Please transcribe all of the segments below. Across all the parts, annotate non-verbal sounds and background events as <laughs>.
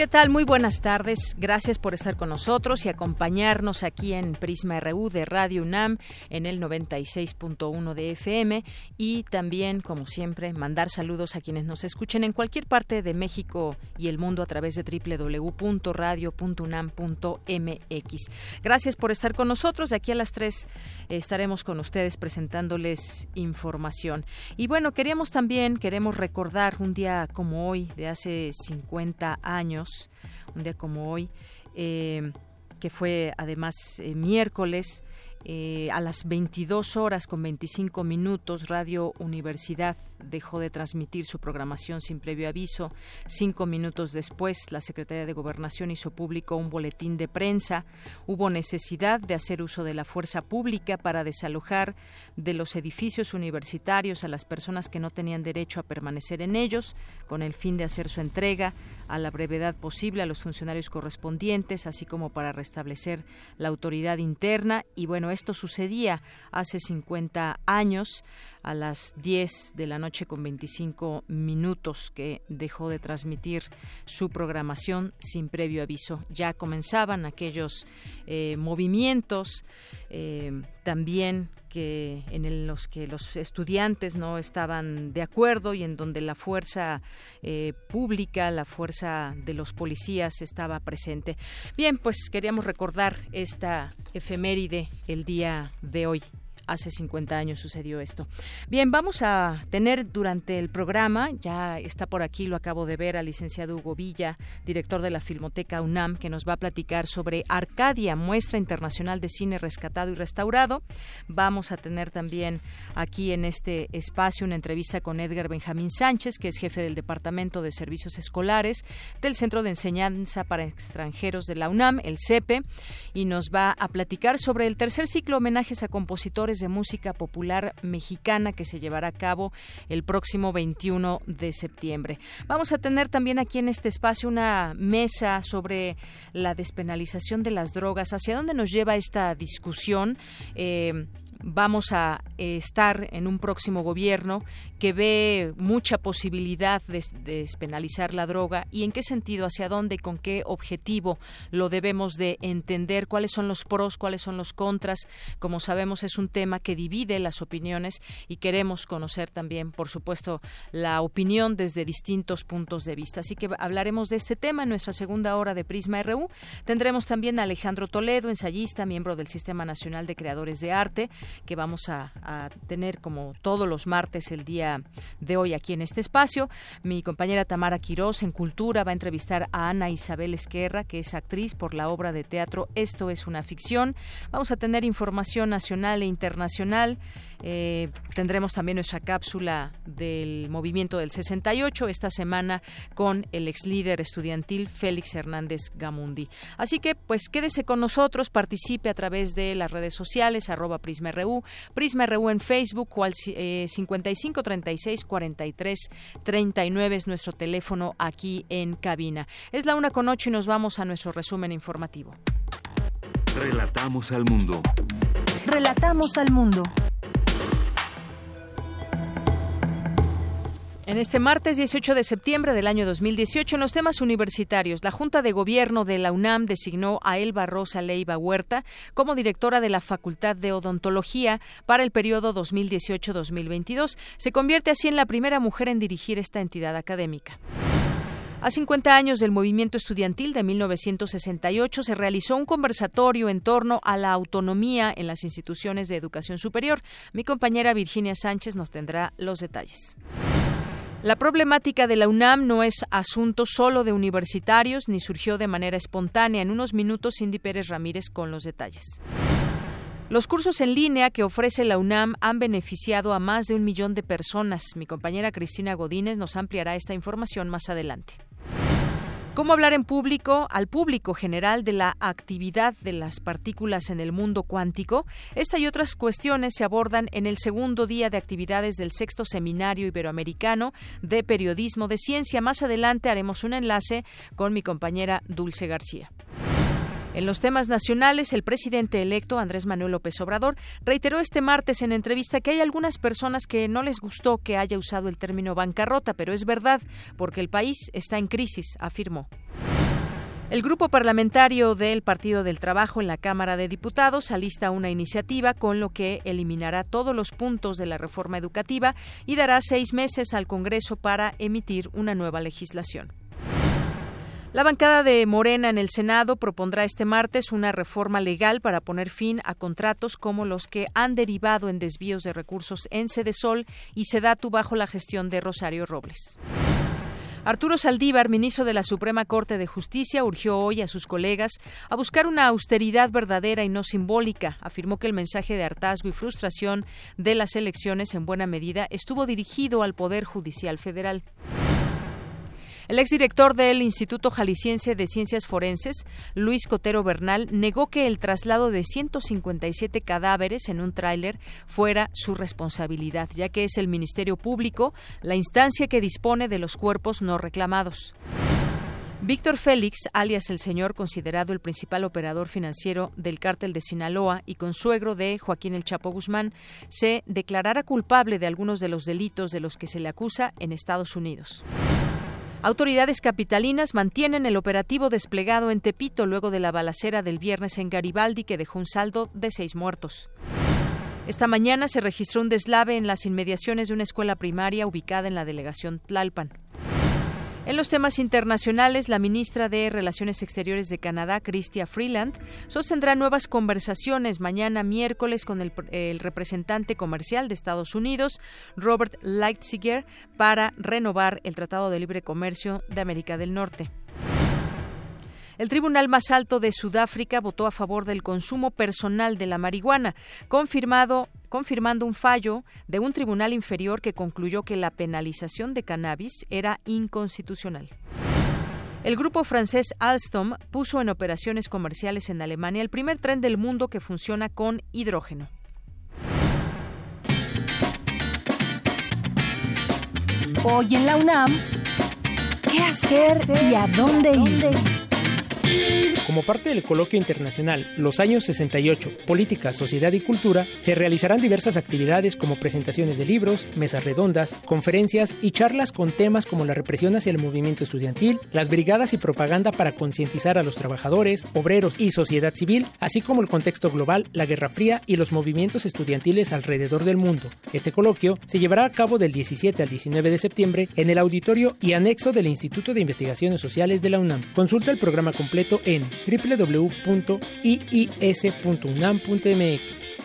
¿Qué tal? Muy buenas tardes. Gracias por estar con nosotros y acompañarnos aquí en Prisma RU de Radio UNAM en el 96.1 de FM y también, como siempre, mandar saludos a quienes nos escuchen en cualquier parte de México y el mundo a través de www.radio.unam.mx. Gracias por estar con nosotros. De aquí a las 3 estaremos con ustedes presentándoles información. Y bueno, queríamos también, queremos recordar un día como hoy, de hace 50 años, un día como hoy, eh, que fue además eh, miércoles, eh, a las 22 horas con 25 minutos, Radio Universidad dejó de transmitir su programación sin previo aviso. Cinco minutos después, la Secretaría de Gobernación hizo público un boletín de prensa. Hubo necesidad de hacer uso de la fuerza pública para desalojar de los edificios universitarios a las personas que no tenían derecho a permanecer en ellos, con el fin de hacer su entrega a la brevedad posible a los funcionarios correspondientes, así como para restablecer la autoridad interna. Y bueno, esto sucedía hace 50 años a las 10 de la noche con 25 minutos que dejó de transmitir su programación sin previo aviso. Ya comenzaban aquellos eh, movimientos eh, también que en los que los estudiantes no estaban de acuerdo y en donde la fuerza eh, pública, la fuerza de los policías estaba presente. Bien, pues queríamos recordar esta efeméride el día de hoy hace 50 años sucedió esto. Bien, vamos a tener durante el programa, ya está por aquí, lo acabo de ver, al licenciado Hugo Villa, director de la Filmoteca UNAM, que nos va a platicar sobre Arcadia, muestra internacional de cine rescatado y restaurado. Vamos a tener también aquí en este espacio una entrevista con Edgar Benjamín Sánchez, que es jefe del Departamento de Servicios Escolares del Centro de Enseñanza para Extranjeros de la UNAM, el CEPE, y nos va a platicar sobre el tercer ciclo homenajes a compositores de música popular mexicana que se llevará a cabo el próximo 21 de septiembre. Vamos a tener también aquí en este espacio una mesa sobre la despenalización de las drogas. ¿Hacia dónde nos lleva esta discusión? Eh, vamos a eh, estar en un próximo gobierno que ve mucha posibilidad de, despenalizar la droga y en qué sentido, hacia dónde con qué objetivo lo debemos de entender, cuáles son los pros, cuáles son los contras. Como sabemos es un tema que divide las opiniones y queremos conocer también, por supuesto, la opinión desde distintos puntos de vista. Así que hablaremos de este tema en nuestra segunda hora de Prisma RU. Tendremos también a Alejandro Toledo, ensayista, miembro del Sistema Nacional de Creadores de Arte, que vamos a, tener como todos los martes el día de hoy aquí en este espacio. Mi compañera Tamara Quirós en Cultura va a entrevistar a Ana Isabel Esquerra, que es actriz por la obra de teatro Esto es una ficción. Vamos a tener información nacional e internacional. Eh, tendremos también nuestra cápsula del movimiento del 68 esta semana con el ex líder estudiantil Félix Hernández Gamundi. Así que, pues quédese con nosotros, participe a través de las redes sociales, arroba PrismaRU, PrismaRU en Facebook, cual, eh, 55 36 43 39 es nuestro teléfono aquí en cabina. Es la una con ocho y nos vamos a nuestro resumen informativo. Relatamos al mundo. Relatamos al mundo. En este martes 18 de septiembre del año 2018, en los temas universitarios, la Junta de Gobierno de la UNAM designó a Elba Rosa Leiva Huerta como directora de la Facultad de Odontología para el periodo 2018-2022. Se convierte así en la primera mujer en dirigir esta entidad académica. A 50 años del movimiento estudiantil de 1968 se realizó un conversatorio en torno a la autonomía en las instituciones de educación superior. Mi compañera Virginia Sánchez nos tendrá los detalles. La problemática de la UNAM no es asunto solo de universitarios ni surgió de manera espontánea. En unos minutos, Cindy Pérez Ramírez con los detalles. Los cursos en línea que ofrece la UNAM han beneficiado a más de un millón de personas. Mi compañera Cristina Godínez nos ampliará esta información más adelante. ¿Cómo hablar en público al público general de la actividad de las partículas en el mundo cuántico? Esta y otras cuestiones se abordan en el segundo día de actividades del sexto Seminario Iberoamericano de Periodismo de Ciencia. Más adelante haremos un enlace con mi compañera Dulce García. En los temas nacionales, el presidente electo Andrés Manuel López Obrador reiteró este martes en entrevista que hay algunas personas que no les gustó que haya usado el término bancarrota, pero es verdad, porque el país está en crisis, afirmó. El grupo parlamentario del Partido del Trabajo en la Cámara de Diputados alista una iniciativa con lo que eliminará todos los puntos de la reforma educativa y dará seis meses al Congreso para emitir una nueva legislación. La bancada de Morena en el Senado propondrá este martes una reforma legal para poner fin a contratos como los que han derivado en desvíos de recursos en Sol y Sedatu bajo la gestión de Rosario Robles. Arturo Saldívar, ministro de la Suprema Corte de Justicia, urgió hoy a sus colegas a buscar una austeridad verdadera y no simbólica. Afirmó que el mensaje de hartazgo y frustración de las elecciones en buena medida estuvo dirigido al Poder Judicial Federal. El exdirector del Instituto Jalisciense de Ciencias Forenses, Luis Cotero Bernal, negó que el traslado de 157 cadáveres en un tráiler fuera su responsabilidad, ya que es el Ministerio Público la instancia que dispone de los cuerpos no reclamados. Víctor Félix, alias el señor, considerado el principal operador financiero del cártel de Sinaloa y consuegro de Joaquín El Chapo Guzmán, se declarará culpable de algunos de los delitos de los que se le acusa en Estados Unidos. Autoridades capitalinas mantienen el operativo desplegado en Tepito luego de la balacera del viernes en Garibaldi que dejó un saldo de seis muertos. Esta mañana se registró un deslave en las inmediaciones de una escuela primaria ubicada en la delegación Tlalpan. En los temas internacionales, la ministra de Relaciones Exteriores de Canadá, Chrystia Freeland, sostendrá nuevas conversaciones mañana miércoles con el, el, representante comercial de Estados Unidos, Robert Lighthizer, para renovar el Tratado de Libre Comercio de América del Norte. El Tribunal más alto de Sudáfrica votó a favor del consumo personal de la marihuana, confirmando un fallo de un tribunal inferior que concluyó que la penalización de cannabis era inconstitucional. El grupo francés Alstom puso en operaciones comerciales en Alemania el primer tren del mundo que funciona con hidrógeno. Hoy en la UNAM, ¿qué hacer y a dónde ir? Como parte del coloquio internacional Los años 68, Política, Sociedad y Cultura, se realizarán diversas actividades como presentaciones de libros, mesas redondas, conferencias y charlas con temas como la represión hacia el movimiento estudiantil, las brigadas y propaganda para concientizar a los trabajadores, obreros y sociedad civil, así como el contexto global, la Guerra Fría y los movimientos estudiantiles alrededor del mundo. Este coloquio se llevará a cabo del 17 al 19 de septiembre en el auditorio y anexo del Instituto de Investigaciones Sociales de la UNAM. Consulta el programa completo en www.iis.unam.mx.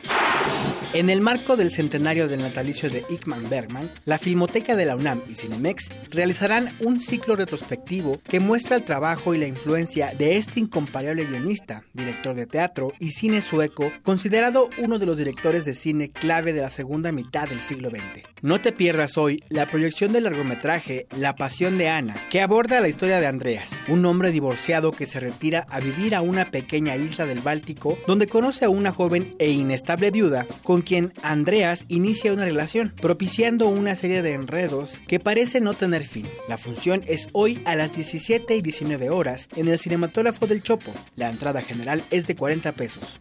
En el marco del centenario del natalicio de Ickman Bergman, la Filmoteca de la UNAM y Cinemex realizarán un ciclo retrospectivo que muestra el trabajo y la influencia de este incomparable guionista, director de teatro y cine sueco, considerado uno de los directores de cine clave de la segunda mitad del siglo XX. No te pierdas hoy la proyección del largometraje La Pasión de Ana, que aborda la historia de Andreas, un hombre divorciado que se retira a vivir a una pequeña isla del Báltico donde conoce a una joven e inestable viuda con quien Andreas inicia una relación, propiciando una serie de enredos que parece no tener fin. La función es hoy a las 17 y 19 horas en el cinematógrafo del Chopo. La entrada general es de 40 pesos.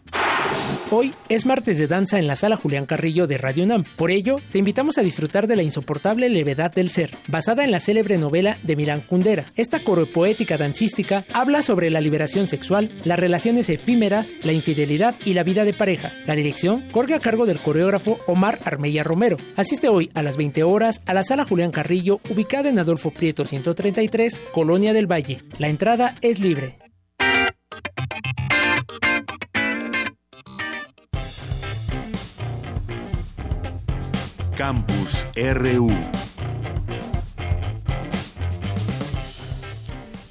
Hoy es martes de danza en la sala Julián Carrillo de Radio Nam. Por ello, te invitamos a disfrutar de la insoportable levedad del ser, basada en la célebre novela de Milán Kundera. Esta coropoética dancística habla sobre la liberación sexual, las relaciones efímeras, la infidelidad y la vida de pareja. La dirección corre a cargo del coreógrafo Omar Armella Romero. Asiste hoy a las 20 horas a la sala Julián Carrillo, ubicada en Adolfo Prieto 133, Colonia del Valle. La entrada es libre. Campus RU.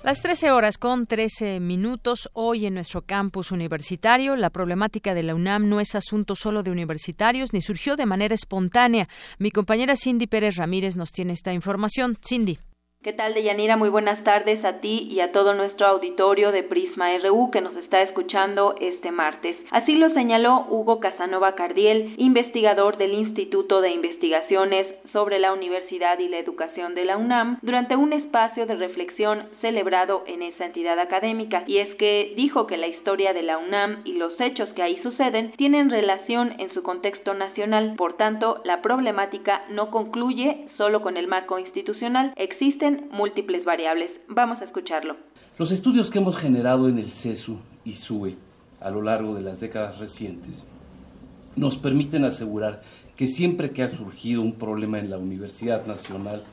Las 13 horas con 13 minutos hoy en nuestro campus universitario. La problemática de la UNAM no es asunto solo de universitarios ni surgió de manera espontánea. Mi compañera Cindy Pérez Ramírez nos tiene esta información. Cindy. ¿Qué tal, Deyanira? Muy buenas tardes a ti y a todo nuestro auditorio de Prisma RU que nos está escuchando este martes. Así lo señaló Hugo Casanova Cardiel, investigador del Instituto de Investigaciones sobre la Universidad y la Educación de la UNAM, durante un espacio de reflexión celebrado en esa entidad académica. Y es que dijo que la historia de la UNAM y los hechos que ahí suceden tienen relación en su contexto nacional. Por tanto, la problemática no concluye solo con el marco institucional. Existen múltiples variables. Vamos a escucharlo. Los estudios que hemos generado en el CESU y SUE a lo largo de las décadas recientes nos permiten asegurar que siempre que ha surgido un problema en la Universidad Nacional,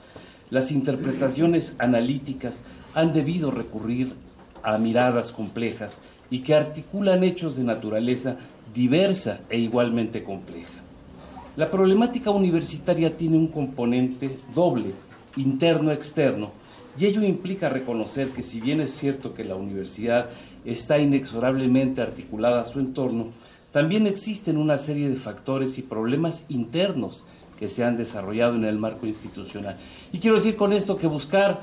las interpretaciones analíticas han debido recurrir a miradas complejas y que articulan hechos de naturaleza diversa e igualmente compleja. La problemática universitaria tiene un componente doble interno-externo, y ello implica reconocer que si bien es cierto que la universidad está inexorablemente articulada a su entorno, también existen una serie de factores y problemas internos que se han desarrollado en el marco institucional. Y quiero decir con esto que buscar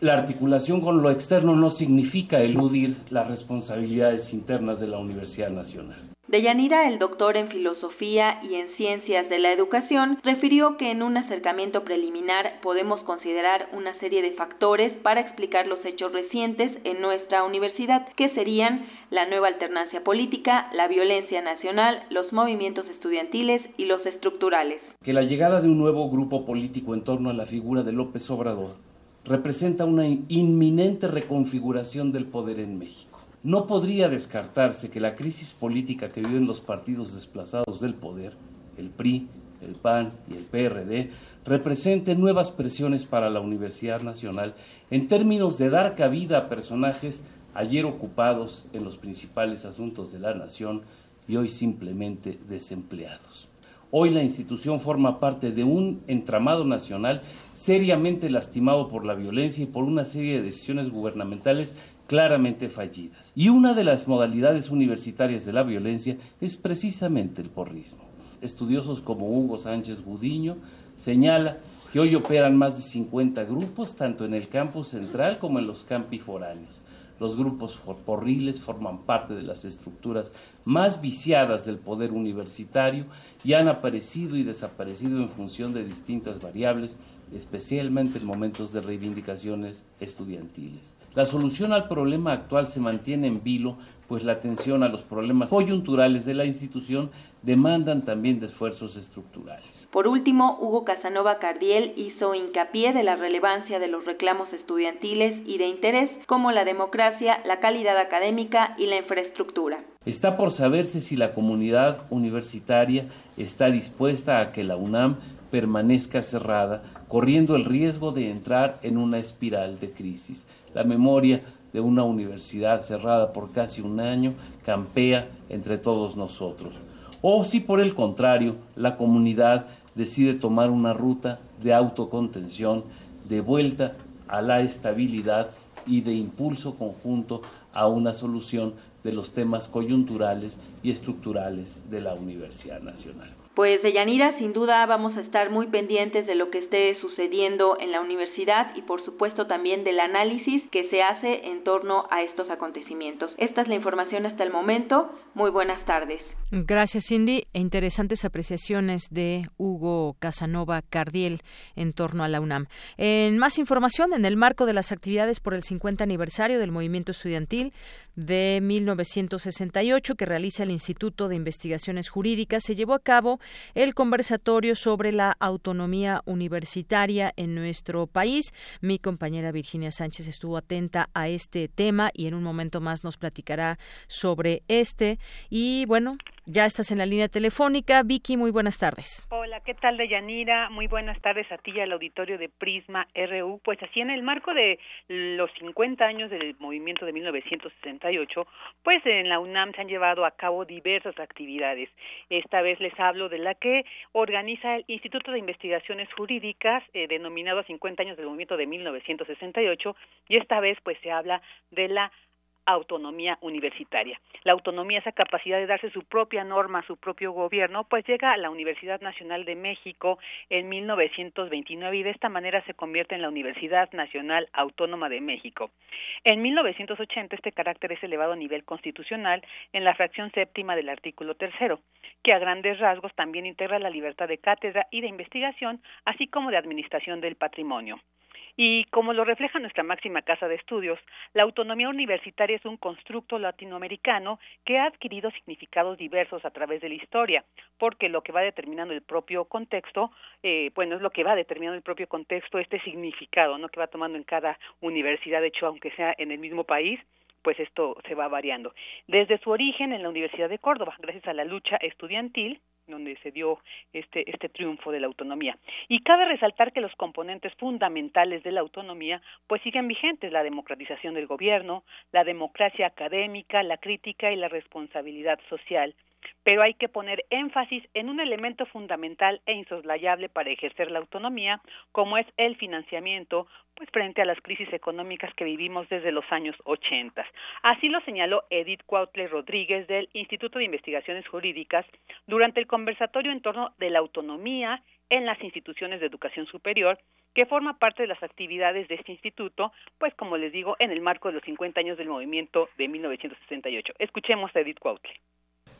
la articulación con lo externo no significa eludir las responsabilidades internas de la Universidad Nacional. Deyanira, el doctor en Filosofía y en Ciencias de la Educación, refirió que en un acercamiento preliminar podemos considerar una serie de factores para explicar los hechos recientes en nuestra universidad, que serían la nueva alternancia política, la violencia nacional, los movimientos estudiantiles y los estructurales. Que la llegada de un nuevo grupo político en torno a la figura de López Obrador representa una inminente reconfiguración del poder en México no podría descartarse que la crisis política que viven los partidos desplazados del poder, el PRI, el PAN y el PRD, represente nuevas presiones para la Universidad Nacional en términos de dar cabida a personajes ayer ocupados en los principales asuntos de la nación y hoy simplemente desempleados. Hoy la institución forma parte de un entramado nacional seriamente lastimado por la violencia y por una serie de decisiones gubernamentales claramente fallidas. Y una de las modalidades universitarias de la violencia es precisamente el porrismo. Estudiosos como Hugo Sánchez Gudiño señala que hoy operan más de 50 grupos, tanto en el campus central como en los campi foráneos. Los grupos porriles forman parte de las estructuras más viciadas del poder universitario y han aparecido y desaparecido en función de distintas variables, especialmente en momentos de reivindicaciones estudiantiles. La solución al problema actual se mantiene en vilo, pues la atención a los problemas coyunturales de la institución demandan también de esfuerzos estructurales. Por último, Hugo Casanova Cardiel hizo hincapié de la relevancia de los reclamos estudiantiles y de interés como la democracia, la calidad académica y la infraestructura. Está por saberse si la comunidad universitaria está dispuesta a que la UNAM permanezca cerrada, corriendo el riesgo de entrar en una espiral de crisis la memoria de una universidad cerrada por casi un año campea entre todos nosotros. O si por el contrario la comunidad decide tomar una ruta de autocontención, de vuelta a la estabilidad y de impulso conjunto a una solución de los temas coyunturales y estructurales de la Universidad Nacional. Pues de Yanira, sin duda vamos a estar muy pendientes de lo que esté sucediendo en la universidad y por supuesto también del análisis que se hace en torno a estos acontecimientos. Esta es la información hasta el momento. Muy buenas tardes. Gracias, Cindy. E interesantes apreciaciones de Hugo Casanova Cardiel en torno a la UNAM. En más información, en el marco de las actividades por el 50 aniversario del movimiento estudiantil de 1968 que realiza el Instituto de Investigaciones Jurídicas, se llevó a cabo el conversatorio sobre la autonomía universitaria en nuestro país. Mi compañera Virginia Sánchez estuvo atenta a este tema y en un momento más nos platicará sobre este. Y bueno, Ya estás en la línea telefónica. Vicky, muy buenas tardes. Hola, ¿qué tal, Deyanira? Muy buenas tardes a ti y al auditorio de Prisma RU. Pues así en el marco de los 50 años del movimiento de 1968, pues en la UNAM se han llevado a cabo diversas actividades. Esta vez les hablo de la que organiza el Instituto de Investigaciones Jurídicas, eh, denominado 50 años del movimiento de 1968, y esta vez pues se habla de la autonomía universitaria. La autonomía, esa capacidad de darse su propia norma, su propio gobierno, pues llega a la Universidad Nacional de México en 1929 y de esta manera se convierte en la Universidad Nacional Autónoma de México. En 1980 este carácter es elevado a nivel constitucional en la fracción séptima del artículo tercero, que a grandes rasgos también integra la libertad de cátedra y de investigación, así como de administración del patrimonio. Y como lo refleja nuestra máxima casa de estudios, la autonomía universitaria es un constructo latinoamericano que ha adquirido significados diversos a través de la historia, porque lo que va determinando el propio contexto, eh, bueno, es lo que va determinando el propio contexto, este significado, ¿no? Que va tomando en cada universidad, de hecho, aunque sea en el mismo país, pues esto se va variando. Desde su origen en la Universidad de Córdoba, gracias a la lucha estudiantil, donde se dio este, este triunfo de la autonomía. Y cabe resaltar que los componentes fundamentales de la autonomía pues siguen vigentes, la democratización del gobierno, la democracia académica, la crítica y la responsabilidad social pero hay que poner énfasis en un elemento fundamental e insoslayable para ejercer la autonomía, como es el financiamiento, pues frente a las crisis económicas que vivimos desde los años 80. Así lo señaló Edith Cuautle Rodríguez del Instituto de Investigaciones Jurídicas durante el conversatorio en torno de la autonomía en las instituciones de educación superior, que forma parte de las actividades de este instituto, pues como les digo, en el marco de los 50 años del movimiento de 1968. Escuchemos a Edith Cuautle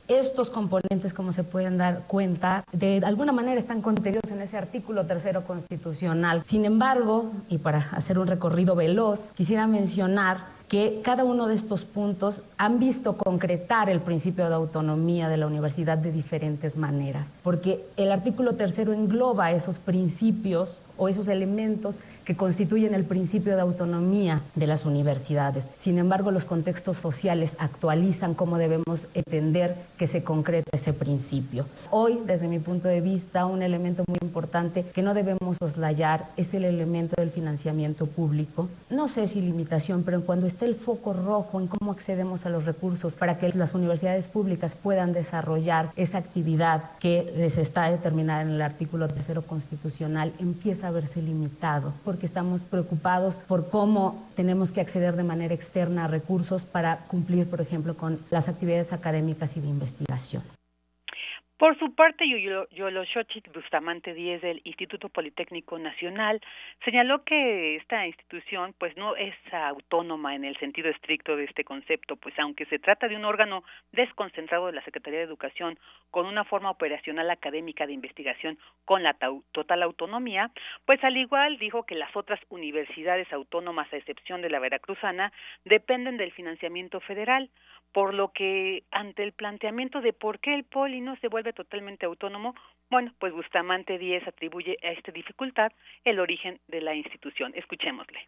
estos componentes, como se pueden dar cuenta, de alguna manera están contenidos en ese artículo tercero constitucional. Sin embargo, y para hacer un recorrido veloz, quisiera mencionar que cada uno de estos puntos han visto concretar el principio de autonomía de la universidad de diferentes maneras, porque el artículo tercero engloba esos principios o esos elementos que constituyen el principio de autonomía de las universidades. Sin embargo, los contextos sociales actualizan cómo debemos entender que se concreta ese principio. Hoy, desde mi punto de vista, un elemento muy importante que no debemos soslayar es el elemento del financiamiento público. No sé si limitación, pero cuando esté el foco rojo en cómo accedemos a los recursos para que las universidades públicas puedan desarrollar esa actividad que les está determinada en el artículo tercero constitucional, empieza a verse limitado que estamos preocupados por cómo tenemos que acceder de manera externa a recursos para cumplir, por ejemplo, con las actividades académicas y de investigación. Por su parte, Yoloshochit Bustamante Díez del Instituto Politécnico Nacional señaló que esta institución pues no es autónoma en el sentido estricto de este concepto, pues aunque se trata de un órgano desconcentrado de la Secretaría de Educación con una forma operacional académica de investigación con la total autonomía, pues al igual dijo que las otras universidades autónomas a excepción de la veracruzana dependen del financiamiento federal por lo que ante el planteamiento de por qué el poli no se vuelve totalmente autónomo, bueno, pues Bustamante Díez atribuye a esta dificultad el origen de la institución. Escuchémosle.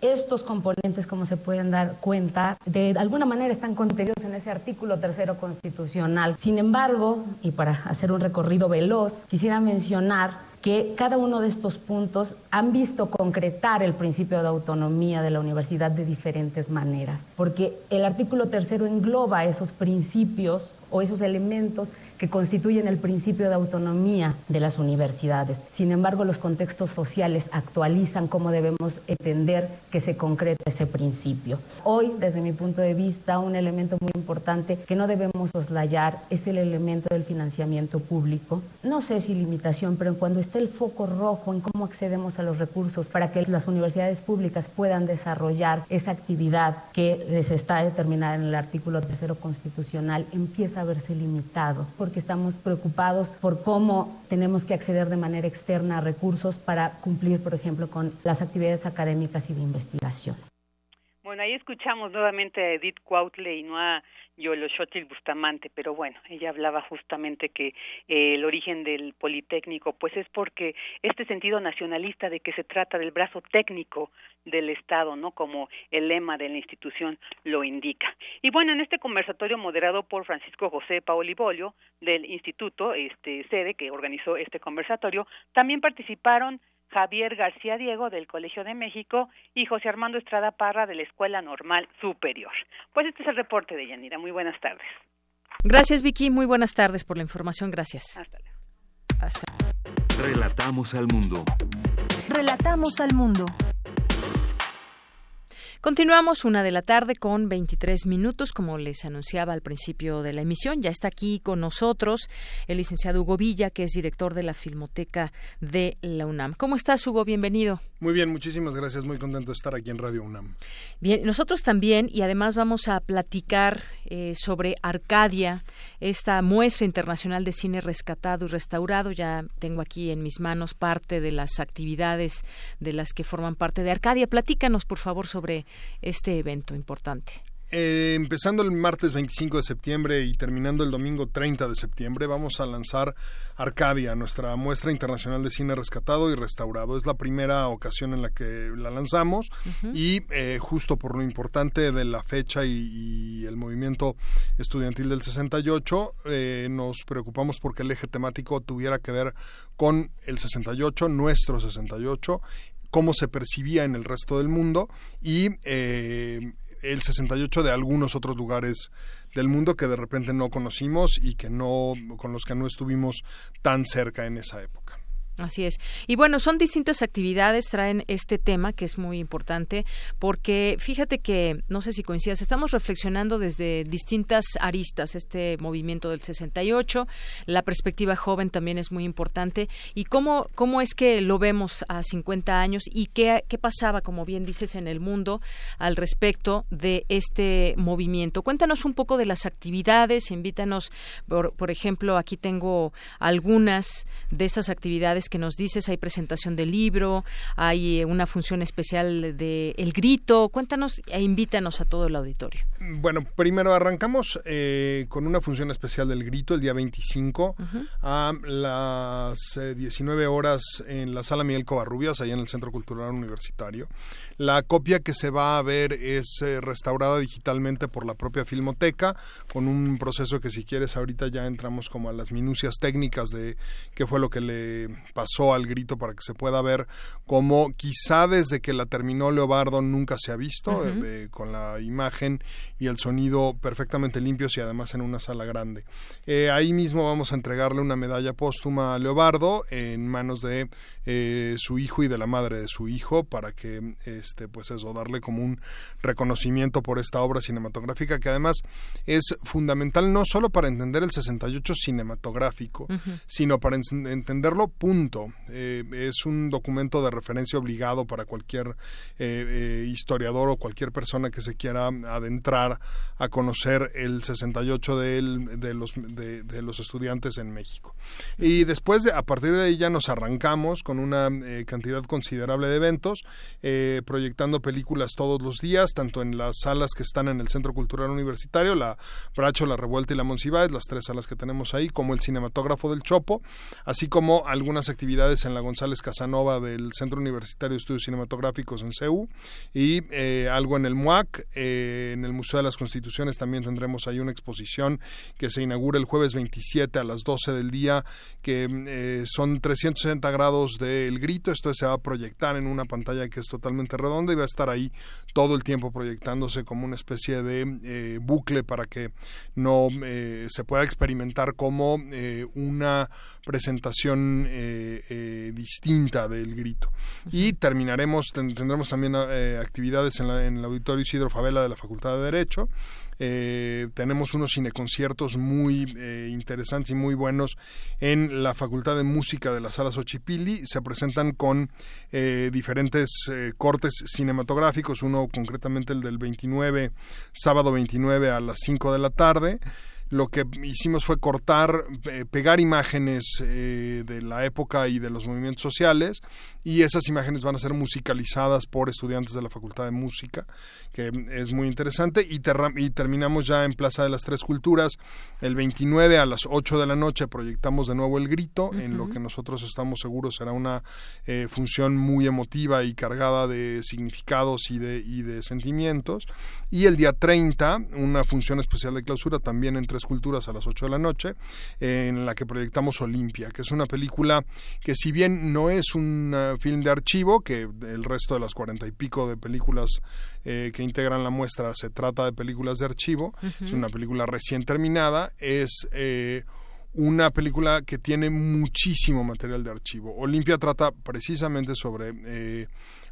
Estos componentes, como se pueden dar cuenta, de alguna manera están contenidos en ese artículo tercero constitucional. Sin embargo, y para hacer un recorrido veloz, quisiera mencionar que cada uno de estos puntos han visto concretar el principio de autonomía de la universidad de diferentes maneras, porque el artículo tercero engloba esos principios o esos elementos que constituyen el principio de autonomía de las universidades. Sin embargo, los contextos sociales actualizan cómo debemos entender que se concreta ese principio. Hoy, desde mi punto de vista, un elemento muy importante que no debemos soslayar es el elemento del financiamiento público. No sé si limitación, pero cuando esté el foco rojo en cómo accedemos a los recursos para que las universidades públicas puedan desarrollar esa actividad que les está determinada en el artículo tercero constitucional, empieza a verse limitado porque estamos preocupados por cómo tenemos que acceder de manera externa a recursos para cumplir, por ejemplo, con las actividades académicas y de investigación. Bueno, ahí escuchamos nuevamente a Edith Cuautle y no a Yoloxotil Bustamante, pero bueno, ella hablaba justamente que eh, el origen del Politécnico, pues es porque este sentido nacionalista de que se trata del brazo técnico del Estado, ¿no? Como el lema de la institución lo indica. Y bueno, en este conversatorio moderado por Francisco José Paolibolio del Instituto, este sede que organizó este conversatorio, también participaron Javier García Diego del Colegio de México y José Armando Estrada Parra de la Escuela Normal Superior. Pues este es el reporte de Yanira. Muy buenas tardes. Gracias, Vicky. Muy buenas tardes por la información. Gracias. Hasta luego. Hasta. Relatamos al mundo. Relatamos al mundo. Continuamos una de la tarde con 23 minutos, como les anunciaba al principio de la emisión. Ya está aquí con nosotros el licenciado Hugo Villa, que es director de la Filmoteca de la UNAM. ¿Cómo estás, Hugo? Bienvenido. Muy bien, muchísimas gracias. Muy contento de estar aquí en Radio UNAM. Bien, nosotros también, y además vamos a platicar eh, sobre Arcadia, esta muestra internacional de cine rescatado y restaurado. Ya tengo aquí en mis manos parte de las actividades de las que forman parte de Arcadia. Platícanos, por favor, sobre este evento importante. Eh, empezando el martes 25 de septiembre y terminando el domingo 30 de septiembre, vamos a lanzar Arcadia, nuestra muestra internacional de cine rescatado y restaurado. Es la primera ocasión en la que la lanzamos y eh, justo por lo importante de la fecha y, y el movimiento estudiantil del 68, eh, nos preocupamos porque el eje temático tuviera que ver con el 68, nuestro 68 cómo se percibía en el resto del mundo y eh, el 68 de algunos otros lugares del mundo que de repente no conocimos y que no con los que no estuvimos tan cerca en esa época. Así es. Y bueno, son distintas actividades, traen este tema que es muy importante, porque fíjate que, no sé si coincidas, estamos reflexionando desde distintas aristas, este movimiento del 68, la perspectiva joven también es muy importante, y cómo, cómo es que lo vemos a 50 años y qué, qué pasaba, como bien dices, en el mundo al respecto de este movimiento. Cuéntanos un poco de las actividades, invítanos, por, por ejemplo, aquí tengo algunas de esas actividades que nos dices, hay presentación del libro, hay eh, una función especial de El Grito. Cuéntanos e invítanos a todo el auditorio. Bueno, primero arrancamos eh, con una función especial del Grito el día 25 a las eh, 19 horas en la sala Miguel Covarrubias, allá en el Centro Cultural Universitario. La copia que se va a ver es eh, restaurada digitalmente por la propia Filmoteca, con un proceso que si quieres ahorita ya entramos como a las minucias técnicas de qué fue lo que le pasó al grito para que se pueda ver como quizá desde que la terminó Leobardo nunca se ha visto, eh, con la imagen y el sonido perfectamente limpios y además en una sala grande. Eh, ahí mismo vamos a entregarle una medalla póstuma a Leobardo en manos de eh, su hijo y de la madre de su hijo para que este pues eso darle como un reconocimiento por esta obra cinematográfica que además es fundamental no solo para entender el 68 cinematográfico sino para en- entenderlo punto Eh, es un documento de referencia obligado para cualquier eh, eh, historiador o cualquier persona que se quiera adentrar a conocer el 68 del- de, los, de, los estudiantes en México. Y después, de, a partir de ahí ya nos arrancamos con una cantidad considerable de eventos, proyectando películas todos los días, tanto en las salas que están en el Centro Cultural Universitario, la Bracho, la Revuelta y la Monsiváis, las tres salas que tenemos ahí, como el Cinematógrafo del Chopo, así como algunas actividades en la González Casanova del Centro Universitario de Estudios Cinematográficos en CEU y eh, algo en el MUAC, eh, en el Museo de las Constituciones también tendremos ahí una exposición que se inaugura el jueves 27 a las 12 del día, que eh, son 360 grados del grito, esto se va a proyectar en una pantalla que es totalmente redonda y va a estar ahí todo el tiempo proyectándose como una especie de eh, bucle para que no eh, se pueda experimentar como una presentación eh, distinta del grito. Y terminaremos, ten- tendremos también eh, actividades en, la- en el Auditorio Isidro Favela de la Facultad de Derecho. Eh, tenemos unos cineconciertos muy eh, interesantes y muy buenos en la Facultad de Música de la Sala Xochipilli. Se presentan con eh, diferentes cortes cinematográficos, uno concretamente el del 29, sábado 29 a las 5 de la tarde. Lo que hicimos fue cortar, eh, pegar imágenes eh, de la época y de los movimientos sociales y esas imágenes van a ser musicalizadas por estudiantes de la Facultad de Música, que es muy interesante y, y terminamos ya en Plaza de las Tres Culturas el 29 a las 8 de la noche proyectamos de nuevo El Grito, en lo que nosotros estamos seguros será una eh, función muy emotiva y cargada de significados y de, y de sentimientos. Y el día 30 una función especial de clausura también en Tres Culturas a las 8 de la noche, en la que proyectamos Olimpia, que es una película que si bien no es un film de archivo, que el resto de las cuarenta y pico de películas eh, que integran la muestra se trata de películas de archivo, es una película recién terminada, es... Eh, una película que tiene muchísimo material de archivo. Olimpia trata precisamente sobre eh,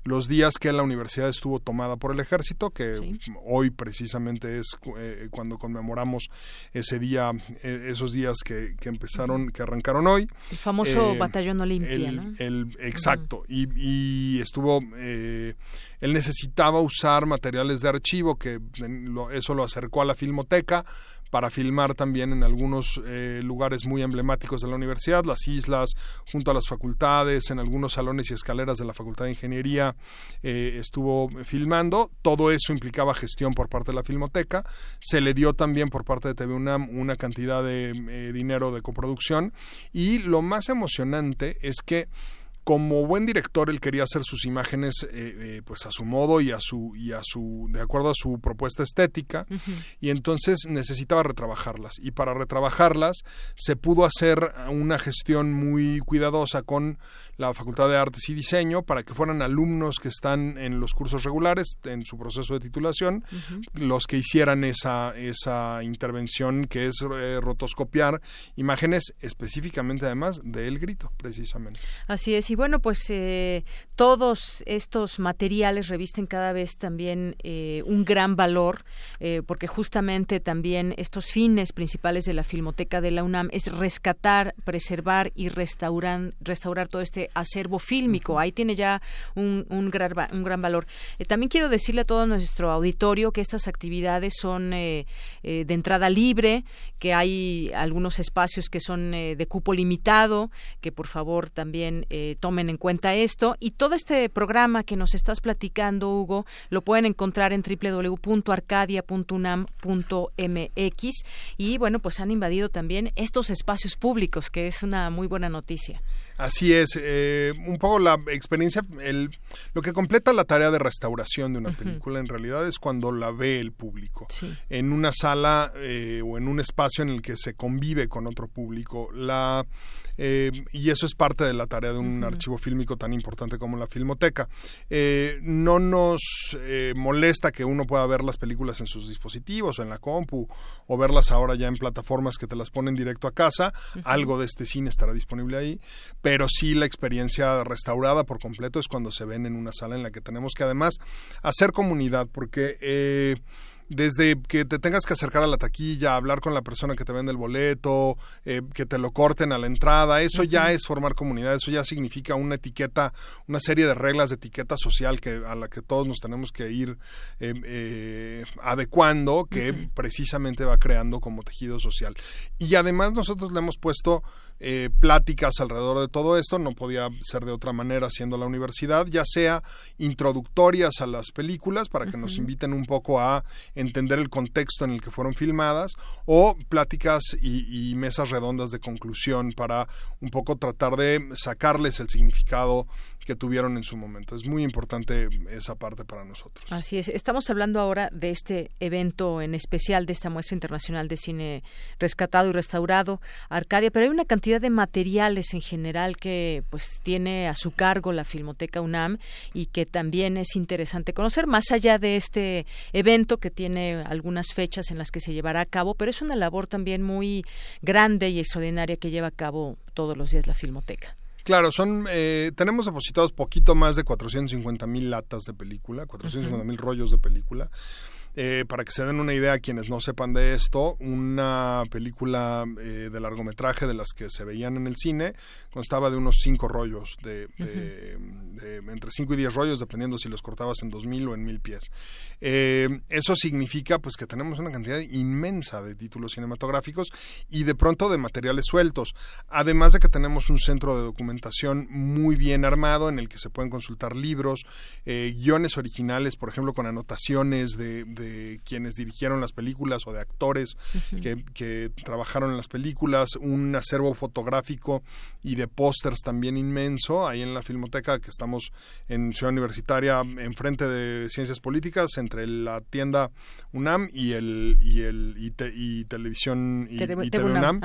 los días que la universidad estuvo tomada por el ejército, que hoy precisamente es eh, cuando conmemoramos ese día, eh, esos días que, empezaron, que arrancaron hoy. El famoso eh, batallón Olimpia, ¿no? El, exacto, y, y, estuvo, él necesitaba usar materiales de archivo, que eso lo acercó a la filmoteca, para filmar también en algunos eh, lugares muy emblemáticos de la universidad, las islas, junto a las facultades, en algunos salones y escaleras de la Facultad de Ingeniería eh, estuvo filmando. Todo eso implicaba gestión por parte de la Filmoteca. Se le dio también por parte de TV UNAM una cantidad de eh, dinero de coproducción y lo más emocionante es que como buen director él quería hacer sus imágenes eh, eh, pues a su modo y a su y a su de acuerdo a su propuesta estética y entonces necesitaba retrabajarlas. Y para retrabajarlas se pudo hacer una gestión muy cuidadosa con la Facultad de Artes y Diseño para que fueran alumnos que están en los cursos regulares en su proceso de titulación los que hicieran esa esa intervención que es eh, rotoscopiar imágenes específicamente además del grito precisamente. Así es bueno, pues eh, todos estos materiales revisten cada vez también eh, un gran valor, eh, porque justamente también estos fines principales de la Filmoteca de la UNAM es rescatar, preservar y restaurar, restaurar todo este acervo fílmico. Ahí tiene ya un, un, gran, un gran valor. también quiero decirle a todo nuestro auditorio que estas actividades son de entrada libre, que hay algunos espacios que son de cupo limitado, que por favor también tomen en cuenta esto. Y todo este programa que nos estás platicando, Hugo, lo pueden encontrar en www.arcadia.unam.mx. Y bueno, pues han invadido también estos espacios públicos, que es una muy buena noticia. Así es, eh, un poco la experiencia, el, lo que completa la tarea de restauración de una película en realidad es cuando la ve el público, en una sala eh, o en un espacio en el que se convive con otro público. La eh, y eso es parte de la tarea de un archivo fílmico tan importante como la Filmoteca. Eh, no nos eh, molesta que uno pueda ver las películas en sus dispositivos o en la compu o verlas ahora ya en plataformas que te las ponen directo a casa. Algo de este cine estará disponible ahí, pero sí la experiencia restaurada por completo es cuando se ven en una sala en la que tenemos que además hacer comunidad porque desde que te tengas que acercar a la taquilla, hablar con la persona que te vende el boleto, eh, que te lo corten a la entrada, eso ya es formar comunidad, eso ya significa una etiqueta, una serie de reglas de etiqueta social que a la que todos nos tenemos que ir eh, eh, adecuando, que precisamente va creando como tejido social. Y además nosotros le hemos puesto eh, pláticas alrededor de todo esto, no podía ser de otra manera siendo la universidad, ya sea introductorias a las películas para que nos inviten un poco a entender el contexto en el que fueron filmadas, o pláticas y, y mesas redondas de conclusión para un poco tratar de sacarles el significado que tuvieron en su momento. Es muy importante esa parte para nosotros. Así es. Estamos hablando ahora de este evento en especial, de esta muestra internacional de cine rescatado y restaurado, Arcadia, pero hay una cantidad de materiales en general que pues tiene a su cargo la Filmoteca UNAM y que también es interesante conocer, más allá de este evento que tiene algunas fechas en las que se llevará a cabo, pero es una labor también muy grande y extraordinaria que lleva a cabo todos los días la Filmoteca. Claro, son eh, tenemos depositados poquito más de 450 mil latas de película, 450 mil rollos de película. Eh, para que se den una idea, quienes no sepan de esto, una película eh, de largometraje de las que se veían en el cine constaba de unos cinco rollos, de, entre cinco y diez rollos, dependiendo si los cortabas en dos mil o en mil pies. Eh, eso significa pues que tenemos una cantidad inmensa de títulos cinematográficos y de pronto de materiales sueltos. Además de que tenemos un centro de documentación muy bien armado en el que se pueden consultar libros, eh, guiones originales, por ejemplo, con anotaciones de, quienes dirigieron las películas o de actores que, que, trabajaron en las películas, un acervo fotográfico y de pósters también inmenso ahí en la Filmoteca que estamos en Ciudad Universitaria enfrente de Ciencias Políticas entre la tienda UNAM y el y el y, televisión y, UNAM,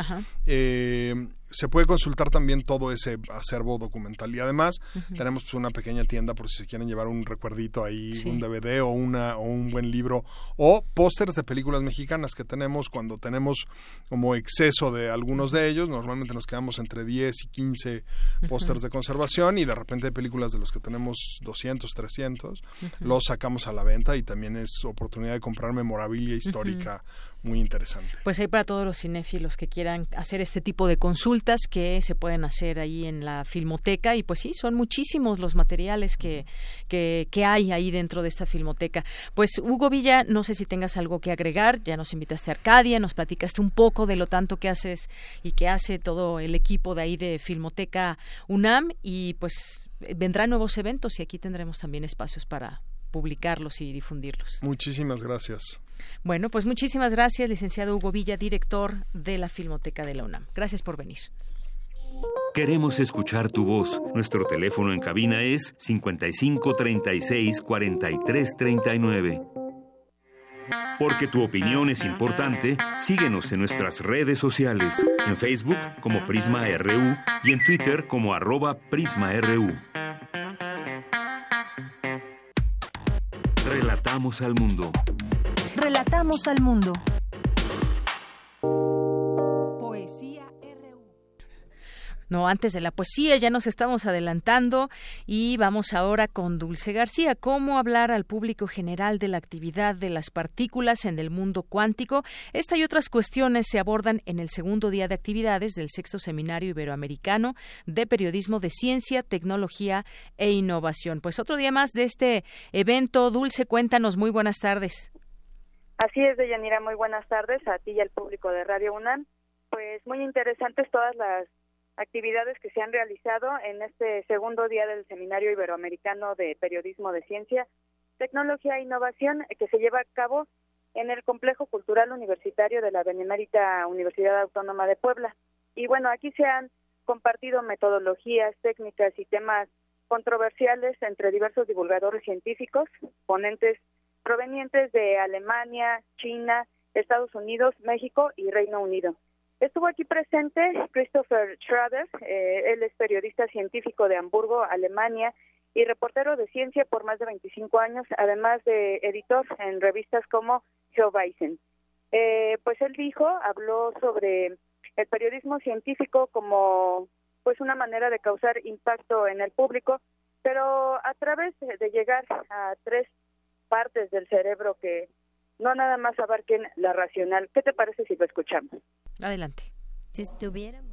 eh, se puede consultar también todo ese acervo documental y además tenemos pues, una pequeña tienda por si se quieren llevar un recuerdito ahí, un DVD o una o un buen libro o pósters de películas mexicanas que tenemos cuando tenemos como exceso de algunos de ellos, normalmente nos quedamos entre 10 y 15 pósters de conservación y de repente hay películas de los que tenemos 200, 300, los sacamos a la venta y también es oportunidad de comprar memorabilia histórica muy interesante. Pues hay para todos los cinéfilos que quieran hacer este tipo de consultas que se pueden hacer ahí en la filmoteca y pues sí, son muchísimos los materiales que, que, que hay ahí dentro de esta filmoteca. Pues Hugo Villa, no sé si tengas algo que agregar, ya nos invitaste a Arcadia, nos platicaste un poco de lo tanto que haces y que hace todo el equipo de ahí de Filmoteca UNAM y pues vendrán nuevos eventos y aquí tendremos también espacios para publicarlos y difundirlos. Muchísimas gracias. Bueno, pues muchísimas gracias, licenciado Hugo Villa, director de la Filmoteca de la UNAM. Gracias por venir. Queremos escuchar tu voz. Nuestro teléfono en cabina es 55 36 43 39. Porque tu opinión es importante, síguenos en nuestras redes sociales, en Facebook como Prisma RU y en Twitter como arroba PrismaRU. Relatamos al mundo. Relatamos al mundo. No, antes de la poesía ya nos estamos adelantando y vamos ahora con Dulce García. ¿Cómo hablar al público general de la actividad de las partículas en el mundo cuántico? Esta y otras cuestiones se abordan en el segundo día de actividades del sexto seminario iberoamericano de periodismo de ciencia, tecnología e innovación. Pues otro día más de este evento. Dulce, cuéntanos. Muy buenas tardes. Así es, Deyanira. Muy buenas tardes a ti y al público de Radio UNAM. Pues muy interesantes todas las actividades que se han realizado en este segundo día del Seminario Iberoamericano de Periodismo de Ciencia, Tecnología e Innovación que se lleva a cabo en el Complejo Cultural Universitario de la Benemérita Universidad Autónoma de Puebla. Y bueno, aquí se han compartido metodologías, técnicas y temas controversiales entre diversos divulgadores científicos, ponentes provenientes de Alemania, China, Estados Unidos, México y Reino Unido. Estuvo aquí presente Christopher Schrader, eh, él es periodista científico de Hamburgo, Alemania, y reportero de ciencia por más de 25 años, además de editor en revistas como Geoweisen. Eh, pues él dijo, habló sobre el periodismo científico como pues una manera de causar impacto en el público, pero a través de llegar a tres partes del cerebro que no nada más abarquen la racional. ¿Qué te parece si lo escuchamos? Adelante. Si estuviéramos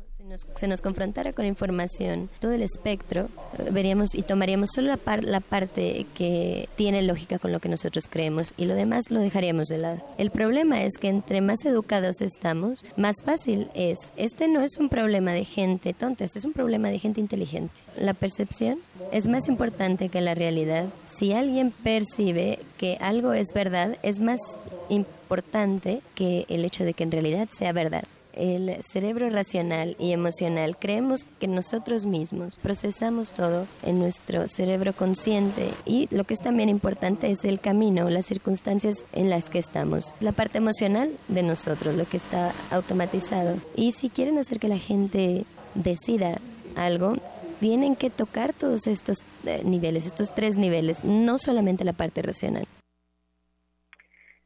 se nos confrontara con información, todo el espectro, veríamos y tomaríamos solo la, la parte que tiene lógica con lo que nosotros creemos y lo demás lo dejaríamos de lado. El problema es que entre más educados estamos, más fácil es. Este no es un problema de gente tonta, este es un problema de gente inteligente. La percepción es más importante que la realidad. Si alguien percibe que algo es verdad, es más importante que el hecho de que en realidad sea verdad el cerebro racional y emocional creemos que nosotros mismos procesamos todo en nuestro cerebro consciente y lo que es también importante es el camino, las circunstancias en las que estamos, la parte emocional de nosotros, lo que está automatizado. Y si quieren hacer que la gente decida algo, tienen que tocar todos estos eh, niveles, estos tres niveles, no solamente la parte racional.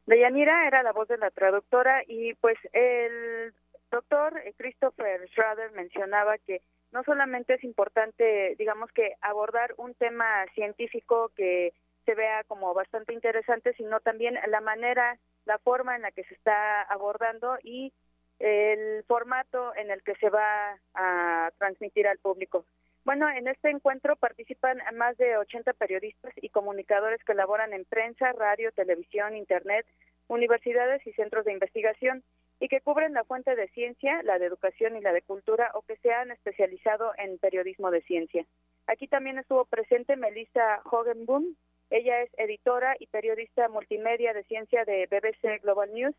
Deyanira era la voz de la traductora y pues el doctor eh, Christopher Schrader mencionaba que no solamente es importante, digamos que abordar un tema científico que se vea como bastante interesante, sino también la manera, la forma en la que se está abordando y el formato en el que se va a transmitir al público. Bueno, en este encuentro participan más de 80 periodistas y comunicadores que laboran en prensa, radio, televisión, internet, universidades y centros de investigación y que cubren la fuente de ciencia, la de educación y la de cultura o que se han especializado en periodismo de ciencia. Aquí también estuvo presente Melissa Hogenboom, ella es editora y periodista multimedia de ciencia de BBC Global News.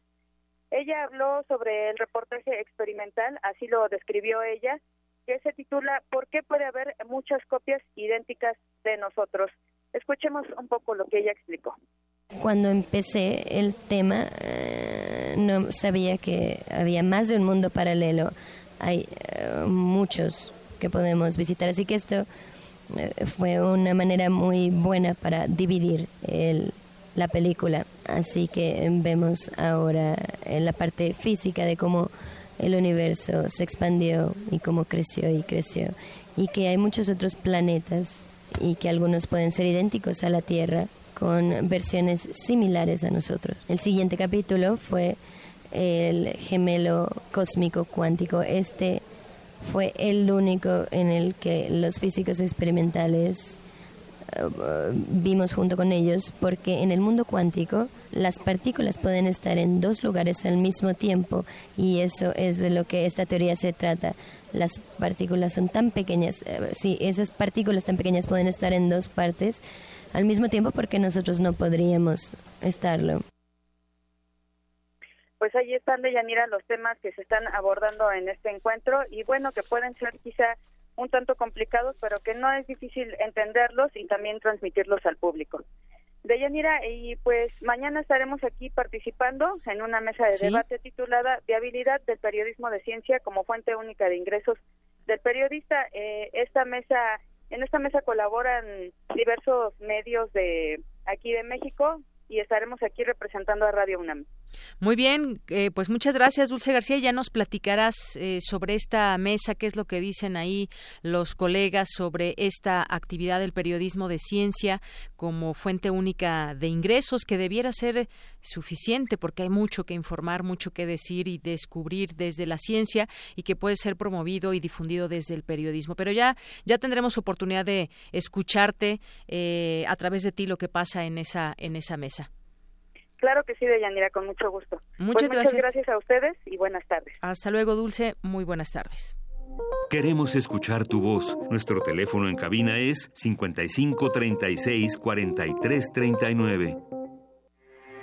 Ella habló sobre el reportaje experimental, así lo describió ella, que se titula ¿Por qué puede haber muchas copias idénticas de nosotros? Escuchemos un poco lo que ella explicó. Cuando empecé el tema, eh, no sabía que había más de un mundo paralelo. Hay eh, muchos que podemos visitar, así que esto eh, fue una manera muy buena para dividir el, la película. Así que vemos ahora en la parte física de cómo el universo se expandió y cómo creció y creció. Y que hay muchos otros planetas y que algunos pueden ser idénticos a la Tierra con versiones similares a nosotros. El siguiente capítulo fue el gemelo cósmico cuántico. Este fue el único en el que los físicos experimentales uh, vimos junto con ellos porque en el mundo cuántico las partículas pueden estar en dos lugares al mismo tiempo y eso es de lo que esta teoría se trata. Las partículas son tan pequeñas, si esas partículas tan pequeñas pueden estar en dos partes al mismo tiempo porque nosotros no podríamos estarlo pues ahí están, Deyanira, los temas que se están abordando en este encuentro y bueno, que pueden ser quizá un tanto complicados, pero que no es difícil entenderlos y también transmitirlos al público. Deyanira, y pues mañana estaremos aquí participando en una mesa de debate titulada Viabilidad del periodismo de ciencia como fuente única de ingresos del periodista. Eh, esta mesa, en esta mesa colaboran diversos medios de aquí de México y estaremos aquí representando a Radio UNAM. Muy bien, eh, pues muchas gracias, Dulce García. Ya nos platicarás eh, sobre esta mesa, qué es lo que dicen ahí los colegas sobre esta actividad del periodismo de ciencia como fuente única de ingresos, que debiera ser suficiente porque hay mucho que informar, mucho que decir y descubrir desde la ciencia y que puede ser promovido y difundido desde el periodismo. Pero ya, ya tendremos oportunidad de escucharte eh, a través de ti lo que pasa en esa, en esa mesa. Claro que sí, Deyanira, con mucho gusto. Muchas, pues muchas gracias. a ustedes y buenas tardes. Hasta luego, Dulce. Muy buenas tardes. Queremos escuchar tu voz. Nuestro teléfono en cabina es 55 36 43 39.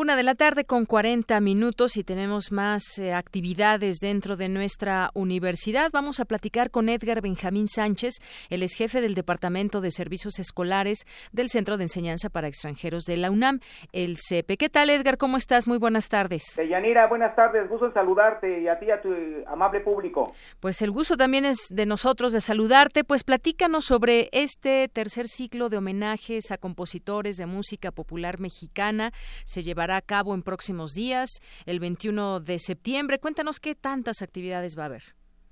Una de la tarde con 40 minutos y tenemos más eh, actividades dentro de nuestra universidad. Vamos a platicar con Edgar Benjamín Sánchez, el ex jefe del Departamento de Servicios Escolares del Centro de Enseñanza para Extranjeros de la UNAM, el CEPE. ¿Qué tal, Edgar? ¿Cómo estás? Muy buenas tardes. Yanira, buenas tardes. Gusto en saludarte y a ti y a tu amable público. Pues el gusto también es de nosotros de saludarte. Pues platícanos sobre este tercer ciclo de homenajes a compositores de música popular mexicana. Se lleva llevará a cabo en próximos días, el 21 de septiembre. Cuéntanos qué tantas actividades va a haber.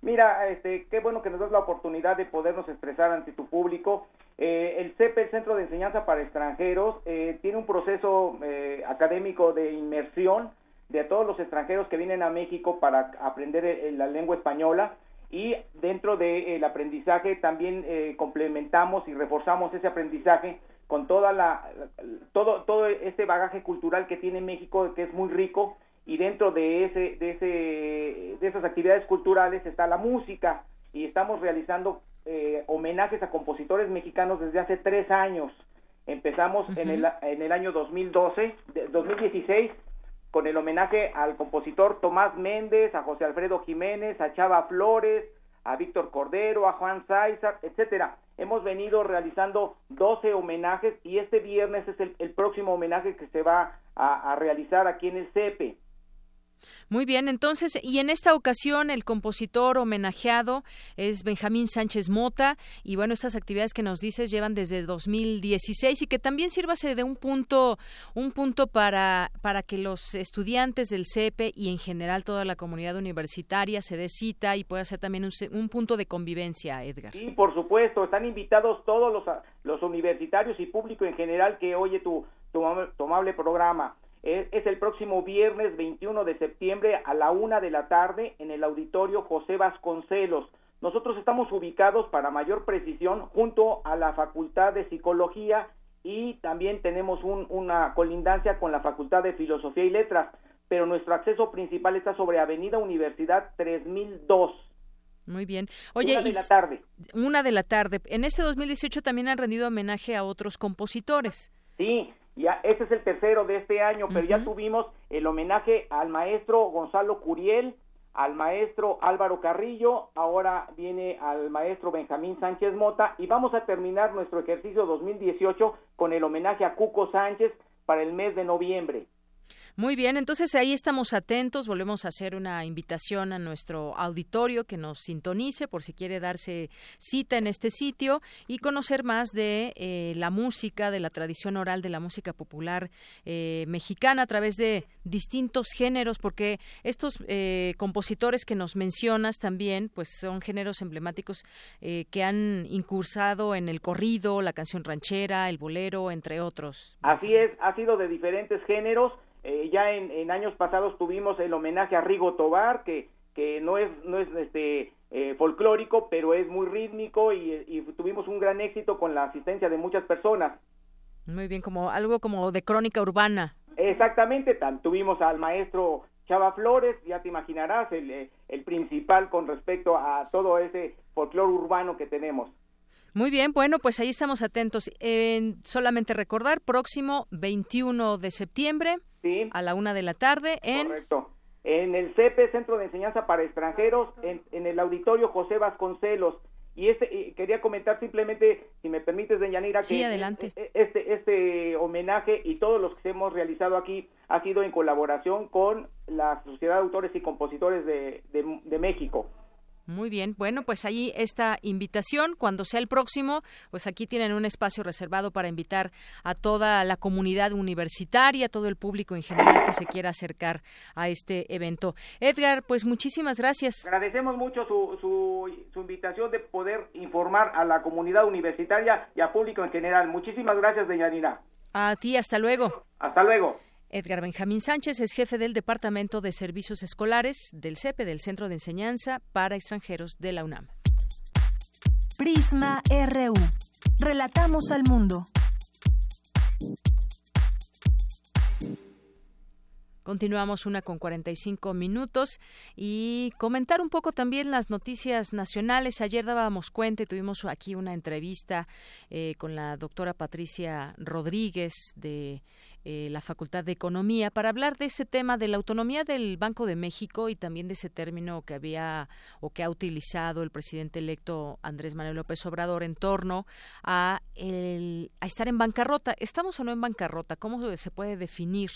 Mira, este, qué bueno que nos das la oportunidad de podernos expresar ante tu público. Eh, el CEPE, el Centro de Enseñanza para Extranjeros, eh, tiene un proceso eh, académico de inmersión de todos los extranjeros que vienen a México para aprender la lengua española y dentro del aprendizaje también complementamos y reforzamos ese aprendizaje con toda la todo todo este bagaje cultural que tiene México que es muy rico y dentro de ese de ese de esas actividades culturales está la música y estamos realizando eh, homenajes a compositores mexicanos desde hace tres años. Empezamos en el en el año 2012 2016 con el homenaje al compositor Tomás Méndez a José Alfredo Jiménez a Chava Flores a Víctor Cordero a Juan Sáizar etcétera hemos venido realizando 12 homenajes y este viernes es el, próximo homenaje que se va a, realizar aquí en el CEPE. Muy bien, entonces, y en esta ocasión el compositor homenajeado es Benjamín Sánchez Mota, y bueno, estas actividades que nos dices llevan desde 2016 y que también sírvase de un punto, un punto para, para que los estudiantes del CEPE y en general toda la comunidad universitaria se dé cita y pueda ser también un, punto de convivencia, Edgar. Sí, por supuesto, están invitados todos los, los universitarios y público en general que oye tu, tu, tu amable programa. Es, el próximo viernes 21 de septiembre a la una de la tarde en el auditorio José Vasconcelos. Nosotros estamos ubicados para mayor precisión junto a la Facultad de Psicología y también tenemos una colindancia con la Facultad de Filosofía y Letras, pero nuestro acceso principal está sobre Avenida Universidad 3002. Muy bien. Oye, una de la tarde. Una de la tarde. En este 2018 también han rendido homenaje a otros compositores. Sí, ya ese es el tercero de este año, pero ya tuvimos el homenaje al maestro Gonzalo Curiel, al maestro Álvaro Carrillo, ahora viene al maestro Benjamín Sánchez Mota y vamos a terminar nuestro ejercicio 2018 con el homenaje a Cuco Sánchez para el mes de noviembre. Muy bien, entonces ahí estamos atentos. Volvemos a hacer una invitación a nuestro auditorio que nos sintonice por si quiere darse cita en este sitio y conocer más de eh, la música, de la tradición oral de la música popular eh, mexicana a través de distintos géneros, porque estos eh, compositores que nos mencionas también, pues son géneros emblemáticos que han incursado en el corrido, la canción ranchera, el bolero, entre otros. Así es, ha sido de diferentes géneros eh, ya en, años pasados tuvimos el homenaje a Rigo Tobar, que, que no es, no es este, eh, folclórico, pero es muy rítmico y, tuvimos un gran éxito con la asistencia de muchas personas. Muy bien, como algo como de crónica urbana. Exactamente, tuvimos al maestro Chava Flores, ya te imaginarás, el, eh, el principal con respecto a todo ese folclore urbano que tenemos. Muy bien, bueno, pues ahí estamos atentos. solamente recordar, próximo 21 de septiembre a la una de la tarde en... Correcto. En el CEPE, Centro de Enseñanza para Extranjeros, en, el auditorio José Vasconcelos. Y este quería comentar simplemente, si me permites, Deyanira, sí, que adelante. E, e, este, este homenaje y todos los que hemos realizado aquí ha sido en colaboración con la Sociedad de Autores y Compositores de, de México. Muy bien, bueno, pues ahí esta invitación, cuando sea el próximo, pues aquí tienen un espacio reservado para invitar a toda la comunidad universitaria, todo el público en general que se quiera acercar a este evento. Edgar, pues muchísimas gracias. Agradecemos mucho su, su, invitación de poder informar a la comunidad universitaria y al público en general. Muchísimas gracias, Deyanira. A ti, hasta luego. Hasta luego. Edgar Benjamín Sánchez es jefe del Departamento de Servicios Escolares del CEPE, del Centro de Enseñanza para Extranjeros de la UNAM. Prisma RU. Relatamos al mundo. Continuamos una con 45 minutos y comentar un poco también las noticias nacionales. Ayer dábamos cuenta y tuvimos aquí una entrevista eh, con la doctora Patricia Rodríguez de eh, la Facultad de Economía para hablar de este tema de la autonomía del Banco de México y también de ese término que había o que ha utilizado el presidente electo Andrés Manuel López Obrador en torno a, el, a estar en bancarrota. ¿Estamos o no en bancarrota? ¿Cómo se puede definir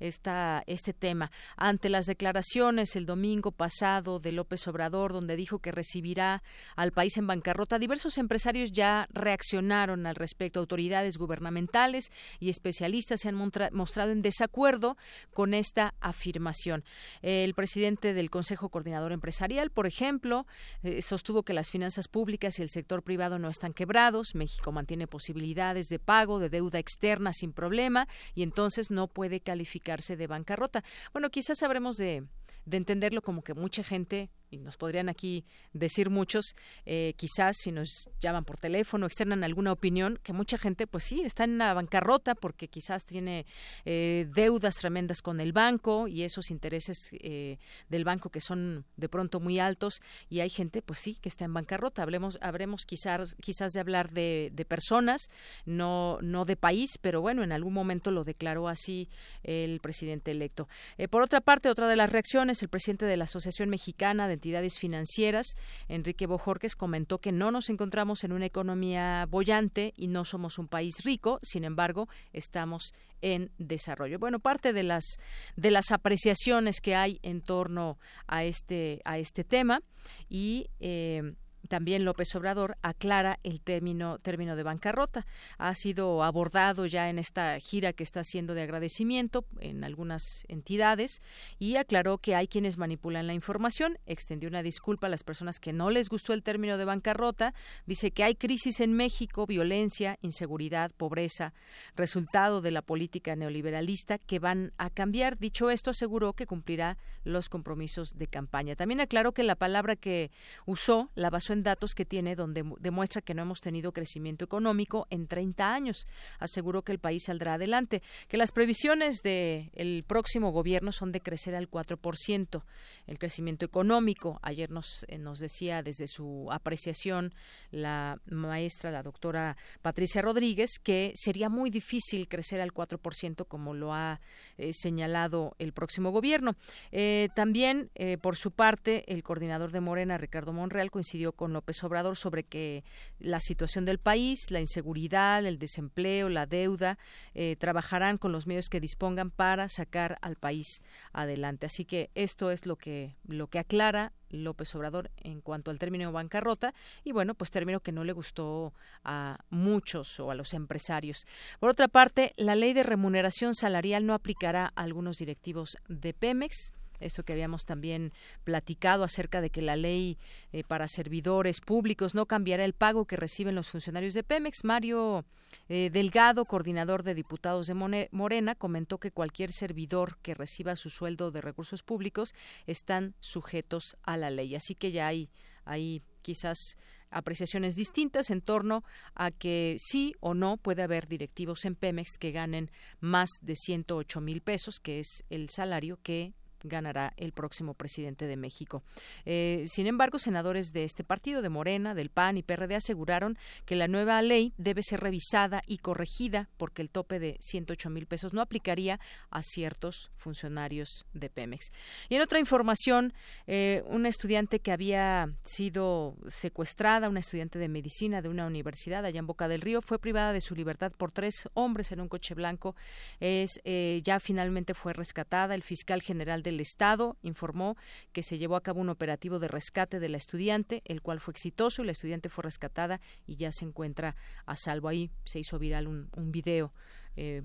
esta, este tema? Ante las declaraciones el domingo pasado de López Obrador, donde dijo que recibirá al país en bancarrota, diversos empresarios ya reaccionaron al respecto. Autoridades gubernamentales y especialistas se han mostrado en desacuerdo con esta afirmación. El presidente del Consejo Coordinador Empresarial, por ejemplo, eh, sostuvo que las finanzas públicas y el sector privado no están quebrados, México mantiene posibilidades de pago de deuda externa sin problema y entonces no puede calificarse de bancarrota. Bueno, quizás sabremos de de entenderlo como que mucha gente, y nos podrían aquí decir muchos, eh, quizás si nos llaman por teléfono, externan alguna opinión, que mucha gente, pues sí, está en la bancarrota porque quizás tiene eh, deudas tremendas con el banco y esos intereses eh, del banco que son de pronto muy altos y hay gente, pues sí, que está en bancarrota. Hablemos, habremos quizás, quizás de hablar de, de personas, no, no de país, pero bueno, en algún momento lo declaró así el presidente electo. por otra parte, otra de las reacciones el presidente de la Asociación Mexicana de Entidades Financieras, Enrique Bojorques, comentó que no nos encontramos en una economía bollante y no somos un país rico, sin embargo, estamos en desarrollo. Bueno, parte de las de las apreciaciones que hay en torno a este a este tema y eh, también López Obrador aclara el término, término de bancarrota. Ha sido abordado ya en esta gira que está haciendo de agradecimiento en algunas entidades y aclaró que hay quienes manipulan la información. Extendió una disculpa a las personas que no les gustó el término de bancarrota. Dice que hay crisis en México, violencia, inseguridad, pobreza, resultado de la política neoliberalista que van a cambiar. Dicho esto, aseguró que cumplirá los compromisos de campaña. También aclaró que la palabra que usó la basó datos que tiene donde demuestra que no hemos tenido crecimiento económico en 30 años. Aseguró que el país saldrá adelante, que las previsiones del el próximo gobierno son de crecer al 4%. El crecimiento económico, ayer nos, eh, nos decía desde su apreciación la maestra, la doctora Patricia Rodríguez, que sería muy difícil crecer al 4% como lo ha eh, señalado el próximo gobierno. Eh, también, por su parte, el coordinador de Morena, Ricardo Monreal, coincidió con López Obrador sobre que la situación del país, la inseguridad, el desempleo, la deuda, eh, trabajarán con los medios que dispongan para sacar al país adelante. Así que esto es lo que lo que aclara López Obrador en cuanto al término bancarrota y bueno, pues término que no le gustó a muchos o a los empresarios. Por otra parte, la ley de remuneración salarial no aplicará a algunos directivos de Pemex esto que habíamos también platicado acerca de que la ley eh, para servidores públicos no cambiará el pago que reciben los funcionarios de Pemex. Mario eh, Delgado, coordinador de diputados de Morena, comentó que cualquier servidor que reciba su sueldo de recursos públicos están sujetos a la ley. Así que ya hay, hay quizás apreciaciones distintas en torno a que sí o no puede haber directivos en Pemex que ganen más de 108 mil pesos, que es el salario que ganará el próximo presidente de México. Eh, sin embargo, senadores de este partido, de Morena, del PAN y PRD, aseguraron que la nueva ley debe ser revisada y corregida porque el tope de 108 mil pesos no aplicaría a ciertos funcionarios de Pemex. Y en otra información, eh, una estudiante que había sido secuestrada, una estudiante de medicina de una universidad allá en Boca del Río, fue privada de su libertad por tres hombres en un coche blanco. Es eh, ya finalmente fue rescatada. El fiscal general del Estado informó que se llevó a cabo un operativo de rescate de la estudiante, el cual fue exitoso y la estudiante fue rescatada y ya se encuentra a salvo. Ahí se hizo viral un, un video. Eh,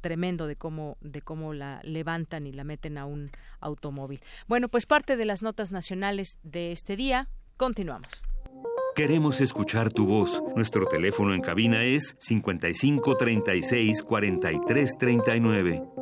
tremendo de cómo de cómo la levantan y la meten a un automóvil. Bueno, pues parte de las notas nacionales de este día. Continuamos. Queremos escuchar tu voz. Nuestro teléfono en cabina es 55 36 43 39.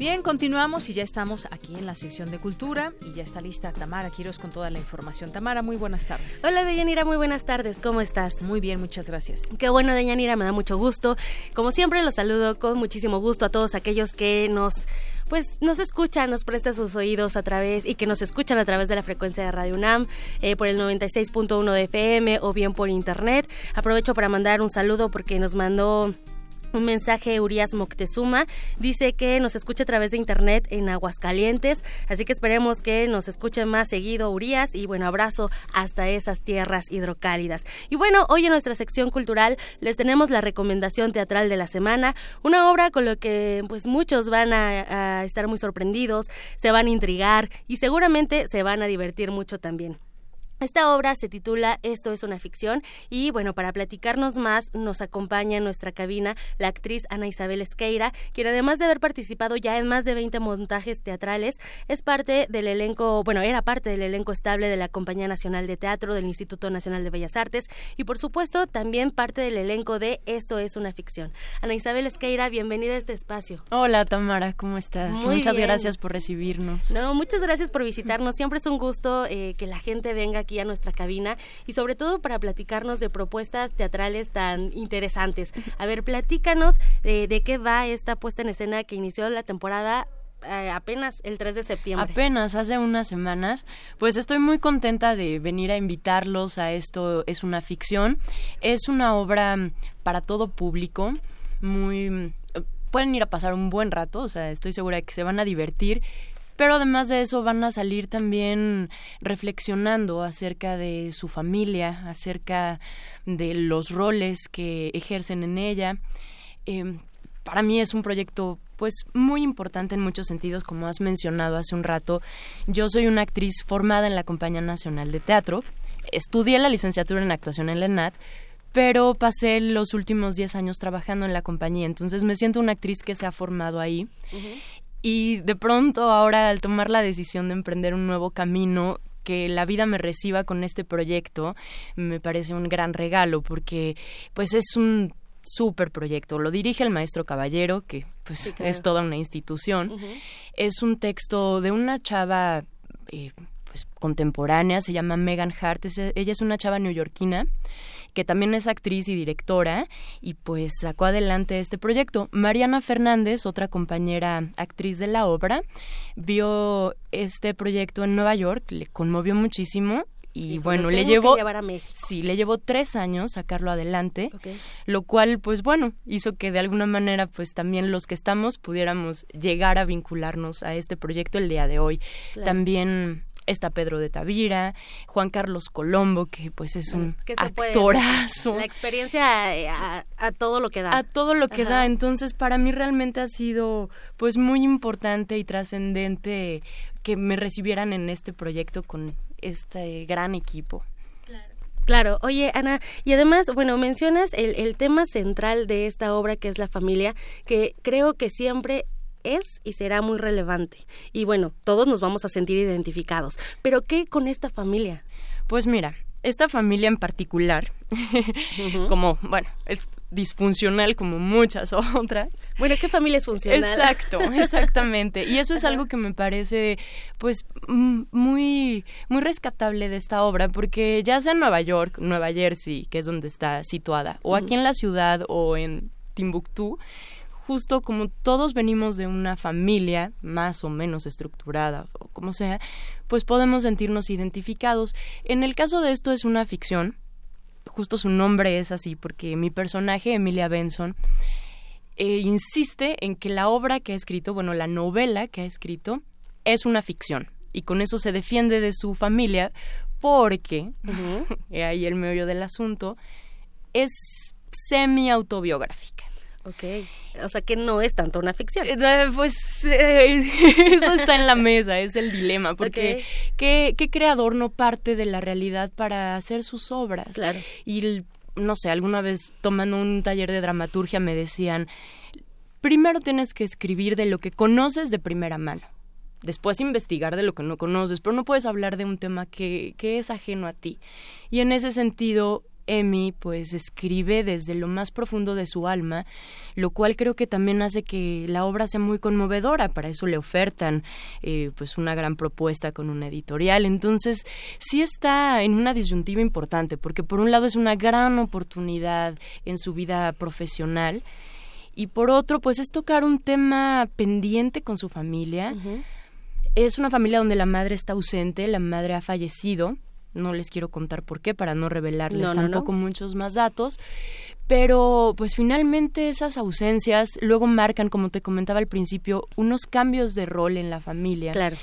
Bien, continuamos y ya estamos aquí en la sección de cultura y ya está lista Tamara Quiros con toda la información. Tamara, muy buenas tardes. Hola Deyanira, muy buenas tardes. ¿Cómo estás? Muy bien, muchas gracias. Qué bueno Deyanira, me da mucho gusto. Como siempre los saludo con muchísimo gusto a todos aquellos que nos pues nos escuchan, nos prestan sus oídos a través y que nos escuchan a través de la frecuencia de Radio UNAM eh, por el 96.1 de FM o bien por internet. Aprovecho para mandar un saludo porque nos mandó un mensaje Urias Moctezuma dice que nos escucha a través de internet en Aguascalientes, así que esperemos que nos escuche más seguido Urias y bueno, abrazo hasta esas tierras hidrocálidas. Y bueno, hoy en nuestra sección cultural les tenemos la recomendación teatral de la semana, una obra con lo que pues muchos van a estar muy sorprendidos, se van a intrigar y seguramente se van a divertir mucho también. Esta obra se titula Esto es una ficción y bueno, para platicarnos más nos acompaña en nuestra cabina la actriz Ana Isabel Esqueira, quien además de haber participado ya en más de 20 montajes teatrales, es parte del elenco, bueno, era parte del elenco estable de la Compañía Nacional de Teatro del Instituto Nacional de Bellas Artes y por supuesto también parte del elenco de Esto es una ficción. Ana Isabel Esqueira, bienvenida a este espacio. Hola Tamara, ¿cómo estás? Muchas gracias por recibirnos. No, muchas gracias por visitarnos. Siempre es un gusto eh, que la gente venga aquí a nuestra cabina y sobre todo para platicarnos de propuestas teatrales tan interesantes. A ver, platícanos de, de qué va esta puesta en escena que inició la temporada eh, apenas el 3 de septiembre. Apenas, hace unas semanas. Pues estoy muy contenta de venir a invitarlos a esto. Es una ficción. Es una obra para todo público. Muy. Pueden ir a pasar un buen rato, o sea, estoy segura de que se van a divertir pero además de eso van a salir también reflexionando acerca de su familia, acerca de los roles que ejercen en ella. Eh, para mí es un proyecto pues muy importante en muchos sentidos, como has mencionado hace un rato. Yo soy una actriz formada en la Compañía Nacional de Teatro, estudié la licenciatura en actuación en la ENAT, pero pasé los últimos 10 años trabajando en la compañía, entonces me siento una actriz que se ha formado ahí. Y de pronto ahora al tomar la decisión de emprender un nuevo camino, que la vida me reciba con este proyecto me parece un gran regalo porque pues es un súper proyecto. Lo dirige el maestro Caballero, que pues es toda una institución. Es un texto de una chava eh, pues, contemporánea, se llama Megan Hart. ella es una chava neoyorquina que también es actriz y directora y pues sacó adelante este proyecto. Mariana Fernández, otra compañera actriz de la obra, vio este proyecto en Nueva York, le conmovió muchísimo y bueno, le llevó sí, le llevó tres años sacarlo adelante, lo cual pues bueno hizo que de alguna manera pues también los que estamos pudiéramos llegar a vincularnos a este proyecto el día de hoy. También está Pedro de Tavira, Juan Carlos Colombo, que pues es un actorazo. La experiencia a, todo lo que da. A todo lo que da. Entonces, para mí realmente ha sido pues muy importante y trascendente que me recibieran en este proyecto con este gran equipo. Claro, oye Ana, y además, bueno, mencionas el, el tema central de esta obra que es la familia, que creo que siempre es y será muy relevante. Y bueno, todos nos vamos a sentir identificados. Pero ¿qué con esta familia? Pues mira, esta familia en particular, <laughs> como, bueno, es disfuncional como muchas <laughs> otras. Bueno, ¿qué familia es funcional? Exacto, exactamente. Y eso es algo que me parece, pues, muy, muy rescatable de esta obra, porque ya sea en Nueva York, Nueva Jersey, que es donde está situada, o aquí en la ciudad o en Timbuktu, justo como todos venimos de una familia más o menos estructurada o como sea, pues podemos sentirnos identificados. En el caso de esto es una ficción, justo su nombre es así porque mi personaje, Emilia Benson, eh, insiste en que la obra que ha escrito, bueno, la novela que ha escrito, es una ficción. Y con eso se defiende de su familia porque, <laughs> ahí el meollo del asunto, es semi-autobiográfica. Ok, o sea que no es tanto una ficción. Eh, pues eh, <laughs> eso está en la mesa, es el dilema, porque ¿qué, creador no parte de la realidad para hacer sus obras? Claro. Y no sé, alguna vez tomando un taller de dramaturgia me decían, primero tienes que escribir de lo que conoces de primera mano después investigar de lo que no conoces, pero no puedes hablar de un tema que, que es ajeno a ti. Y en ese sentido, Emi pues escribe desde lo más profundo de su alma, lo cual creo que también hace que la obra sea muy conmovedora. Para eso le ofertan eh, pues una gran propuesta con una editorial. Entonces sí está en una disyuntiva importante, porque por un lado es una gran oportunidad en su vida profesional y por otro pues es tocar un tema pendiente con su familia. Es una familia donde la madre está ausente, la madre ha fallecido no les quiero contar por qué para no revelarles tampoco muchos más datos, pero pues finalmente esas ausencias luego marcan, como te comentaba al principio, unos cambios de rol en la familia. Claro.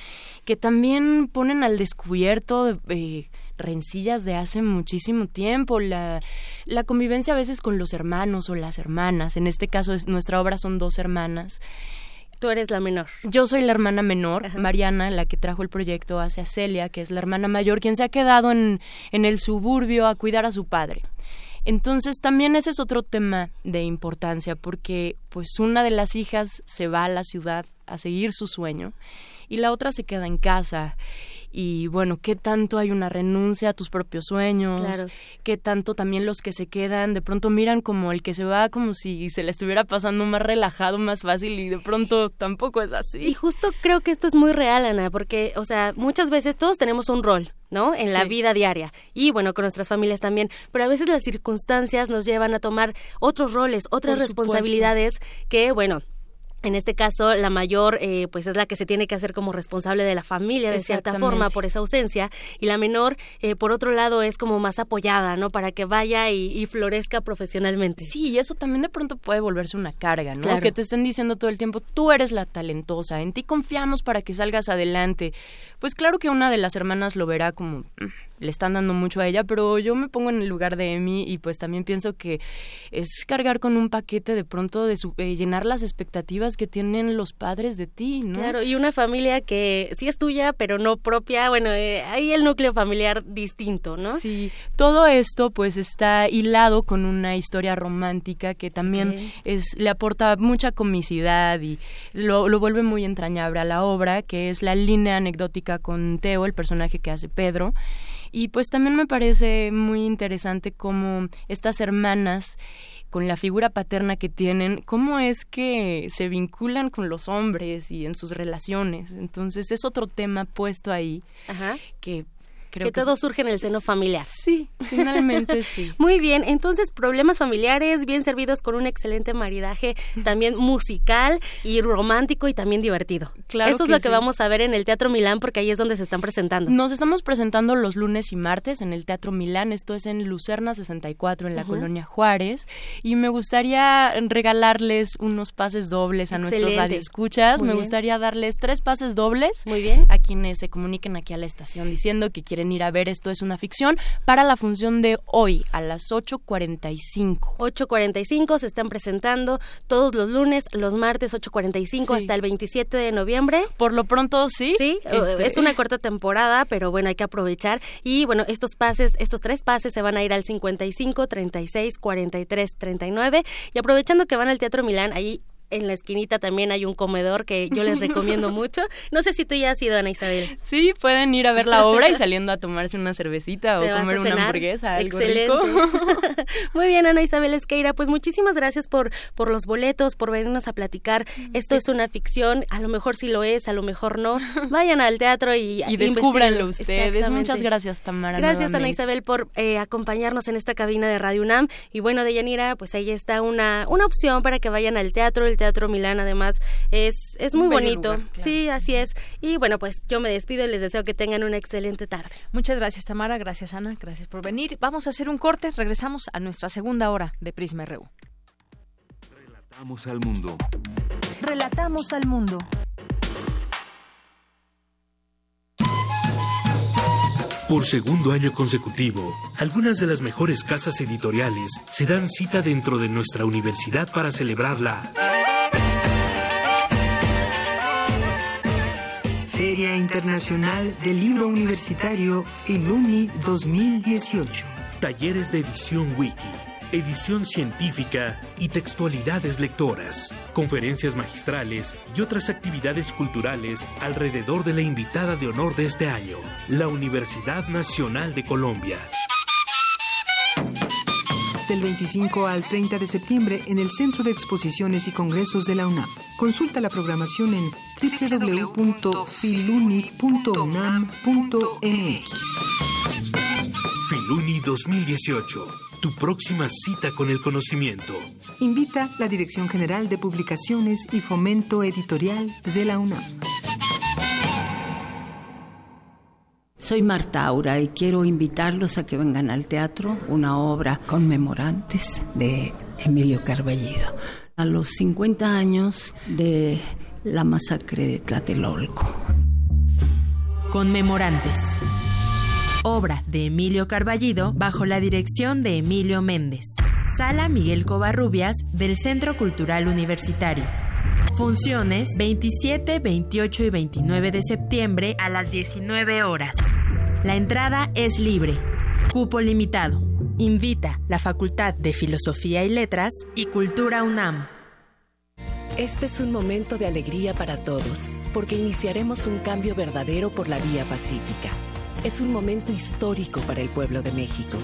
Que también ponen al descubierto eh, rencillas de hace muchísimo tiempo, la, la convivencia a veces con los hermanos o las hermanas. En este caso, es, nuestra obra son dos hermanas Tú eres la menor. Yo soy la hermana menor, Mariana, la que trajo el proyecto hacia Celia, que es la hermana mayor, quien se ha quedado en, en el suburbio a cuidar a su padre. Entonces también ese es otro tema de importancia porque pues una de las hijas se va a la ciudad a seguir su sueño y la otra se queda en casa y bueno, qué tanto hay una renuncia a tus propios sueños, qué tanto también los que se quedan de pronto miran como el que se va como si se le estuviera pasando más relajado, más fácil y de pronto tampoco es así. Y justo creo que esto es muy real, Ana, porque, o sea, muchas veces todos tenemos un rol, ¿no? En la vida diaria y bueno, con nuestras familias también, pero a veces las circunstancias nos llevan a tomar otros roles, otras responsabilidades que, bueno, en este caso, la mayor, eh, pues es la que se tiene que hacer como responsable de la familia de cierta forma por esa ausencia, y la menor, eh, por otro lado, es como más apoyada, ¿no? Para que vaya y, florezca profesionalmente. Sí, y eso también de pronto puede volverse una carga, ¿no? Que te estén diciendo todo el tiempo, tú eres la talentosa, en ti confiamos para que salgas adelante. Pues claro que una de las hermanas lo verá como, mm, le están dando mucho a ella, pero yo me pongo en el lugar de Emi y pues también pienso que es cargar con un paquete de pronto de eh, llenar las expectativas que tienen los padres de ti, ¿no? Claro, y una familia que sí es tuya, pero no propia, bueno, eh, hay el núcleo familiar distinto, ¿no? Sí, todo esto pues está hilado con una historia romántica que también es le aporta mucha comicidad y lo, lo vuelve muy entrañable a la obra, que es la línea anecdótica con Teo, el personaje que hace Pedro. Y pues también me parece muy interesante cómo estas hermanas con la figura paterna que tienen, cómo es que se vinculan con los hombres y en sus relaciones. Entonces es otro tema puesto ahí que que, todo surge en el seno familiar. Sí, finalmente <laughs> sí. Muy bien, entonces problemas familiares bien servidos con un excelente maridaje también musical y romántico y también divertido. Claro Eso es lo que vamos a ver en el Teatro Milán porque ahí es donde se están presentando. Nos estamos presentando los lunes y martes en el Teatro Milán, esto es en Lucerna 64 en la colonia Juárez y me gustaría regalarles unos pases dobles a nuestros radioescuchas. me gustaría darles tres pases dobles Muy bien. a quienes se comuniquen aquí a la estación diciendo que quieren ir a ver Esto es una ficción para la función de hoy a las 8.45. 8.45 se están presentando todos los lunes, los martes 8.45 hasta el 27 de noviembre. Por lo pronto sí. Sí, este. es una corta temporada, pero bueno, hay que aprovechar. Y bueno, estos pases, estos tres pases se van a ir al 55, 36, 43, 39. Y aprovechando que van al Teatro Milán, ahí en la esquinita también hay un comedor que yo les recomiendo <laughs> mucho. No sé si tú ya has ido, Ana Isabel. Sí, pueden ir a ver la obra y saliendo a tomarse una cervecita o comer una hamburguesa, algo Excelente. <laughs> Muy bien, Ana Isabel Esqueira, pues muchísimas gracias por, por los boletos, por venirnos a platicar. Esto es una ficción, a lo mejor sí lo es, a lo mejor no. <laughs> Vayan al teatro y, y descúbranlo ustedes. Muchas gracias, Tamara. Gracias, Ana Isabel, por eh, acompañarnos en esta cabina de Radio UNAM. Y bueno, de Yanira, pues ahí está una, una opción para que vayan al teatro. El Teatro Milán además es, es muy bonito. Sí, así es. Y bueno, pues yo me despido y les deseo que tengan una excelente tarde. Muchas gracias Tamara, gracias Ana, gracias por venir. Vamos a hacer un corte, regresamos a nuestra segunda hora de Prisma RU. Relatamos al mundo. Relatamos al mundo. Por segundo año consecutivo, algunas de las mejores casas editoriales se dan cita dentro de nuestra universidad para celebrarla. Feria Internacional del Libro Universitario Filuni 2018. Talleres de edición wiki edición científica y textualidades lectoras, conferencias magistrales y otras actividades culturales alrededor de la invitada de honor de este año, la Universidad Nacional de Colombia. Del 25 al 30 de septiembre en el Centro de Exposiciones y Congresos de la UNAM. Consulta la programación en www.filuni.unam.mx. Filuni 2018 tu próxima cita con el conocimiento. Invita la Dirección General de Publicaciones y Fomento Editorial de la UNAM. Soy Marta Aura y quiero invitarlos a que vengan al teatro una obra conmemorantes de Emilio Carballido. A los 50 años de la masacre de Tlatelolco. Conmemorantes obra de Emilio Carballido bajo la dirección de Emilio Méndez. Sala Miguel Covarrubias del Centro Cultural Universitario. Funciones 27, 28 y 29 de septiembre a las 19 horas. La entrada es libre. Cupo limitado. Invita la Facultad de Filosofía y Letras y Cultura UNAM. Este es un momento de alegría para todos, porque iniciaremos un cambio verdadero por la vía pacífica. Es un momento histórico para el pueblo de México.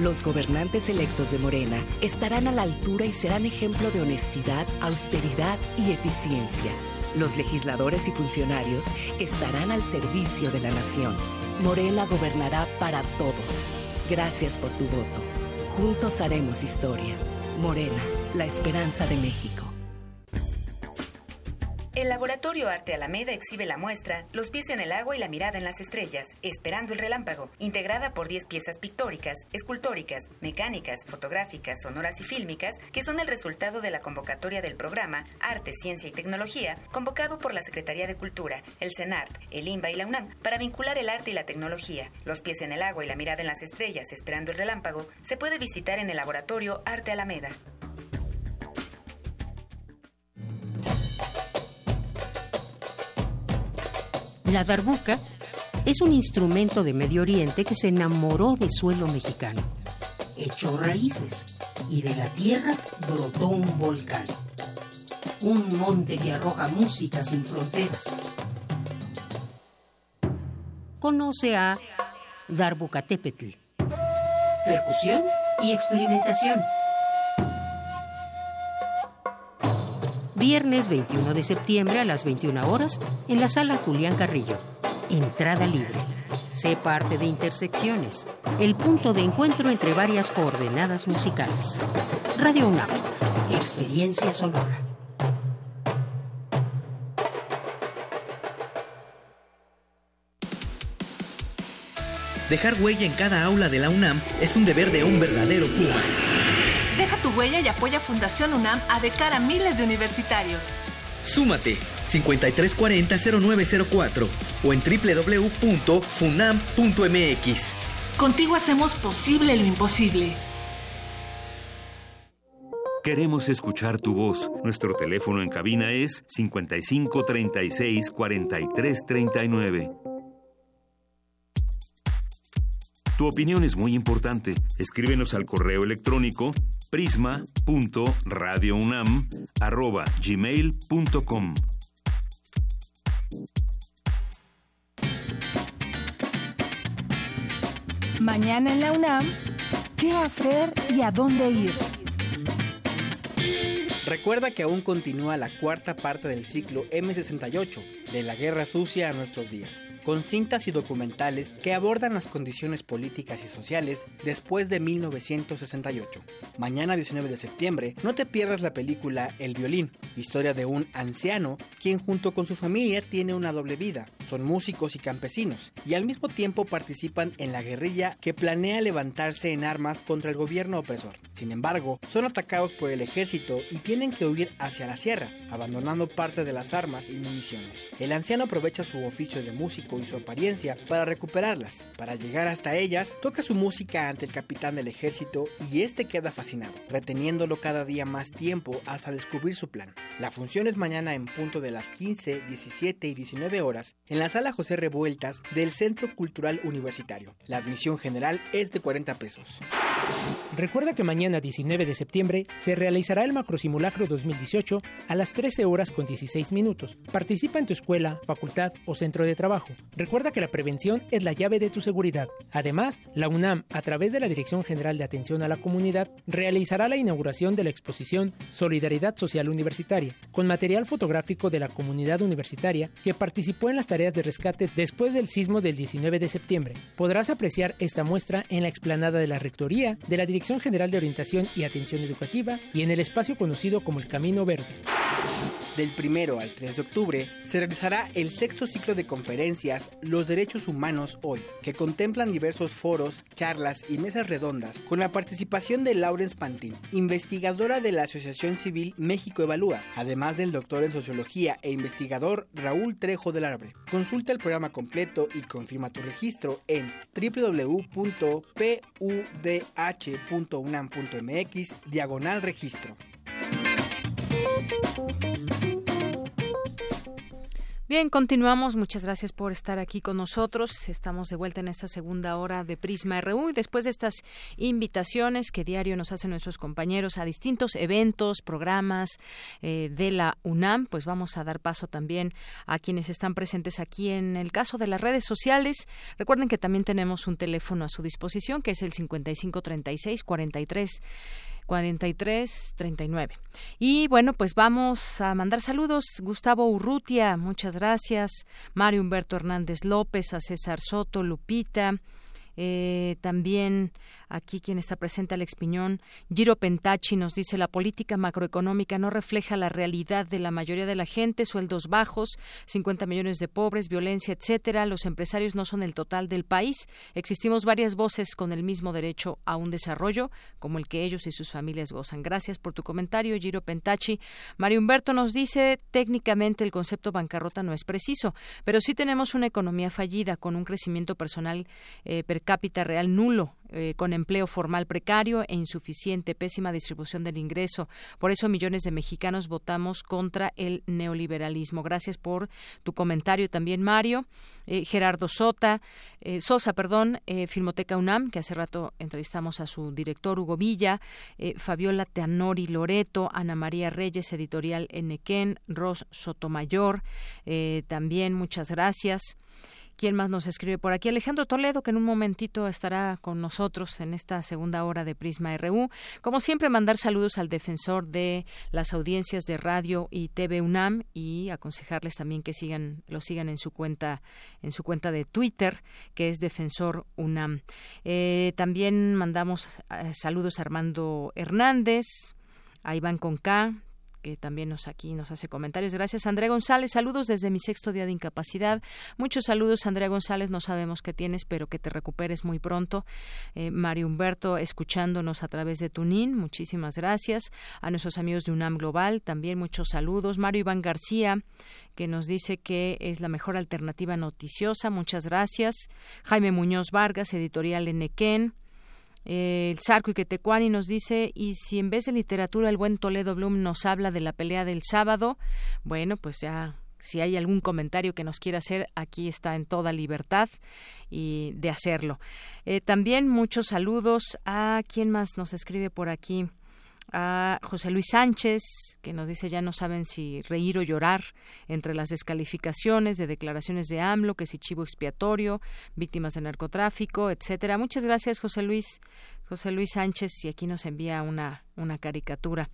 Los gobernantes electos de Morena estarán a la altura y serán ejemplo de honestidad, austeridad y eficiencia. Los legisladores y funcionarios estarán al servicio de la nación. Morena gobernará para todos. Gracias por tu voto. Juntos haremos historia. Morena, la esperanza de México. El laboratorio Arte Alameda exhibe la muestra Los pies en el agua y la mirada en las estrellas, Esperando el relámpago, integrada por 10 piezas pictóricas, escultóricas, mecánicas, fotográficas, sonoras y fílmicas, que son el resultado de la convocatoria del programa Arte, Ciencia y Tecnología, convocado por la Secretaría de Cultura, el CENART, el INBA y la UNAM, para vincular el arte y la tecnología. Los pies en el agua y la mirada en las estrellas, Esperando el relámpago, se puede visitar en el laboratorio Arte Alameda. La darbuca es un instrumento de Medio Oriente que se enamoró del suelo mexicano. Echó raíces y de la tierra brotó un volcán. Un monte que arroja música sin fronteras. Conoce a Darbucatepetl. Percusión y experimentación. Viernes 21 de septiembre a las 21 horas en la sala Julián Carrillo. Entrada libre. Sé parte de Intersecciones, el punto de encuentro entre varias coordenadas musicales. Radio UNAM, experiencia sonora. Dejar huella en cada aula de la UNAM es un deber de un verdadero Puma. Huella y apoya Fundación UNAM a de cara a miles de universitarios. Súmate 5340-0904 o en www.funam.mx. Contigo hacemos posible lo imposible. Queremos escuchar tu voz. Nuestro teléfono en cabina es 55 36 Tu opinión es muy importante. Escríbenos al correo electrónico prisma.radiounam@gmail.com. Mañana en la UNAM, ¿qué hacer y a dónde ir? Recuerda que aún continúa la cuarta parte del ciclo M68, de la Guerra Sucia a nuestros días, con cintas y documentales que abordan las condiciones políticas y sociales después de 1968. Mañana 19 de septiembre, no te pierdas la película El violín, historia de un anciano quien junto con su familia tiene una doble vida. Son músicos y campesinos, y al mismo tiempo participan en la guerrilla que planea levantarse en armas contra el gobierno opresor. Sin embargo, son atacados por el ejército y tienen que huir hacia la sierra, abandonando parte de las armas y municiones. El anciano aprovecha su oficio de músico y su apariencia para recuperarlas. Para llegar hasta ellas, toca su música ante el capitán del ejército y este queda fascinado, reteniéndolo cada día más tiempo hasta descubrir su plan. La función es mañana en punto de las 15, 17 y 19 horas en la sala José Revueltas del Centro Cultural Universitario. La admisión general es de 40 pesos. Recuerda que mañana 19 de septiembre se realizará el macrosimulacro 2018 a las 13 horas con 16 minutos. Participa en tu escuela, facultad o centro de trabajo. Recuerda que la prevención es la llave de tu seguridad. Además, la UNAM, a través de la Dirección General de Atención a la Comunidad, realizará la inauguración de la exposición Solidaridad Social Universitaria, con material fotográfico de la comunidad universitaria que participó en las tareas de rescate después del sismo del 19 de septiembre. Podrás apreciar esta muestra en la explanada de la Rectoría, de la Dirección General de Orientación y Atención Educativa y en el espacio conocido como el Camino Verde. Del 1 al 3 de octubre se realizará el sexto ciclo de conferencias Los Derechos Humanos Hoy, que contemplan diversos foros, charlas y mesas redondas con la participación de Laurence Pantin, investigadora de la Asociación Civil México Evalúa, además del doctor en Sociología e investigador Raúl Trejo del Arbre. Consulta el programa completo y confirma tu registro en www.pudh.unam.mx diagonal registro. Bien, continuamos. Muchas gracias por estar aquí con nosotros. Estamos de vuelta en esta segunda hora de Prisma RU y después de estas invitaciones que diario nos hacen nuestros compañeros a distintos eventos, programas eh, de la UNAM, pues vamos a dar paso también a quienes están presentes aquí en el caso de las redes sociales. Recuerden que también tenemos un teléfono a su disposición que es el 5536 43 43 39. Y bueno, pues vamos a mandar saludos. Gustavo Urrutia, muchas gracias. Mario Humberto Hernández López, a César Soto, Lupita. Eh, también Aquí quien está presente, Alex Piñón. Giro Pentachi nos dice la política macroeconómica no refleja la realidad de la mayoría de la gente, sueldos bajos, 50 millones de pobres, violencia, etcétera. Los empresarios no son el total del país. Existimos varias voces con el mismo derecho a un desarrollo como el que ellos y sus familias gozan. Gracias por tu comentario, Giro Pentachi. Mario Humberto nos dice técnicamente el concepto bancarrota no es preciso, pero sí tenemos una economía fallida con un crecimiento personal eh, cápita real nulo eh, con empleo formal precario e insuficiente, pésima distribución del ingreso. Por eso millones de mexicanos votamos contra el neoliberalismo. Gracias por tu comentario también, Mario. Eh, Gerardo Sota, eh, Sosa, perdón, Filmoteca UNAM, que hace rato entrevistamos a su director Hugo Villa, Fabiola Teanori Loreto, Ana María Reyes, editorial Enequén, Ros Sotomayor, también muchas gracias. ¿Quién más nos escribe por aquí? Alejandro Toledo, que en un momentito estará con nosotros en esta segunda hora de Prisma RU. Como siempre, mandar saludos al defensor de las audiencias de radio y TV UNAM y aconsejarles también que sigan, lo sigan en su cuenta, en su cuenta de Twitter, que es Defensor UNAM. Eh, también mandamos eh, saludos a Armando Hernández, a Iván Conca, que también nos aquí nos hace comentarios. Gracias, Andrea González. Saludos desde mi sexto día de incapacidad. Muchos saludos, Andrea González. No sabemos qué tienes, pero que te recuperes muy pronto. Eh, Mario Humberto, escuchándonos a través de Tunín. Muchísimas gracias. A nuestros amigos de UNAM Global, también muchos saludos. Mario Iván García, que nos dice que es la mejor alternativa noticiosa. Muchas gracias. Jaime Muñoz Vargas, editorial Enequén el Sarco y Quetecuani nos dice, y si en vez de literatura el buen Toledo Bloom nos habla de la pelea del sábado, bueno, pues ya si hay algún comentario que nos quiera hacer, aquí está en toda libertad y de hacerlo. Eh, también muchos saludos a quién más nos escribe por aquí a José Luis Sánchez, que nos dice ya no saben si reír o llorar entre las descalificaciones de declaraciones de AMLO, que si chivo expiatorio, víctimas de narcotráfico, etcétera. Muchas gracias, José Luis, José Luis Sánchez, y aquí nos envía una, una caricatura.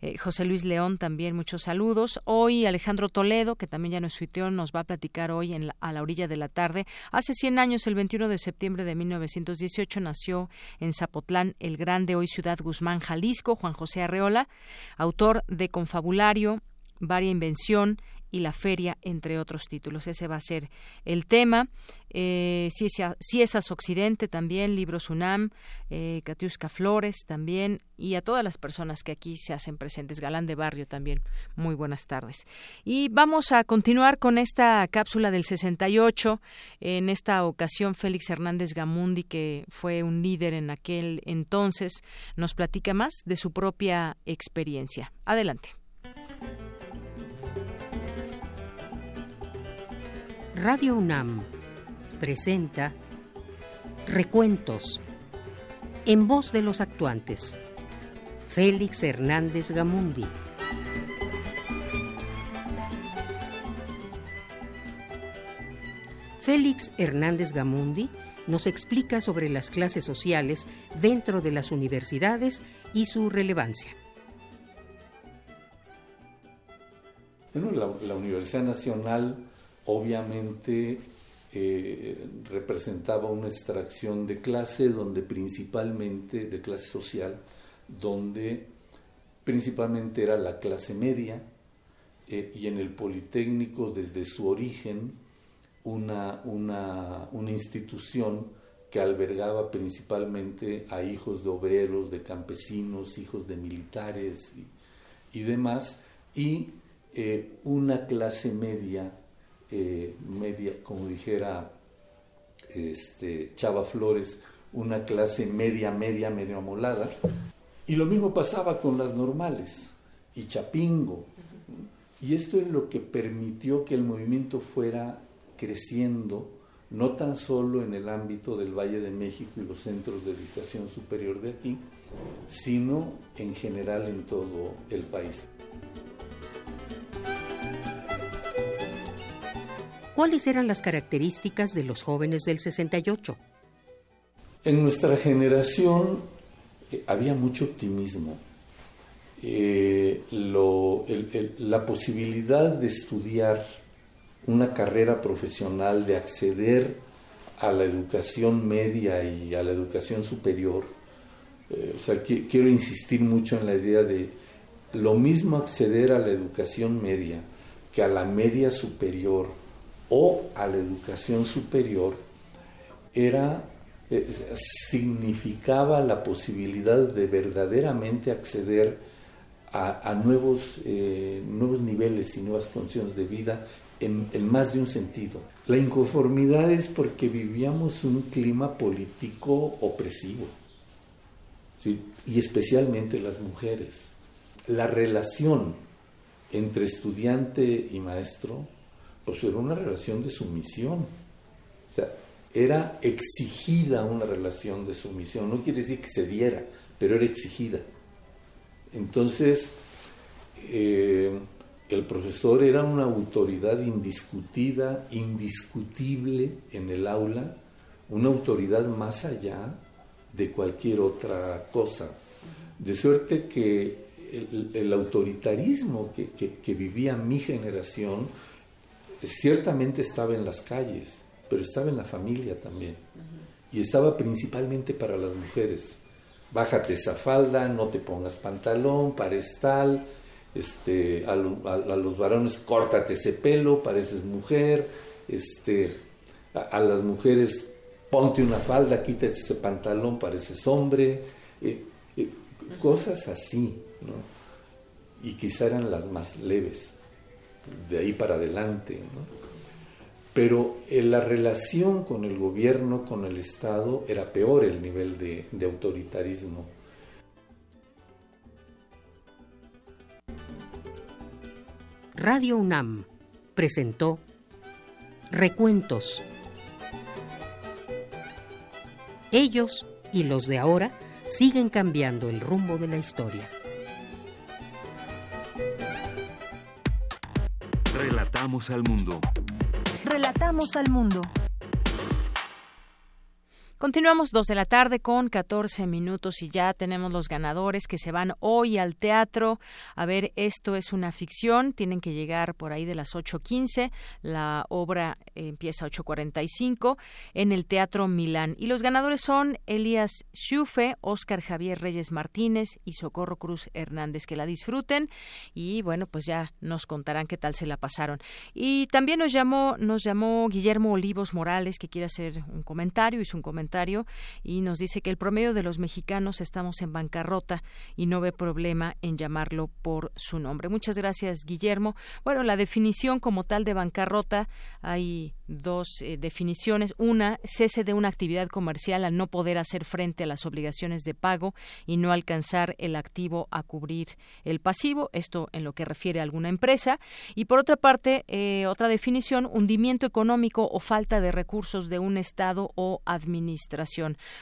Eh, José Luis León también muchos saludos. Hoy Alejandro Toledo, que también ya nos suiteó, nos va a platicar hoy en a la orilla de la tarde. Hace 100 años, el 21 de septiembre de 1918, nació en Zapotlán el grande, hoy ciudad Guzmán, Jalisco, Juan José Arreola, autor de Confabulario, Varia Invención, y la feria, entre otros títulos. Ese va a ser el tema. Eh, Ciesas Occidente también, Libros UNAM, eh, Katiuska Flores también, y a todas las personas que aquí se hacen presentes. Galán de Barrio también, muy buenas tardes. Y vamos a continuar con esta cápsula del 68. En esta ocasión, Félix Hernández Gamundi, que fue un líder en aquel entonces, nos platica más de su propia experiencia. Adelante. Radio UNAM presenta Recuentos en voz de los actuantes. Félix Hernández Gamundi. Félix Hernández Gamundi nos explica sobre las clases sociales dentro de las universidades y su relevancia. Bueno, la, la Universidad Nacional obviamente eh, representaba una extracción de clase donde principalmente, de clase social, donde principalmente era la clase media eh, y en el Politécnico desde su origen una, una, una, institución que albergaba principalmente a hijos de obreros, de campesinos, hijos de militares y, demás, y eh, una clase media eh, media, como dijera este, Chava Flores, una clase media, media, medio amolada. Y lo mismo pasaba con las normales y Chapingo. Y esto es lo que permitió que el movimiento fuera creciendo, no tan solo en el ámbito del Valle de México y los centros de educación superior de aquí, sino en general en todo el país. ¿Cuáles eran las características de los jóvenes del 68? En nuestra generación eh, había mucho optimismo. Eh, la posibilidad de estudiar una carrera profesional, de acceder a la educación media y a la educación superior. Eh, o sea, quiero insistir mucho en la idea de lo mismo acceder a la educación media que a la media superior o a la educación superior era eh, significaba la posibilidad de verdaderamente acceder a, nuevos, eh, nuevos niveles y nuevas condiciones de vida en, más de un sentido. La inconformidad es porque vivíamos un clima político opresivo, y especialmente las mujeres. La relación entre estudiante y maestro, pues era una relación de sumisión. O sea, era exigida una relación de sumisión. No quiere decir que se diera, pero era exigida. Entonces, eh, el profesor era una autoridad indiscutida, indiscutible en el aula, una autoridad más allá de cualquier otra cosa. De suerte que el, autoritarismo que, vivía mi generación ciertamente estaba en las calles, pero estaba en la familia también. Y estaba principalmente para las mujeres. Bájate esa falda, no te pongas pantalón, pares tal, este, a, los varones, córtate ese pelo, pareces mujer, este, a, las mujeres, ponte una falda, quítate ese pantalón, pareces hombre, eh, eh, cosas así, Y quizá eran las más leves, de ahí para adelante, Pero en la relación con el gobierno, con el Estado, era peor el nivel de autoritarismo Radio UNAM presentó Recuentos. Ellos y los de ahora siguen cambiando el rumbo de la historia. Relatamos al mundo. Relatamos al mundo. Continuamos dos de la tarde con 14 minutos y ya tenemos los ganadores que se van hoy al teatro. A ver, esto es una ficción, tienen que llegar por ahí de las 8.15. La obra empieza a 8.45 en el Teatro Milán. Y los ganadores son Elías Schufe, Oscar Javier Reyes Martínez y Socorro Cruz Hernández. Que la disfruten y bueno, pues ya nos contarán qué tal se la pasaron. Y también nos llamó, nos llamó Guillermo Olivos Morales que quiere hacer un comentario, hizo un comentario y nos dice que el promedio de los mexicanos estamos en bancarrota y no ve problema en llamarlo por su nombre. Muchas gracias, Guillermo. Bueno, la definición como tal de bancarrota hay dos eh, definiciones. Una, cese de una actividad comercial al no poder hacer frente a las obligaciones de pago y no alcanzar el activo a cubrir el pasivo. Esto en lo que refiere a alguna empresa. Y por otra parte, eh, otra definición, hundimiento económico o falta de recursos de un Estado o administración.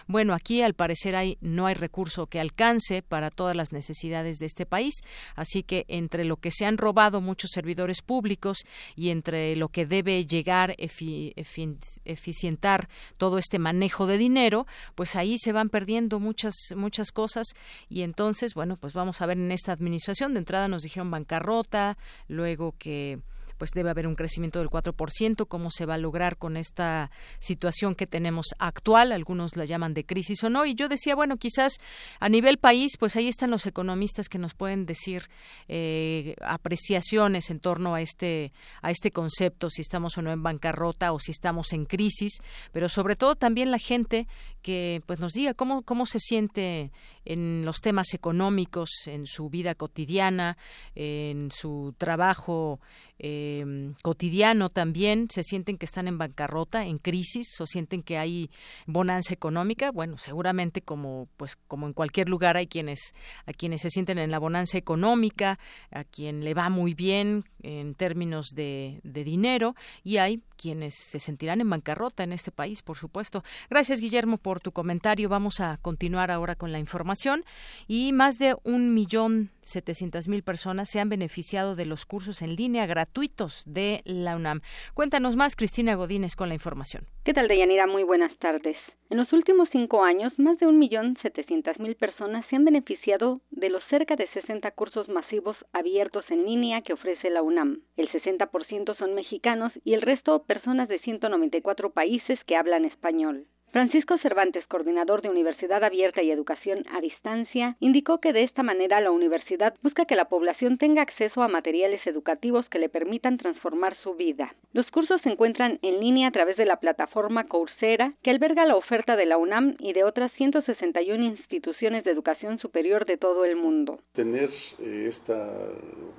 Bueno, aquí al parecer hay, no hay recurso que alcance para todas las necesidades de este país. Así que entre lo que se han robado muchos servidores públicos y entre lo que debe llegar eficientar todo este manejo de dinero, pues ahí se van perdiendo muchas muchas cosas y entonces, bueno, pues vamos a ver en esta administración de entrada nos dijeron bancarrota, luego que pues debe haber un crecimiento del 4%. ¿Cómo se va a lograr con esta situación que tenemos actual? Algunos la llaman de crisis o no. Y yo decía, bueno, quizás a nivel país, pues ahí están los economistas que nos pueden decir eh, apreciaciones en torno a este, a este concepto, si estamos o no en bancarrota o si estamos en crisis, pero sobre todo también la gente que pues nos diga cómo, cómo se siente en los temas económicos, en su vida cotidiana, en su trabajo eh, cotidiano también, se sienten que están en bancarrota, en crisis, o sienten que hay bonanza económica. Bueno, seguramente como pues como en cualquier lugar hay quienes a quienes se sienten en la bonanza económica, a quien le va muy bien en términos de, de dinero y hay quienes se sentirán en bancarrota en este país, por supuesto. Gracias, Guillermo, por tu comentario. Vamos a continuar ahora con la información. Y más de un millón setecientas mil personas se han beneficiado de los cursos en línea gratuitos de la UNAM. Cuéntanos más, Cristina Godínez, con la información. ¿Qué tal, Deyanira? Muy buenas tardes. En los últimos cinco años, más de un millón setecientas mil personas se han beneficiado de los cerca de 60 cursos masivos abiertos en línea que ofrece la UNAM. El 60% son mexicanos y el resto personas de 194 países que hablan español. Francisco Cervantes, coordinador de Universidad Abierta y Educación a Distancia, indicó que de esta manera la universidad busca que la población tenga acceso a materiales educativos que le permitan transformar su vida. Los cursos se encuentran en línea a través de la plataforma Coursera, que alberga la oferta de la UNAM y de otras 161 instituciones de educación superior de todo el mundo. Tener eh, esta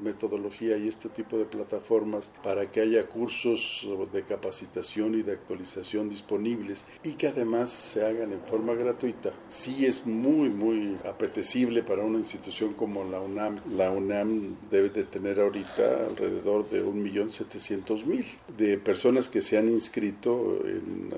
metodología y este tipo de plataformas para que haya cursos de capacitación y de actualización disponibles y que además además se hagan en forma gratuita, sí es muy, muy apetecible para una institución como la UNAM. La UNAM debe de tener ahorita alrededor de 1.700.000 de personas que se han inscrito en,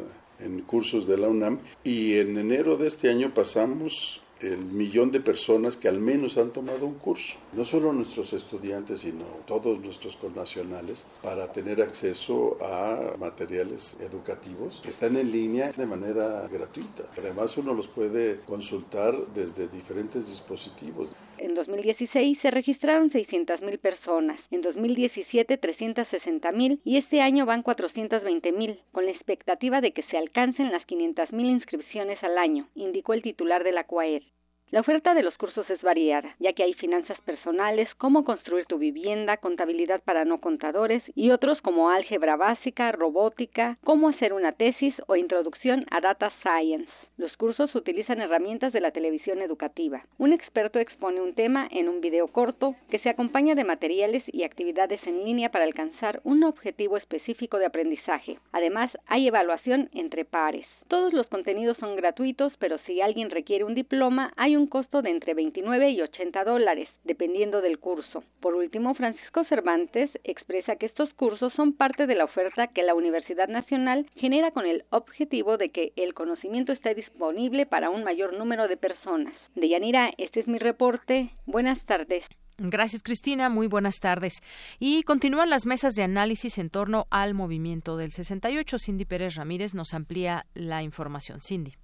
en cursos de la UNAM y en enero de este año pasamos el millón de personas que al menos han tomado un curso. No solo nuestros estudiantes, sino todos nuestros connacionales, para tener acceso a materiales educativos que están en línea de manera gratuita. Además, uno los puede consultar desde diferentes dispositivos. En 2016 se registraron 600.000 personas, en 2017 360.000 y este año van 420.000, con la expectativa de que se alcancen las 500.000 inscripciones al año, indicó el titular de la CUAEL. La oferta de los cursos es variada, ya que hay finanzas personales, cómo construir tu vivienda, contabilidad para no contadores y otros como álgebra básica, robótica, cómo hacer una tesis o introducción a data science. Los cursos utilizan herramientas de la televisión educativa. Un experto expone un tema en un video corto que se acompaña de materiales y actividades en línea para alcanzar un objetivo específico de aprendizaje. Además, hay evaluación entre pares. Todos los contenidos son gratuitos, pero si alguien requiere un diploma, hay un costo de entre 29 y 80 dólares, dependiendo del curso. Por último, Francisco Cervantes expresa que estos cursos son parte de la oferta que la Universidad Nacional genera con el objetivo de que el conocimiento esté disponible disponible para un mayor número de personas. De Yanira, este es mi reporte. Buenas tardes. Gracias, Cristina. Muy buenas tardes. Y continúan las mesas de análisis en torno al movimiento del 68. Cindy Pérez Ramírez nos amplía la información. Cindy.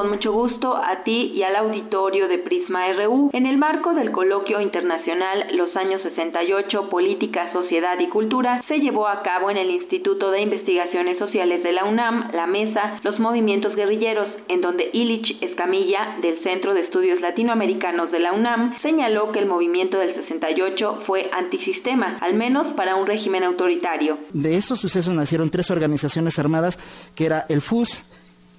Con mucho gusto a ti y al auditorio de Prisma RU en el marco del coloquio internacional Los años 68, Política, Sociedad y Cultura se llevó a cabo en el Instituto de Investigaciones Sociales de la UNAM, la mesa Los movimientos guerrilleros, en donde Illich Escamilla, del Centro de Estudios Latinoamericanos de la UNAM, señaló que el movimiento del 68 fue antisistema, al menos para un régimen autoritario. De esos sucesos nacieron tres organizaciones armadas, que era el FUS,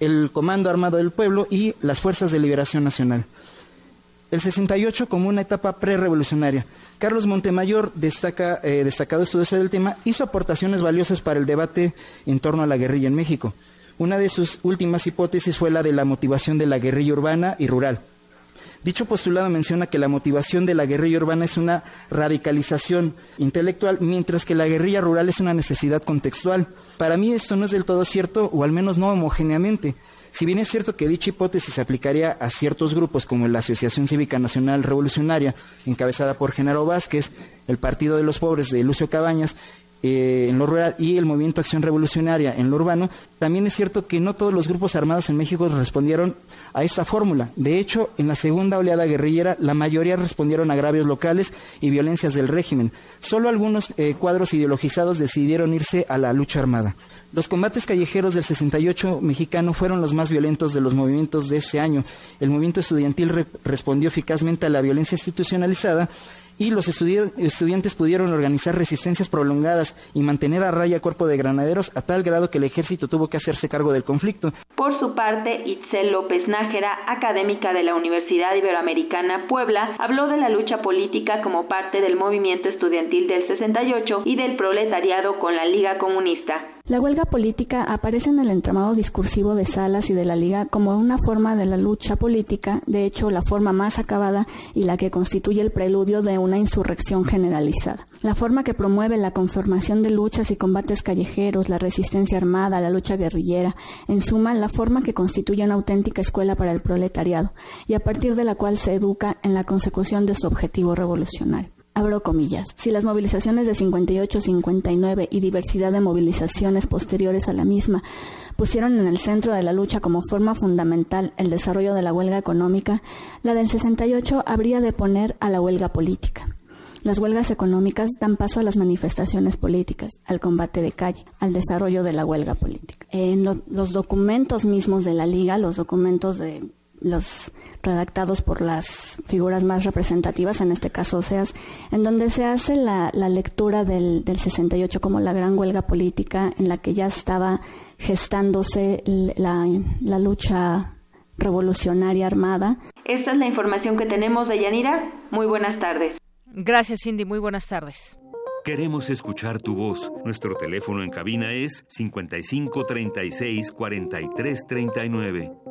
el Comando Armado del Pueblo y las Fuerzas de Liberación Nacional. El 68 como una etapa prerevolucionaria. Carlos Montemayor, destaca, eh, destacado estudioso del tema, hizo aportaciones valiosas para el debate en torno a la guerrilla en México. Una de sus últimas hipótesis fue la de la motivación de la guerrilla urbana y rural. Dicho postulado menciona que la motivación de la guerrilla urbana es una radicalización intelectual, mientras que la guerrilla rural es una necesidad contextual. Para mí esto no es del todo cierto, o al menos no homogéneamente. Si bien es cierto que dicha hipótesis se aplicaría a ciertos grupos como la Asociación Cívica Nacional Revolucionaria, encabezada por Genaro Vázquez, el Partido de los Pobres de Lucio Cabañas eh, en lo rural y el movimiento Acción Revolucionaria en lo urbano, también es cierto que no todos los grupos armados en México respondieron a esta fórmula. De hecho, en la segunda oleada guerrillera, la mayoría respondieron a agravios locales y violencias del régimen. Solo algunos eh, cuadros ideologizados decidieron irse a la lucha armada. Los combates callejeros del 68 mexicano fueron los más violentos de los movimientos de ese año. El movimiento estudiantil respondió eficazmente a la violencia institucionalizada y los estudiantes pudieron organizar resistencias prolongadas y mantener a raya cuerpo de granaderos a tal grado que el ejército tuvo que hacerse cargo del conflicto. Por su parte, Itzel López Nájera, académica de la Universidad Iberoamericana Puebla, habló de la lucha política como parte del movimiento estudiantil del 68 y del proletariado con la Liga Comunista. La huelga política aparece en el entramado discursivo de Salas y de la Liga como una forma de la lucha política, de hecho la forma más acabada y la que constituye el preludio de una insurrección generalizada. La forma que promueve la conformación de luchas y combates callejeros, la resistencia armada, la lucha guerrillera, en suma, la forma que constituye una auténtica escuela para el proletariado y a partir de la cual se educa en la consecución de su objetivo revolucionario abro comillas, si las movilizaciones de 58-59 y diversidad de movilizaciones posteriores a la misma pusieron en el centro de la lucha como forma fundamental el desarrollo de la huelga económica, la del 68 habría de poner a la huelga política. Las huelgas económicas dan paso a las manifestaciones políticas, al combate de calle, al desarrollo de la huelga política. En los documentos mismos de la Liga, los documentos de los redactados por las figuras más representativas, en este caso OSEAS, en donde se hace la, lectura del, del, 68 como la gran huelga política en la que ya estaba gestándose la, la lucha revolucionaria armada. Esta es la información que tenemos de Yanira. Muy buenas tardes. Gracias, Cindy. Muy buenas tardes. Queremos escuchar tu voz. Nuestro teléfono en cabina es 55 36 43 39.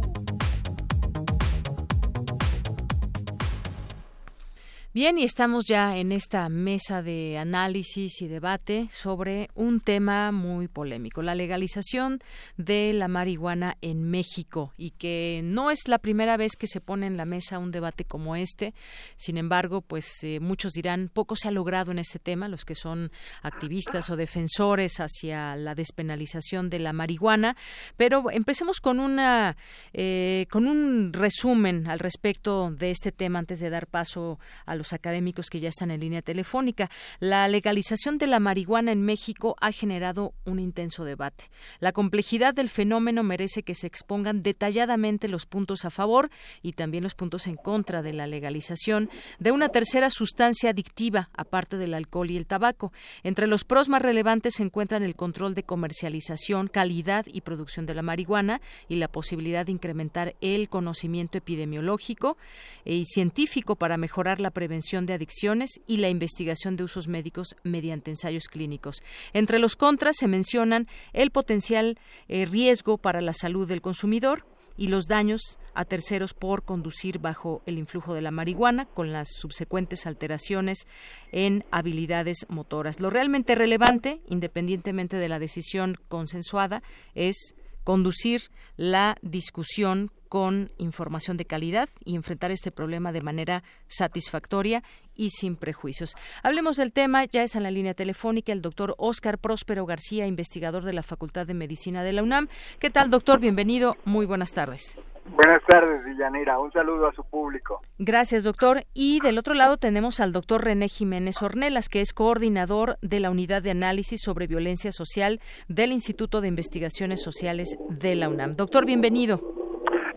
Bien, y estamos ya en esta mesa de análisis y debate sobre un tema muy polémico, la legalización de la marihuana en México y que no es la primera vez que se pone en la mesa un debate como este. Sin embargo, pues eh, muchos dirán, poco se ha logrado en este tema, los que son activistas o defensores hacia la despenalización de la marihuana. Pero empecemos con una eh, con un resumen al respecto de este tema antes de dar paso a los académicos que ya están en línea telefónica. La legalización de la marihuana en México ha generado un intenso debate. La complejidad del fenómeno merece que se expongan detalladamente los puntos a favor y también los puntos en contra de la legalización de una tercera sustancia adictiva, aparte del alcohol y el tabaco. Entre los pros más relevantes se encuentran el control de comercialización, calidad y producción de la marihuana y la posibilidad de incrementar el conocimiento epidemiológico y científico para mejorar la prevención de adicciones y la investigación de usos médicos mediante ensayos clínicos. Entre los contras se mencionan el potencial eh, riesgo para la salud del consumidor, y los daños a terceros por conducir bajo el influjo de la marihuana con las subsecuentes alteraciones en habilidades motoras. Lo realmente relevante, independientemente de la decisión consensuada, es conducir la discusión con información de calidad y enfrentar este problema de manera satisfactoria y sin prejuicios. Hablemos del tema, ya es en la línea telefónica el doctor Óscar Próspero García, investigador de la Facultad de Medicina de la UNAM. ¿Qué tal, doctor? Bienvenido, muy buenas tardes. Buenas tardes, Villanira. Un saludo a su público. Gracias, doctor. Y del otro lado tenemos al doctor René Jiménez Ornelas, que es coordinador de la Unidad de Análisis sobre Violencia Social del Instituto de Investigaciones Sociales de la UNAM. Doctor, bienvenido.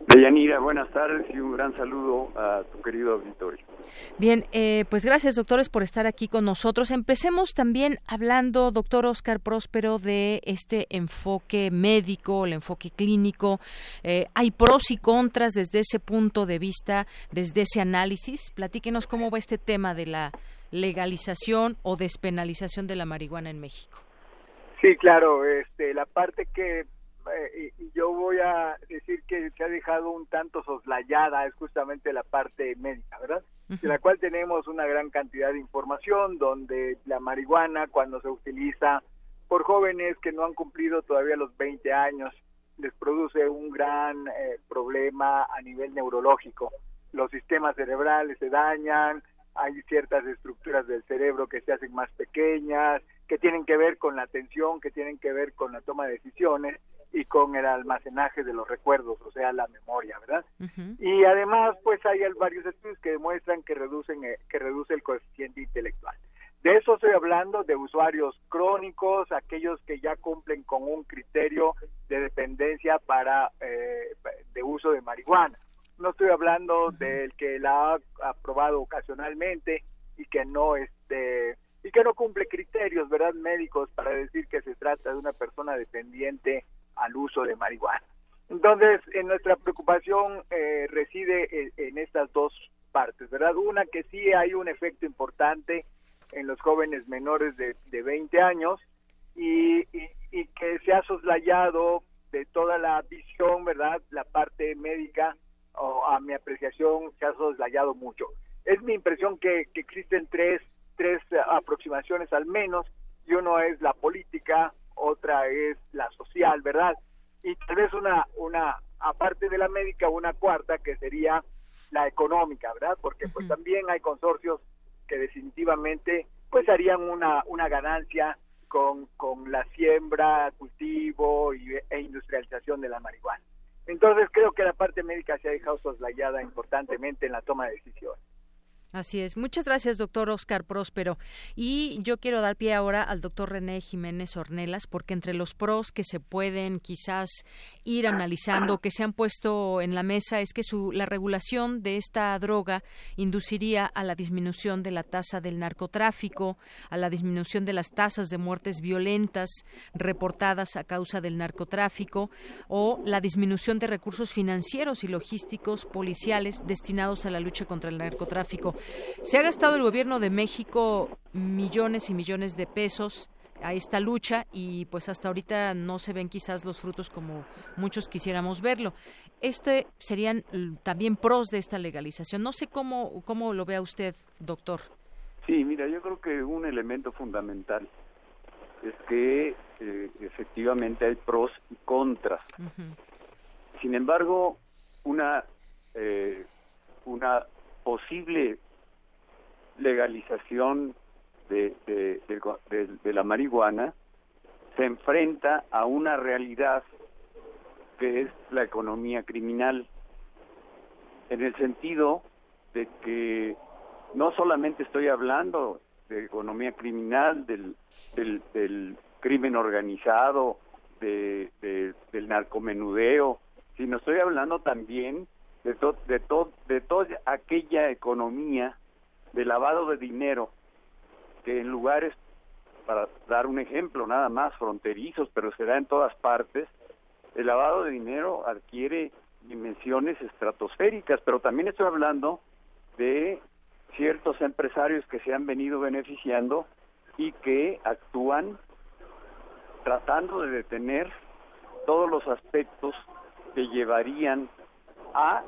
Deyanira, buenas tardes y un gran saludo a tu querido auditorio. Bien, eh, pues gracias doctores por estar aquí con nosotros. Empecemos también hablando, doctor Oscar Próspero, de este enfoque médico, el enfoque clínico. Eh, ¿Hay pros y contras desde ese punto de vista, desde ese análisis? Platíquenos cómo va este tema de la legalización o despenalización de la marihuana en México. Sí, claro, este, la parte que eh, y yo voy a decir que se ha dejado un tanto soslayada es justamente la parte médica, ¿verdad? De la cual tenemos una gran cantidad de información donde la marihuana cuando se utiliza por jóvenes que no han cumplido todavía los 20 años les produce un gran eh, problema a nivel neurológico. Los sistemas cerebrales se dañan, hay ciertas estructuras del cerebro que se hacen más pequeñas, que tienen que ver con la atención, que tienen que ver con la toma de decisiones y con el almacenaje de los recuerdos, o sea, la memoria, ¿verdad? Y además, pues hay varios estudios que demuestran que reducen eh, que reduce el coeficiente intelectual. De eso estoy hablando de usuarios crónicos, aquellos que ya cumplen con un criterio de dependencia para eh, de uso de marihuana. No estoy hablando del que la ha aprobado ocasionalmente y que no este y que no cumple criterios, ¿verdad? Médicos para decir que se trata de una persona dependiente al uso de marihuana. Entonces, en nuestra preocupación eh, reside en, estas dos partes, ¿verdad? Una que sí hay un efecto importante en los jóvenes menores de, de 20 años y, y, que se ha soslayado de toda la visión, ¿verdad? La parte médica, o a mi apreciación, se ha soslayado mucho. Es mi impresión que, que existen tres, tres aproximaciones al menos, y uno es la política, otra es la social, ¿verdad? Y tal vez una, una, aparte de la médica, una cuarta que sería la económica, ¿verdad? Porque pues también hay consorcios que definitivamente pues harían una, una ganancia con, con la siembra, cultivo y, e industrialización de la marihuana. Entonces creo que la parte médica se ha dejado soslayada importantemente en la toma de decisiones. Así es. Muchas gracias, doctor Oscar Próspero. Y yo quiero dar pie ahora al doctor René Jiménez Ornelas, porque entre los pros que se pueden quizás ir analizando, que se han puesto en la mesa, es que su, la regulación de esta droga induciría a la disminución de la tasa del narcotráfico, a la disminución de las tasas de muertes violentas reportadas a causa del narcotráfico, o la disminución de recursos financieros y logísticos policiales destinados a la lucha contra el narcotráfico. Se ha gastado el gobierno de México millones y millones de pesos a esta lucha y pues hasta ahorita no se ven quizás los frutos como muchos quisiéramos verlo. Este serían también pros de esta legalización. No sé cómo, cómo lo vea usted, doctor. Sí, mira, yo creo que un elemento fundamental es que eh, efectivamente hay pros y contras. Sin embargo, una eh, una posible legalización de, de, la marihuana se enfrenta a una realidad que es la economía criminal, en el sentido de que no solamente estoy hablando de economía criminal, del, del, crimen organizado, de, del narcomenudeo, sino estoy hablando también de, de, de toda aquella economía de lavado de dinero que en lugares, para dar un ejemplo nada más, fronterizos, pero se da en todas partes, el lavado de dinero adquiere dimensiones estratosféricas, pero también estoy hablando de ciertos empresarios que se han venido beneficiando y que actúan tratando de detener todos los aspectos que llevarían a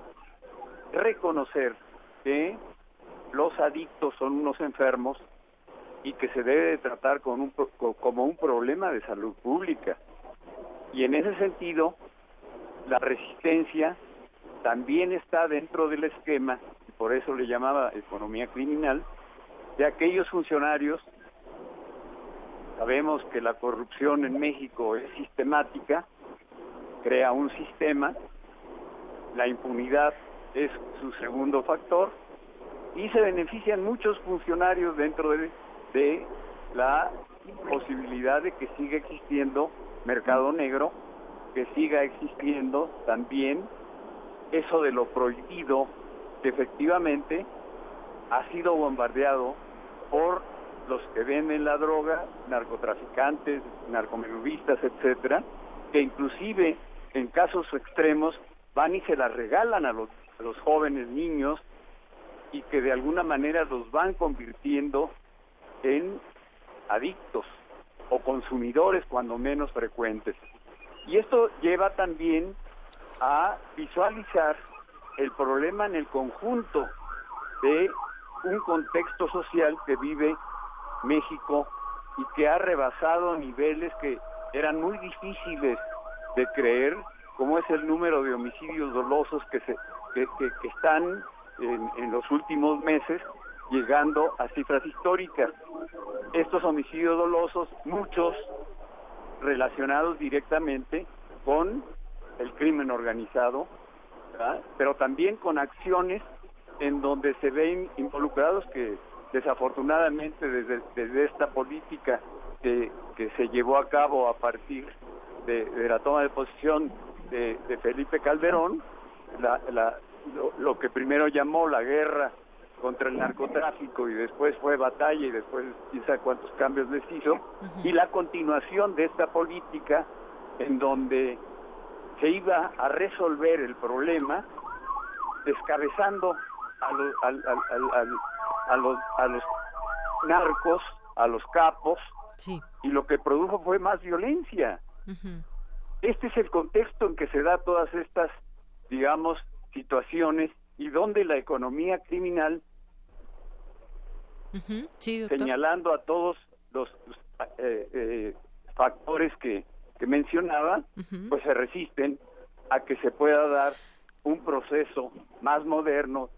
reconocer que los adictos son unos enfermos y que se debe tratar con un, como un problema de salud pública. Y en ese sentido, la resistencia también está dentro del esquema, por eso le llamaba economía criminal, de aquellos funcionarios. Sabemos que la corrupción en México es sistemática, crea un sistema, la impunidad es su segundo factor, y se benefician muchos funcionarios dentro de, la posibilidad de que siga existiendo mercado negro, que siga existiendo también eso de lo prohibido, que efectivamente ha sido bombardeado por los que venden la droga, narcotraficantes, narcomenudistas, etcétera, que inclusive en casos extremos van y se la regalan a los jóvenes niños y que de alguna manera los van convirtiendo en adictos o consumidores cuando menos frecuentes. Y esto lleva también a visualizar el problema en el conjunto de un contexto social que vive México y que ha rebasado niveles que eran muy difíciles de creer, como es el número de homicidios dolosos que, se, que, que están en, los últimos meses, llegando a cifras históricas. Estos homicidios dolosos, muchos relacionados directamente con el crimen organizado, pero también con acciones en donde se ven involucrados que desafortunadamente desde, desde esta política que, que se llevó a cabo a partir de, la toma de posición de, Felipe Calderón, la, lo, que primero llamó la guerra contra el narcotráfico y después fue batalla y después quizá cuántos cambios les hizo, y la continuación de esta política en donde se iba a resolver el problema descabezando a, a, los, a los narcos, a los capos, y lo que produjo fue más violencia. Este es el contexto en que se da todas estas, digamos, situaciones y donde la economía criminal, señalando a todos los, eh, eh, factores que, que mencionaba, pues se resisten a que se pueda dar un proceso más moderno,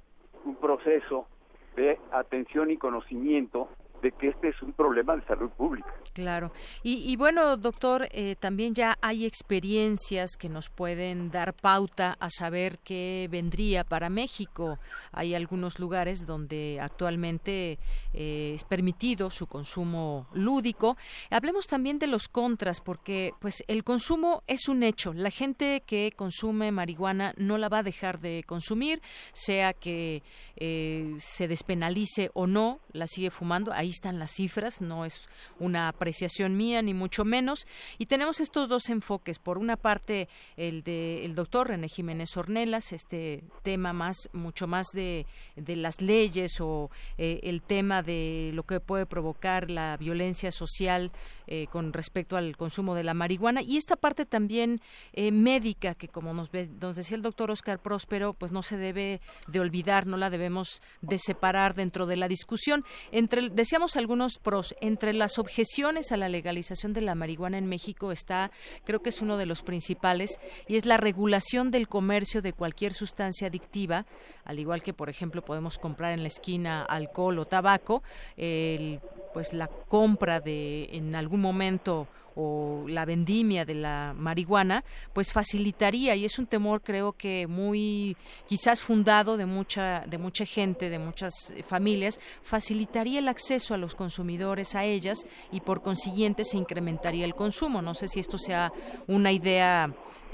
un proceso de atención y conocimiento de que este es un problema de salud pública. Claro. Y, bueno, doctor, eh, también ya hay experiencias que nos pueden dar pauta a saber qué vendría para México. Hay algunos lugares donde actualmente eh, es permitido su consumo lúdico. Hablemos también de los contras, porque pues el consumo es un hecho. La gente que consume marihuana no la va a dejar de consumir, sea que eh, se despenalice o no, la sigue fumando ahí están las cifras, no es una apreciación mía ni mucho menos. Y tenemos estos dos enfoques. Por una parte, el del doctor René Jiménez Ornelas, este tema más, mucho más de, de las leyes o eh, el tema de lo que puede provocar la violencia social eh, con respecto al consumo de la marihuana. Y esta parte también eh, médica, que como nos, nos decía el doctor Oscar Próspero, pues no se debe de olvidar, no la debemos de separar dentro de la discusión. Entre, decía algunos pros. Entre las objeciones a la legalización de la marihuana en México está, creo que es uno de los principales, y es la regulación del comercio de cualquier sustancia adictiva, al igual que, por ejemplo, podemos comprar en la esquina alcohol o tabaco, pues la compra de en algún momento o la vendimia de la marihuana, pues facilitaría y es un temor creo que muy quizás fundado de mucha de mucha gente, de muchas familias, facilitaría el acceso a los consumidores a ellas y por consiguiente se incrementaría el consumo. No sé si esto sea una idea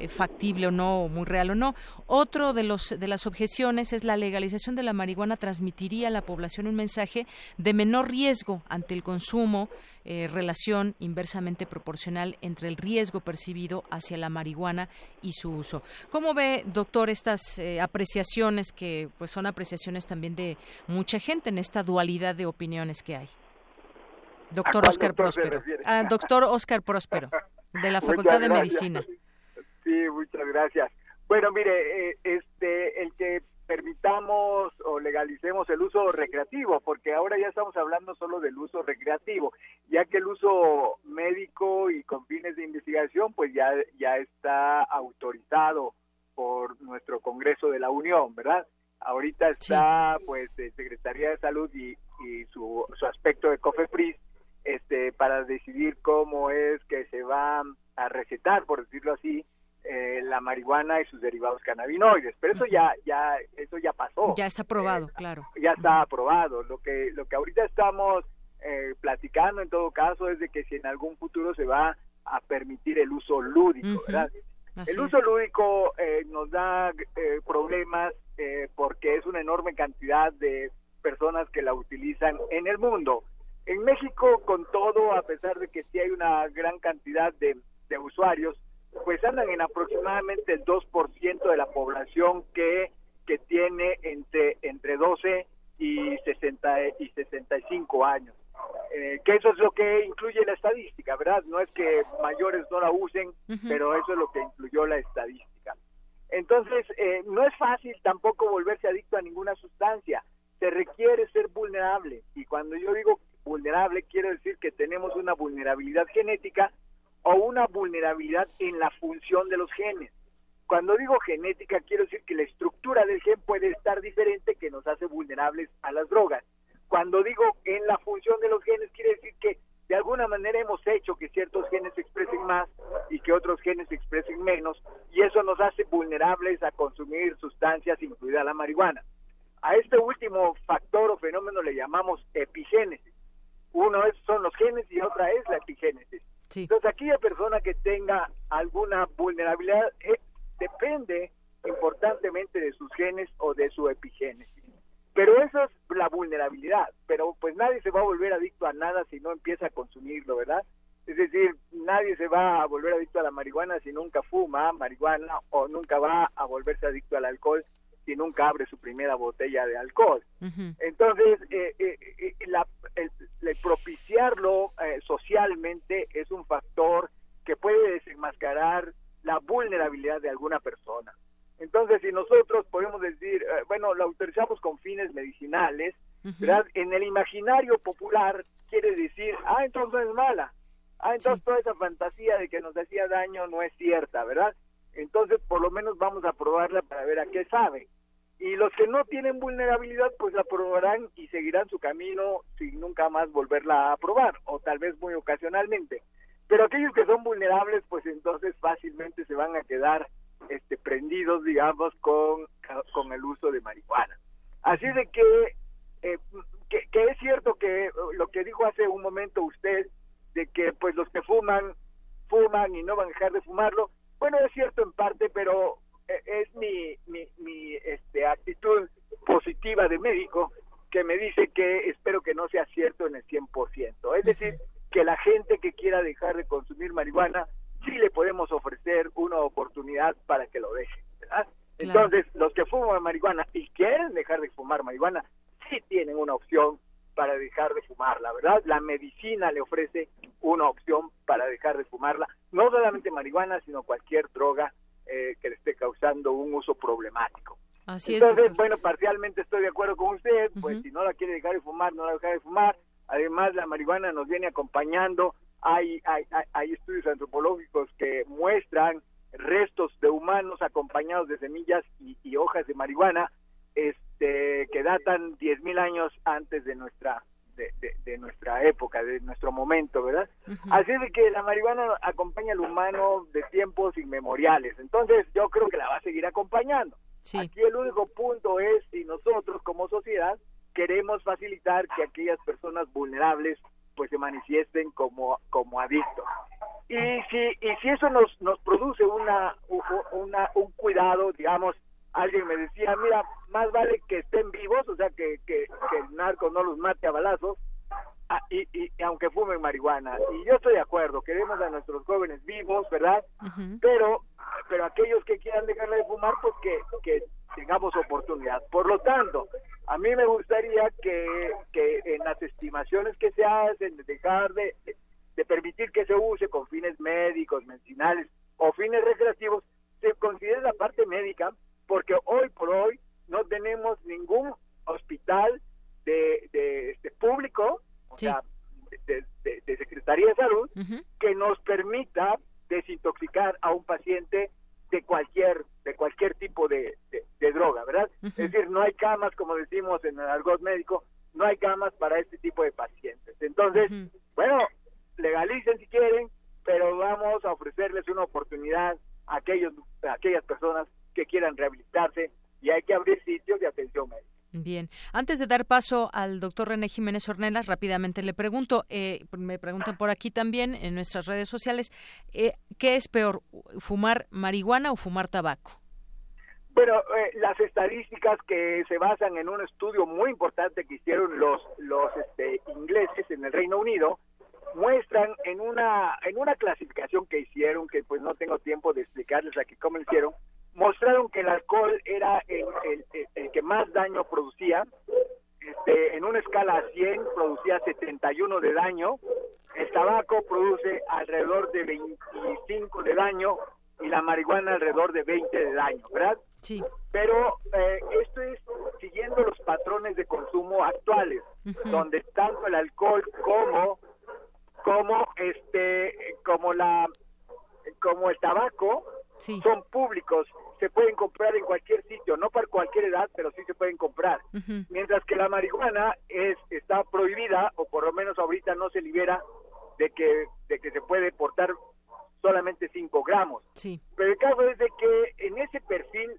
factible o no, muy real o no. Otro de los de las objeciones es la legalización de la marihuana transmitiría a la población un mensaje de menor riesgo ante el consumo, eh, relación inversamente proporcional entre el riesgo percibido hacia la marihuana y su uso. ¿Cómo ve, doctor, estas eh, apreciaciones que pues son apreciaciones también de mucha gente en esta dualidad de opiniones que hay? Doctor Oscar Próspero. Ah, doctor Oscar Próspero, de la <laughs> Facultad de Medicina. Sí, muchas gracias. Bueno, mire, eh, este, el que permitamos o legalicemos el uso recreativo, porque ahora ya estamos hablando solo del uso recreativo, ya que el uso médico y con fines de investigación, pues ya, ya está autorizado por nuestro Congreso de la Unión, ¿verdad? Ahorita está, pues, Secretaría de Salud y, y su, su aspecto de COFEPRIS, este, para decidir cómo es que se va a recetar, por decirlo así, eh, la marihuana y sus derivados cannabinoides, pero eso ya ya eso ya pasó. Ya está aprobado, eh, claro. Ya está aprobado. Lo que lo que ahorita estamos eh, platicando en todo caso es de que si en algún futuro se va a permitir el uso lúdico, ¿verdad? el uso lúdico nos da problemas porque es una enorme cantidad de personas que la utilizan en el mundo. En México, con todo, a pesar de que sí hay una gran cantidad de, de usuarios, pues andan en aproximadamente el 2% de la población que, que tiene entre, entre 12 y, 60, y 65 años. Eh, que eso es lo que incluye la estadística, ¿verdad? No es que mayores no la usen, pero eso es lo que incluyó la estadística. Entonces, eh, no es fácil tampoco volverse adicto a ninguna sustancia. Se requiere ser vulnerable. Y cuando yo digo vulnerable, quiero decir que tenemos una vulnerabilidad genética o una vulnerabilidad en la función de los genes. Cuando digo genética, quiero decir que la estructura del gen puede estar diferente que nos hace vulnerables a las drogas. Cuando digo en la función de los genes, quiere decir que de alguna manera hemos hecho que ciertos genes se expresen más y que otros genes se expresen menos vulnerables a consumir sustancias, incluida la marihuana. A este último factor o fenómeno le llamamos epigénesis. Uno es, son los genes y otra es la epigénesis. Entonces, aquella persona que tenga alguna vulnerabilidad eh, depende importantemente de sus genes o de su epigénesis. Pero eso es la vulnerabilidad, pero pues nadie se va a volver adicto a nada si no empieza a consumirlo, ¿verdad? Es decir, nadie se va a volver adicto a la marihuana si nunca fuma marihuana o nunca va a volverse adicto al alcohol si nunca abre su primera botella de alcohol. Entonces, eh, eh, eh, la, el, propiciarlo socialmente es un factor que puede desenmascarar la vulnerabilidad de alguna persona. Entonces, si nosotros podemos decir, bueno, lo autorizamos con fines medicinales, ¿verdad? En el imaginario popular quiere decir, ah, entonces es mala. Ah, entonces toda esa fantasía de que nos hacía daño no es cierta, ¿verdad? Entonces, por lo menos vamos a probarla para ver a qué sabe. Y los que no tienen vulnerabilidad, pues la probarán y seguirán su camino sin nunca más volverla a probar, o tal vez muy ocasionalmente. Pero aquellos que son vulnerables, pues entonces fácilmente se van a quedar este, prendidos, digamos, con, con el uso de marihuana. Así de que, eh, que, que es cierto que lo que dijo hace un momento usted, de que pues los que fuman, fuman y no van a dejar de fumarlo, bueno, es cierto en parte, pero eh, es mi, mi, mi este, actitud positiva de médico que me dice que espero que no sea cierto en el 100%. Es decir, que la gente que quiera dejar de consumir marihuana, sí le podemos ofrecer una oportunidad para que lo deje. Entonces, los que fuman marihuana y quieren dejar de fumar marihuana, sí tienen una opción para dejar de fumarla, ¿verdad? La medicina le ofrece una opción para dejar de fumarla, no solamente marihuana, sino cualquier droga eh, que le esté causando un uso problemático. Así Entonces, bueno, parcialmente estoy de acuerdo con usted, pues si no la quiere dejar de fumar, no la deja de fumar. Además, la marihuana nos viene acompañando. Hay, hay, hay estudios antropológicos que muestran restos de humanos acompañados de semillas y, hojas de marihuana este, que datan 10.000 años antes de nuestra de, nuestra época, de nuestro momento, ¿verdad? Así de que la marihuana acompaña al humano de tiempos inmemoriales. Entonces yo creo que la va a seguir acompañando. Aquí el único punto es si nosotros como sociedad queremos facilitar que aquellas personas vulnerables pues se manifiesten como como adictos. Y si y si eso nos nos produce una una un cuidado, digamos, alguien me decía, mira, más vale que estén vivos, o sea, que, que, el narco no los mate a balazos, ah, y, y, aunque fumen marihuana. Y yo estoy de acuerdo, queremos a nuestros jóvenes vivos, ¿verdad? Pero pero aquellos que quieran dejarle de fumar, pues que, que tengamos oportunidad. Por lo tanto, a mí me gustaría que, que en las estimaciones que se hacen, de dejar de, de permitir que se use con fines médicos, medicinales o fines recreativos, se considere la parte médica porque hoy por hoy no tenemos ningún hospital de, de, este público, o sea, de, Secretaría de Salud, que nos permita desintoxicar a un paciente de cualquier de cualquier tipo de, droga, ¿verdad? Es decir, no hay camas, como decimos en el argot médico, no hay camas para este tipo de pacientes. Entonces, bueno, legalicen si quieren, pero vamos a ofrecerles una oportunidad a aquellos a aquellas personas que quieran rehabilitarse y hay que abrir sitios de atención médica. Bien, antes de dar paso al doctor René Jiménez Ornelas, rápidamente le pregunto, eh, me preguntan por aquí también en nuestras redes sociales, eh, ¿qué es peor, fumar marihuana o fumar tabaco? Bueno, eh, las estadísticas que se basan en un estudio muy importante que hicieron los los este, ingleses en el Reino Unido muestran en una en una clasificación que hicieron que pues no tengo tiempo de explicarles aquí cómo lo hicieron mostraron que el alcohol era el, que más daño producía. Este, en una escala a 100 producía 71 de daño. El tabaco produce alrededor de 25 de daño y la marihuana alrededor de 20 de daño, ¿verdad? Sí. Pero eh, esto es siguiendo los patrones de consumo actuales, donde tanto el alcohol como como este como la como el tabaco son públicos, se pueden comprar en cualquier sitio, no para cualquier edad, pero sí se pueden comprar. Mientras que la marihuana es está prohibida o por lo menos ahorita no se libera de que de que se puede portar solamente 5 gramos. Sí. Pero el caso es de que en ese perfil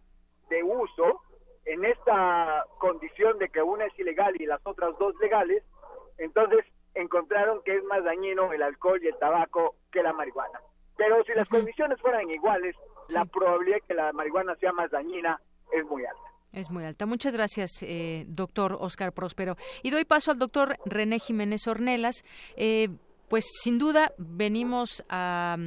de uso, en esta condición de que una es ilegal y las otras dos legales, entonces encontraron que es más dañino el alcohol y el tabaco que la marihuana. Pero si las condiciones fueran iguales, la probabilidad de que la marihuana sea más dañina es muy alta. Es muy alta. Muchas gracias, eh, doctor Oscar Próspero. Y doy paso al doctor René Jiménez Ornelas. Eh, pues sin duda venimos a,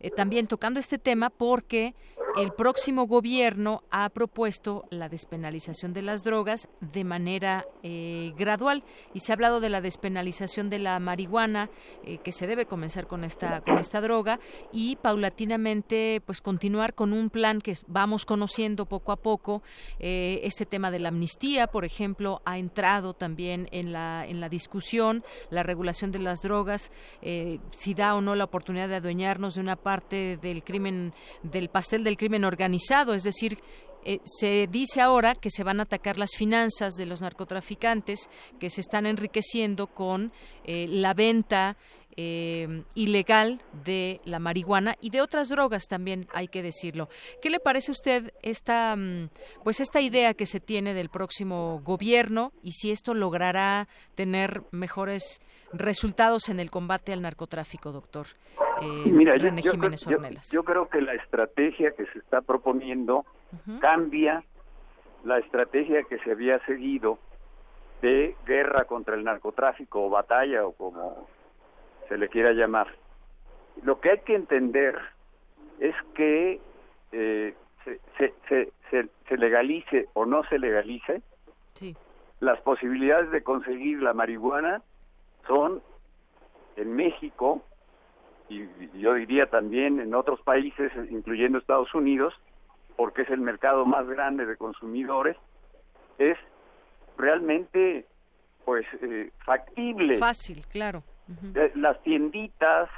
eh, también tocando este tema porque el próximo gobierno ha propuesto la despenalización de las drogas de manera eh, gradual. Y se ha hablado de la despenalización de la marihuana eh, que se debe comenzar con esta con esta droga y paulatinamente pues continuar con un plan que vamos conociendo poco a poco. Eh, este tema de la amnistía por ejemplo ha entrado también en la en la discusión la regulación de las drogas si da o no la oportunidad de adueñarnos de una parte del crimen del pastel del crimen organizado, es decir, eh, se dice ahora que se van a atacar las finanzas de los narcotraficantes que se están enriqueciendo con eh, la venta eh, ilegal de la marihuana y de otras drogas también hay que decirlo. ¿Qué le parece a usted esta mm, pues esta idea que se tiene del próximo gobierno y si esto logrará tener mejores resultados en el combate al narcotráfico, doctor? Eh, Mira, yo, yo, creo que la estrategia que se está proponiendo cambia la estrategia que se había seguido de guerra contra el narcotráfico o batalla o como se le quiera llamar. Lo que hay que entender es que eh, se, se, se, se, legalice o no se legalice, las posibilidades de conseguir la marihuana son en México y yo diría también en otros países, incluyendo Estados Unidos, porque es el mercado más grande de consumidores, es realmente pues eh, factible. Fácil, claro. Eh, las tienditas,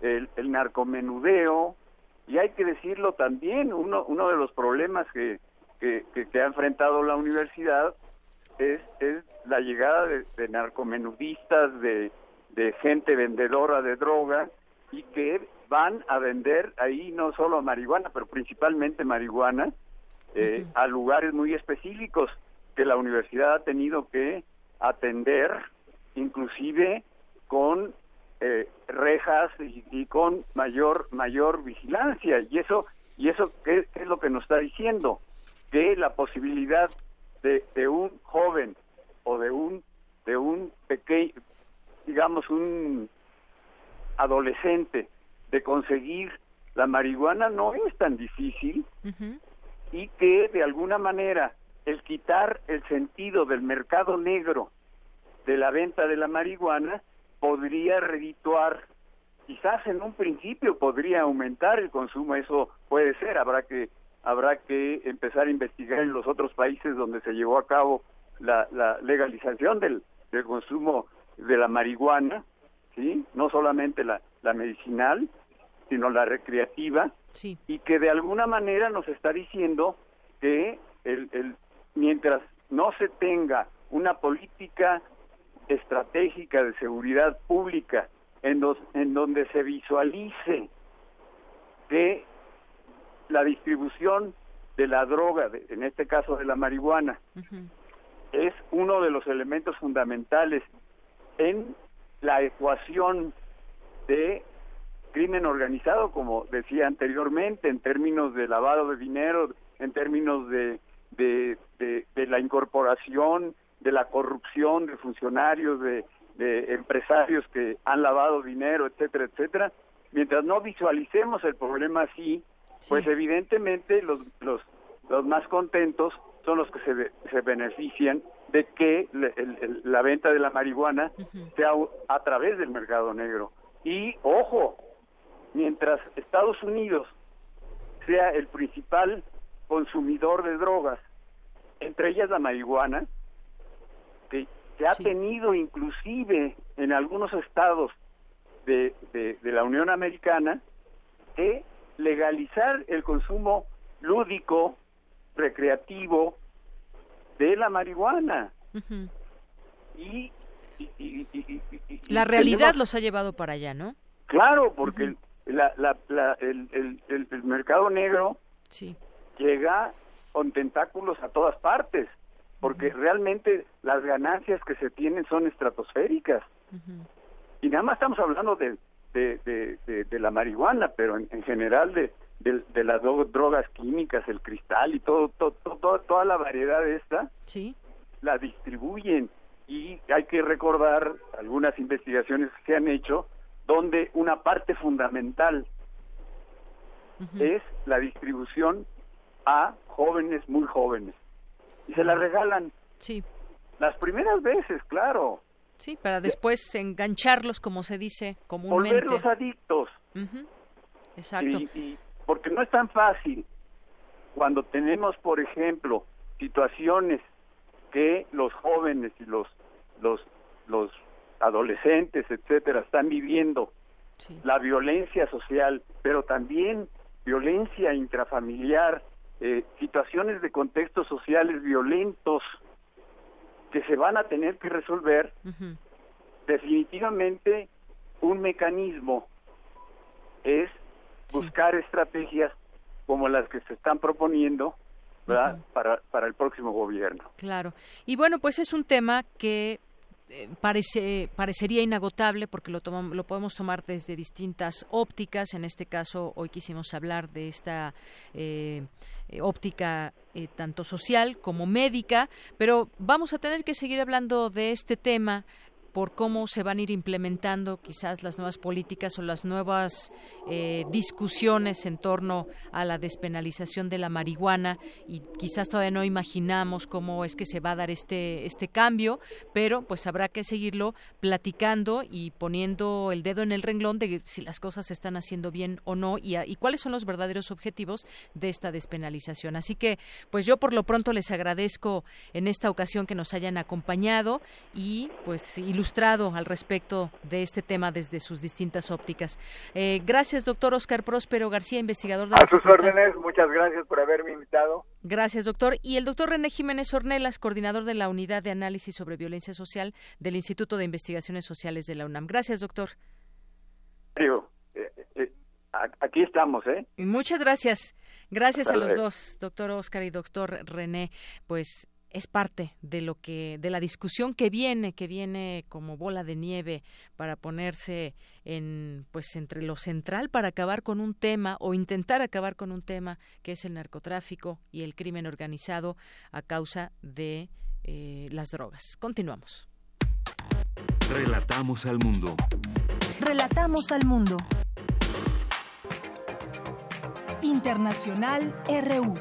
el, el, narcomenudeo, y hay que decirlo también, uno, uno de los problemas que, que, que, ha enfrentado la universidad es, es la llegada de, de narcomenudistas, de, de gente vendedora de droga, y que van a vender ahí no solo marihuana, pero principalmente marihuana, eh, a lugares muy específicos que la universidad ha tenido que atender, inclusive con eh, rejas y, con mayor mayor vigilancia. Y eso y eso ¿qué, es lo que nos está diciendo que la posibilidad de, de un joven o de un de un pequeño digamos un adolescente de conseguir la marihuana no es tan difícil y que de alguna manera el quitar el sentido del mercado negro de la venta de la marihuana podría redituar quizás en un principio podría aumentar el consumo eso puede ser habrá que habrá que empezar a investigar en los otros países donde se llevó a cabo la, la legalización del, del consumo de la marihuana sí no solamente la, la medicinal sino la recreativa. Y que de alguna manera nos está diciendo que el, el, mientras no se tenga una política estratégica de seguridad pública en, dos, en donde se visualice que la distribución de la droga, en este caso de la marihuana, es uno de los elementos fundamentales en la ecuación de crimen organizado, como decía anteriormente, en términos de lavado de dinero, en términos de, de, de, la incorporación, de la corrupción de funcionarios, de, de empresarios que han lavado dinero, etcétera, etcétera. Mientras no visualicemos el problema así, pues evidentemente los, los, los más contentos son los que se, se benefician de que la venta de la marihuana sea a través del mercado negro. Y ojo, mientras Estados Unidos sea el principal consumidor de drogas, entre ellas la marihuana, que se ha tenido inclusive en algunos estados de, de, la Unión Americana que legalizar el consumo lúdico, recreativo de la marihuana. y, la realidad los ha llevado para allá, ¿no? Claro, porque la, la, el, el, el, mercado negro llega con tentáculos a todas partes, porque realmente las ganancias que se tienen son estratosféricas. Y nada más estamos hablando de, de, de, la marihuana, pero en, general de, de, las drogas químicas, el cristal y todo, todo, toda la variedad de esta, sí. la distribuyen. Y hay que recordar algunas investigaciones que se han hecho donde una parte fundamental es la distribución a jóvenes muy jóvenes y se la regalan. Sí. Las primeras veces, claro. Sí, para después engancharlos, como se dice comúnmente. Volverlos adictos. Exacto. Y, porque no es tan fácil cuando tenemos, por ejemplo, situaciones que los jóvenes y los los los adolescentes, etcétera, están viviendo la violencia social, pero también violencia intrafamiliar, eh, situaciones de contextos sociales violentos que se van a tener que resolver, definitivamente un mecanismo es buscar estrategias como las que se están proponiendo ¿verdad? para, para el próximo gobierno. Claro. Y bueno, pues es un tema que eh, parece, parecería inagotable porque lo, tomamos, lo podemos tomar desde distintas ópticas. En este caso, hoy quisimos hablar de esta eh, óptica eh, tanto social como médica, pero vamos a tener que seguir hablando de este tema por cómo se van a ir implementando quizás las nuevas políticas o las nuevas eh, discusiones en torno a la despenalización de la marihuana y quizás todavía no imaginamos cómo es que se va a dar este este cambio, pero pues habrá que seguirlo platicando y poniendo el dedo en el renglón de si las cosas se están haciendo bien o no y, cuáles son los verdaderos objetivos de esta despenalización. Así que pues yo por lo pronto les agradezco en esta ocasión que nos hayan acompañado y pues ilustrado al respecto de este tema desde sus distintas ópticas. Eh, gracias, doctor Oscar Próspero García, investigador de A sus órdenes, muchas gracias por haberme invitado. Gracias, doctor. Y el doctor René Jiménez Ornelas, coordinador de la Unidad de Análisis sobre Violencia Social del Instituto de Investigaciones Sociales de la UNAM. Gracias, doctor. Eh, eh, aquí estamos, ¿eh? Muchas gracias. Gracias a los dos, doctor Oscar y doctor René. Pues es parte de lo que de la discusión que viene que viene como bola de nieve para ponerse en pues entre lo central para acabar con un tema o intentar acabar con un tema que es el narcotráfico y el crimen organizado a causa de eh, las drogas. Continuamos. Relatamos al mundo. Relatamos al mundo. Internacional RU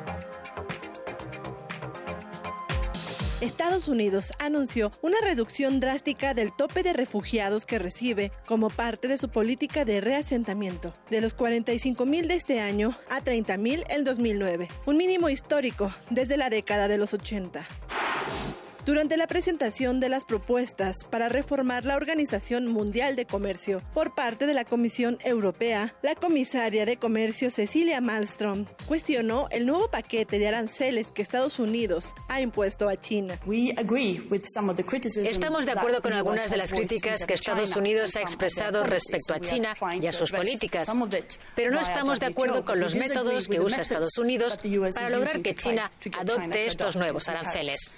Estados Unidos anunció una reducción drástica del tope de refugiados que recibe como parte de su política de reasentamiento, de los 45 mil de este año a 30 mil en 2009, un mínimo histórico desde la década de los 80. Durante la presentación de las propuestas para reformar la Organización Mundial de Comercio por parte de la Comisión Europea, la comisaria de Comercio Cecilia Malmström cuestionó el nuevo paquete de aranceles que Estados Unidos ha impuesto a China. Estamos de acuerdo con algunas de las críticas que Estados Unidos ha expresado respecto a China y a sus políticas, pero no estamos de acuerdo con los métodos que usa Estados Unidos para lograr que China adopte estos nuevos aranceles.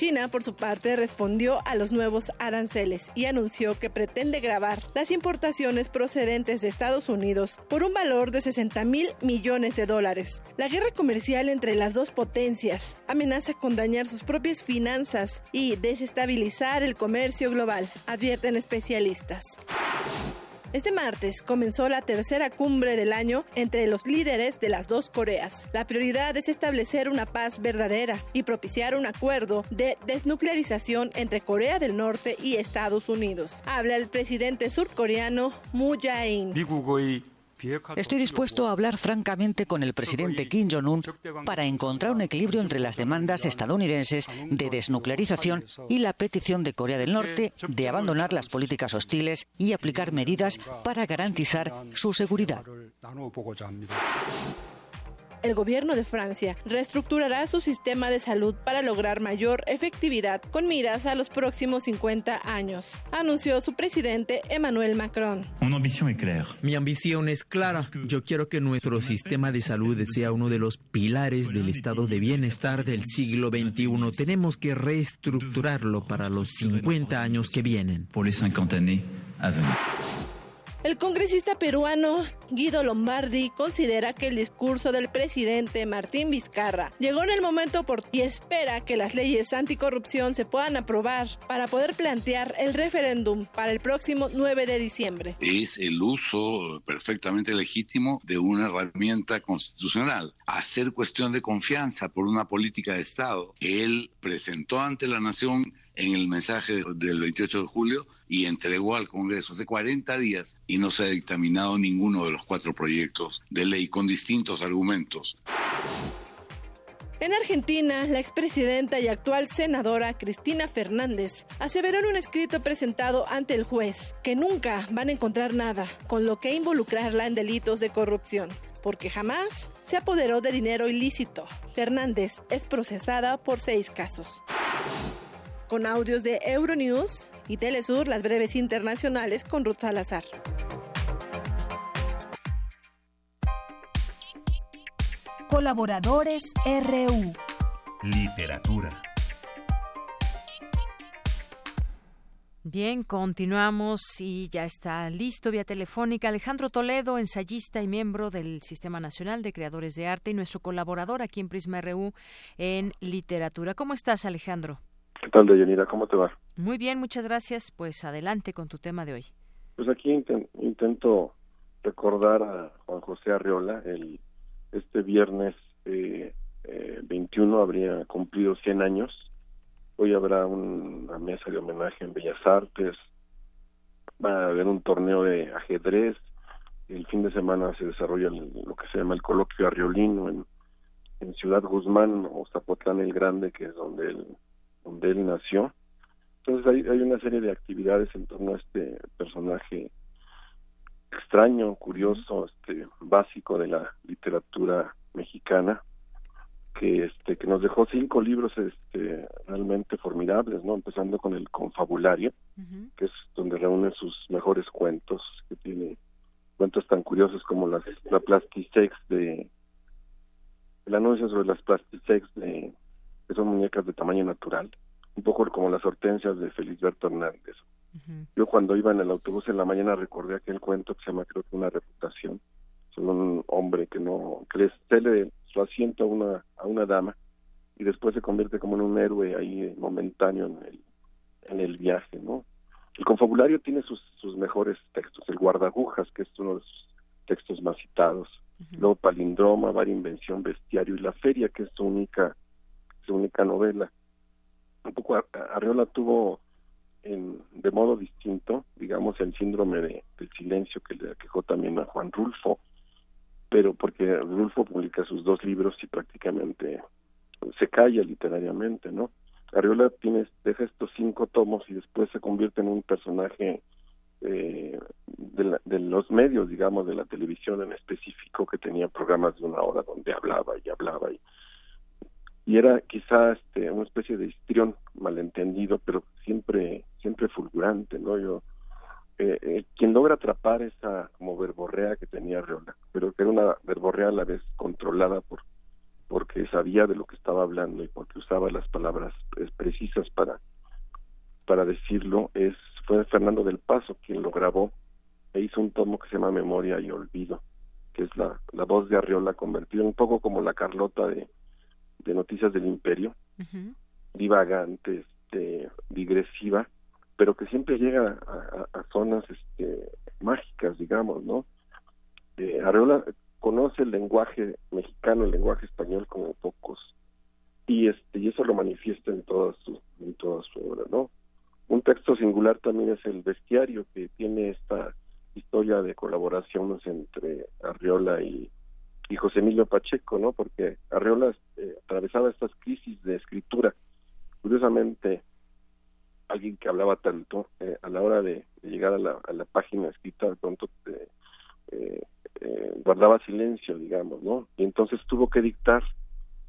China, por su parte, respondió a los nuevos aranceles y anunció que pretende grabar las importaciones procedentes de Estados Unidos por un valor de 60 mil millones de dólares. La guerra comercial entre las dos potencias amenaza con dañar sus propias finanzas y desestabilizar el comercio global, advierten especialistas. Este martes comenzó la tercera cumbre del año entre los líderes de las dos Coreas. La prioridad es establecer una paz verdadera y propiciar un acuerdo de desnuclearización entre Corea del Norte y Estados Unidos. Habla el presidente surcoreano Moon Jae-in. Estoy dispuesto a hablar francamente con el presidente Kim Jong-un para encontrar un equilibrio entre las demandas estadounidenses de desnuclearización y la petición de Corea del Norte de abandonar las políticas hostiles y aplicar medidas para garantizar su seguridad. El gobierno de Francia reestructurará su sistema de salud para lograr mayor efectividad con miras a los próximos 50 años, anunció su presidente Emmanuel Macron. Mi ambición es clara. Yo quiero que nuestro sistema de salud sea uno de los pilares del estado de bienestar del siglo XXI. Tenemos que reestructurarlo para los 50 años que vienen. El congresista peruano Guido Lombardi considera que el discurso del presidente Martín Vizcarra llegó en el momento oportuno y espera que las leyes anticorrupción se puedan aprobar para poder plantear el referéndum para el próximo 9 de diciembre. Es el uso perfectamente legítimo de una herramienta constitucional. Hacer cuestión de confianza por una política de Estado. Él presentó ante la nación en el mensaje del 28 de julio y entregó al Congreso hace 40 días y no se ha dictaminado ninguno de los cuatro proyectos de ley con distintos argumentos. En Argentina, la expresidenta y actual senadora Cristina Fernández aseveró en un escrito presentado ante el juez que nunca van a encontrar nada con lo que involucrarla en delitos de corrupción porque jamás se apoderó de dinero ilícito. Fernández es procesada por seis casos con audios de Euronews y Telesur, las breves internacionales con Ruth Salazar. Colaboradores RU. Literatura. Bien, continuamos y ya está listo vía telefónica Alejandro Toledo, ensayista y miembro del Sistema Nacional de Creadores de Arte y nuestro colaborador aquí en Prisma RU en literatura. ¿Cómo estás, Alejandro? ¿Qué tal, Deyanira? ¿Cómo te va? Muy bien, muchas gracias. Pues adelante con tu tema de hoy. Pues aquí intento recordar a Juan José Arriola. El, este viernes eh, 21 eh, habría cumplido 100 años. Hoy habrá una mesa de homenaje en Bellas Artes. Va a haber un torneo de ajedrez. El fin de semana se desarrolla lo que se llama el coloquio arriolino en, en Ciudad Guzmán o Zapotlán el Grande, que es donde él donde él nació. Entonces hay, hay una serie de actividades en torno a este personaje extraño, curioso, este básico de la literatura mexicana que este que nos dejó cinco libros este realmente formidables, ¿no? Empezando con el Confabulario, que es donde reúne sus mejores cuentos, que tiene cuentos tan curiosos como las, la Plastisex de el anuncio sobre las Plastisex de que son muñecas de tamaño natural, un poco como las hortensias de Felisberto Hernández. Yo cuando iba en el autobús en la mañana recordé aquel cuento que se llama creo que una reputación, sobre un hombre que no que le cede su asiento a una a una dama y después se convierte como en un héroe ahí momentáneo en el en el viaje, ¿no? El confabulario tiene sus sus mejores textos, el guardagujas que es uno de sus textos más citados, luego palindroma, varia invención, bestiario y la feria que es su única única novela. Un poco Arriola tuvo en, de modo distinto, digamos, el síndrome de, del silencio que le quejó también a Juan Rulfo, pero porque Rulfo publica sus dos libros y prácticamente se calla literariamente, ¿no? Arriola tiene, deja estos cinco tomos y después se convierte en un personaje eh, de, de, los medios, digamos, de la televisión en específico, que tenía programas de una hora donde hablaba y hablaba y y era quizá este, una especie de histrión malentendido, pero siempre siempre fulgurante, ¿no? Yo eh, eh, quien logra atrapar esa como verborrea que tenía Reola, pero que era una verborrea a la vez controlada por porque sabía de lo que estaba hablando y porque usaba las palabras precisas para para decirlo es fue Fernando del Paso quien lo grabó e hizo un tomo que se llama Memoria y Olvido que es la, la voz de Arriola convertida un poco como la Carlota de de Noticias del Imperio, divagante, este, digresiva, pero que siempre llega a, zonas este, mágicas, digamos, ¿no? Eh, Areola conoce el lenguaje mexicano, el lenguaje español como pocos, y este y eso lo manifiesta en toda su en toda su obra, ¿no? Un texto singular también es el bestiario que tiene esta historia de colaboraciones entre Arriola y y José Emilio Pacheco, ¿no? Porque Arreola eh, atravesaba estas crisis de escritura. Curiosamente, alguien que hablaba tanto, eh, a la hora de, llegar a la, página escrita, de pronto eh, eh, guardaba silencio, digamos, ¿no? Y entonces tuvo que dictar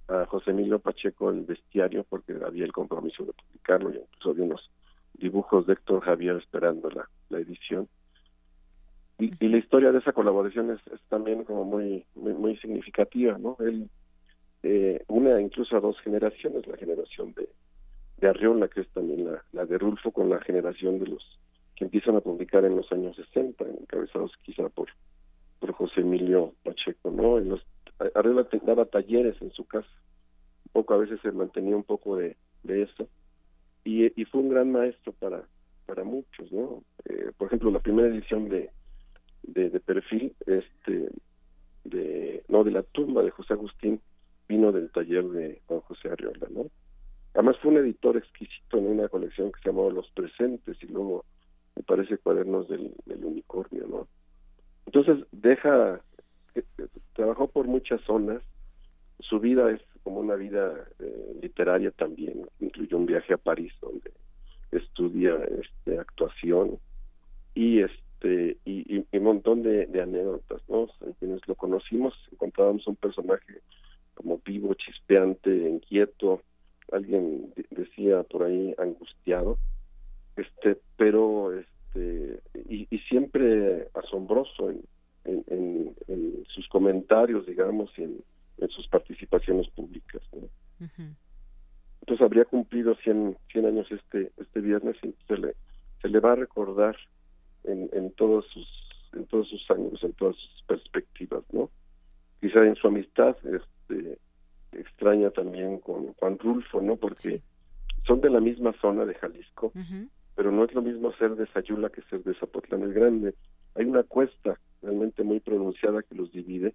a José Emilio Pacheco el bestiario porque había el compromiso de publicarlo y incluso había unos dibujos de Héctor Javier esperando la, la edición. Y, la historia de esa colaboración es, es también como muy, muy, muy significativa, ¿no? Él eh, una incluso a dos generaciones, la generación de, de Arriola, que es también la, la de Rulfo, con la generación de los que empiezan a publicar en los años 60, encabezados quizá por, por José Emilio Pacheco, ¿no? En los, Arriola daba talleres en su casa, un poco a veces se mantenía un poco de, de eso, y, y fue un gran maestro para, para muchos, ¿no? Eh, por ejemplo, la primera edición de, de, perfil, este, de, no, de la tumba de José Agustín, vino del taller de Juan José Arriola, ¿no? Además fue un editor exquisito en una colección que se llamaba Los Presentes y luego me parece cuadernos del, del unicornio, ¿no? Entonces deja, eh, trabajó por muchas zonas, su vida es como una vida eh, literaria también, incluyó un viaje a París donde estudia este, actuación y este y, y, un montón de, de anécdotas, ¿no? Quienes lo conocimos encontrábamos un personaje como vivo, chispeante, inquieto, alguien decía por ahí angustiado, este, pero este y, y siempre asombroso en, en, en, sus comentarios, digamos, y en, en sus participaciones públicas. ¿no? Uh -huh. Entonces habría cumplido 100, 100 años este este viernes y se le se le va a recordar en, en todos sus en todos sus años, en todas sus perspectivas, ¿no? Quizá en su amistad, este, extraña también con Juan Rulfo, ¿no? Porque sí. son de la misma zona de Jalisco, uh -huh. pero no es lo mismo ser de Sayula que ser de Zapotlán el Grande. Hay una cuesta realmente muy pronunciada que los divide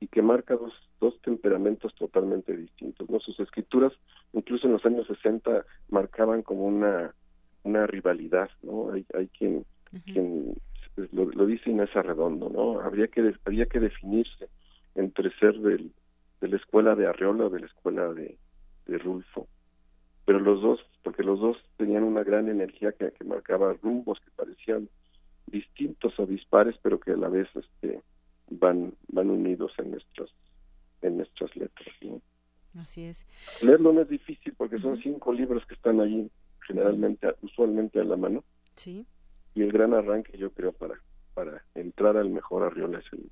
y que marca dos, dos temperamentos totalmente distintos, ¿no? Sus escrituras, incluso en los años 60, marcaban como una, una rivalidad, ¿no? Hay, hay quien. Quien lo, lo dice Inés Arredondo, ¿no? Habría que, había que definirse entre ser del de la escuela de Arreola o de la escuela de, de Rulfo. Pero los dos, porque los dos tenían una gran energía que, que, marcaba rumbos que parecían distintos o dispares, pero que a la vez este, van, van unidos en nuestras, en nuestras letras. ¿no? Así es. Leerlo no es difícil porque son cinco libros que están ahí generalmente, usualmente a la mano. Sí. Y el gran arranque, yo creo, para, para entrar al mejor Arriola es el,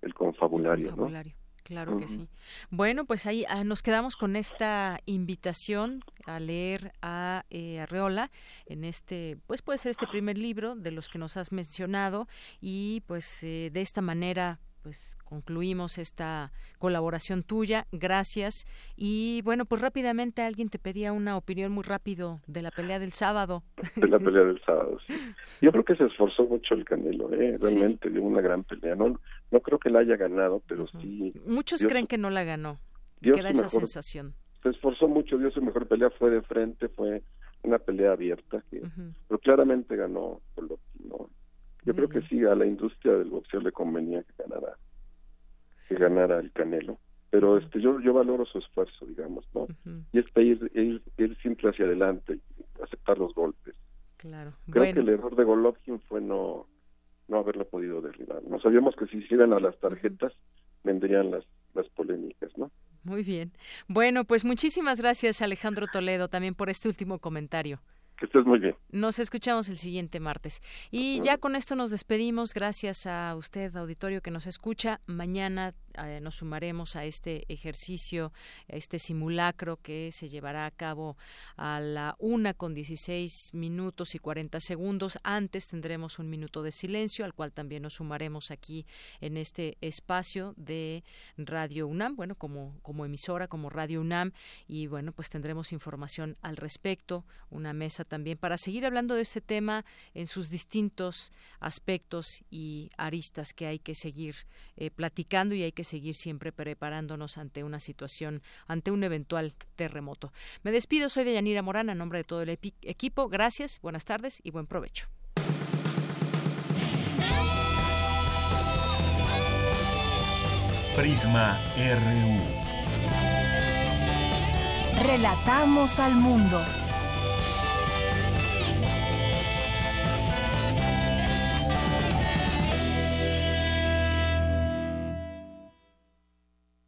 el confabulario, el confabulario. ¿no? Claro uh -huh. que sí. Bueno, pues ahí ah, nos quedamos con esta invitación a leer a eh, Arreola en este, pues puede ser este primer libro de los que nos has mencionado y pues eh, de esta manera pues concluimos esta colaboración tuya. Gracias. Y bueno, pues rápidamente alguien te pedía una opinión muy rápido de la pelea del sábado. De la pelea del sábado, sí. Yo creo que se esforzó mucho el Canelo, ¿eh? realmente sí. dio una gran pelea. No, no creo que la haya ganado, pero sí. Muchos creen que no la ganó. Esa mejor, sensación. Se esforzó mucho, dio su mejor pelea, fue de frente, fue una pelea abierta, que, uh -huh. pero claramente ganó Golovkin, ¿no? Yo creo que sí, a la industria del boxeo le convenía que ganara que ganara el Canelo. Pero este yo yo valoro su esfuerzo, digamos, ¿no? Uh -huh. Y este ir, ir, ir, siempre hacia adelante y aceptar los golpes. Claro. Creo bueno. que el error de Golovkin fue no no haberlo podido derribar. No sabíamos que si hicieran a las tarjetas vendrían las las polémicas, ¿no? Muy bien. Bueno, pues muchísimas gracias Alejandro Toledo también por este último comentario. Que estés muy bien. Nos escuchamos el siguiente martes. Y ya con esto nos despedimos. Gracias a usted, auditorio, que nos escucha. Mañana eh, nos sumaremos a este ejercicio, a este simulacro que se llevará a cabo a la una con 16 minutos y 40 segundos. Antes tendremos un minuto de silencio, al cual también nos sumaremos aquí en este espacio de Radio UNAM, bueno, como, como emisora, como Radio UNAM. Y bueno, pues tendremos información al respecto, una mesa también para seguir hablando de este tema en sus distintos aspectos y aristas que hay que seguir eh, platicando y hay que seguir siempre preparándonos ante una situación, ante un eventual terremoto. Me despido, soy de Yanira Morán, a nombre de todo el equipo. Gracias, buenas tardes y buen provecho. Prisma RU. Relatamos al mundo.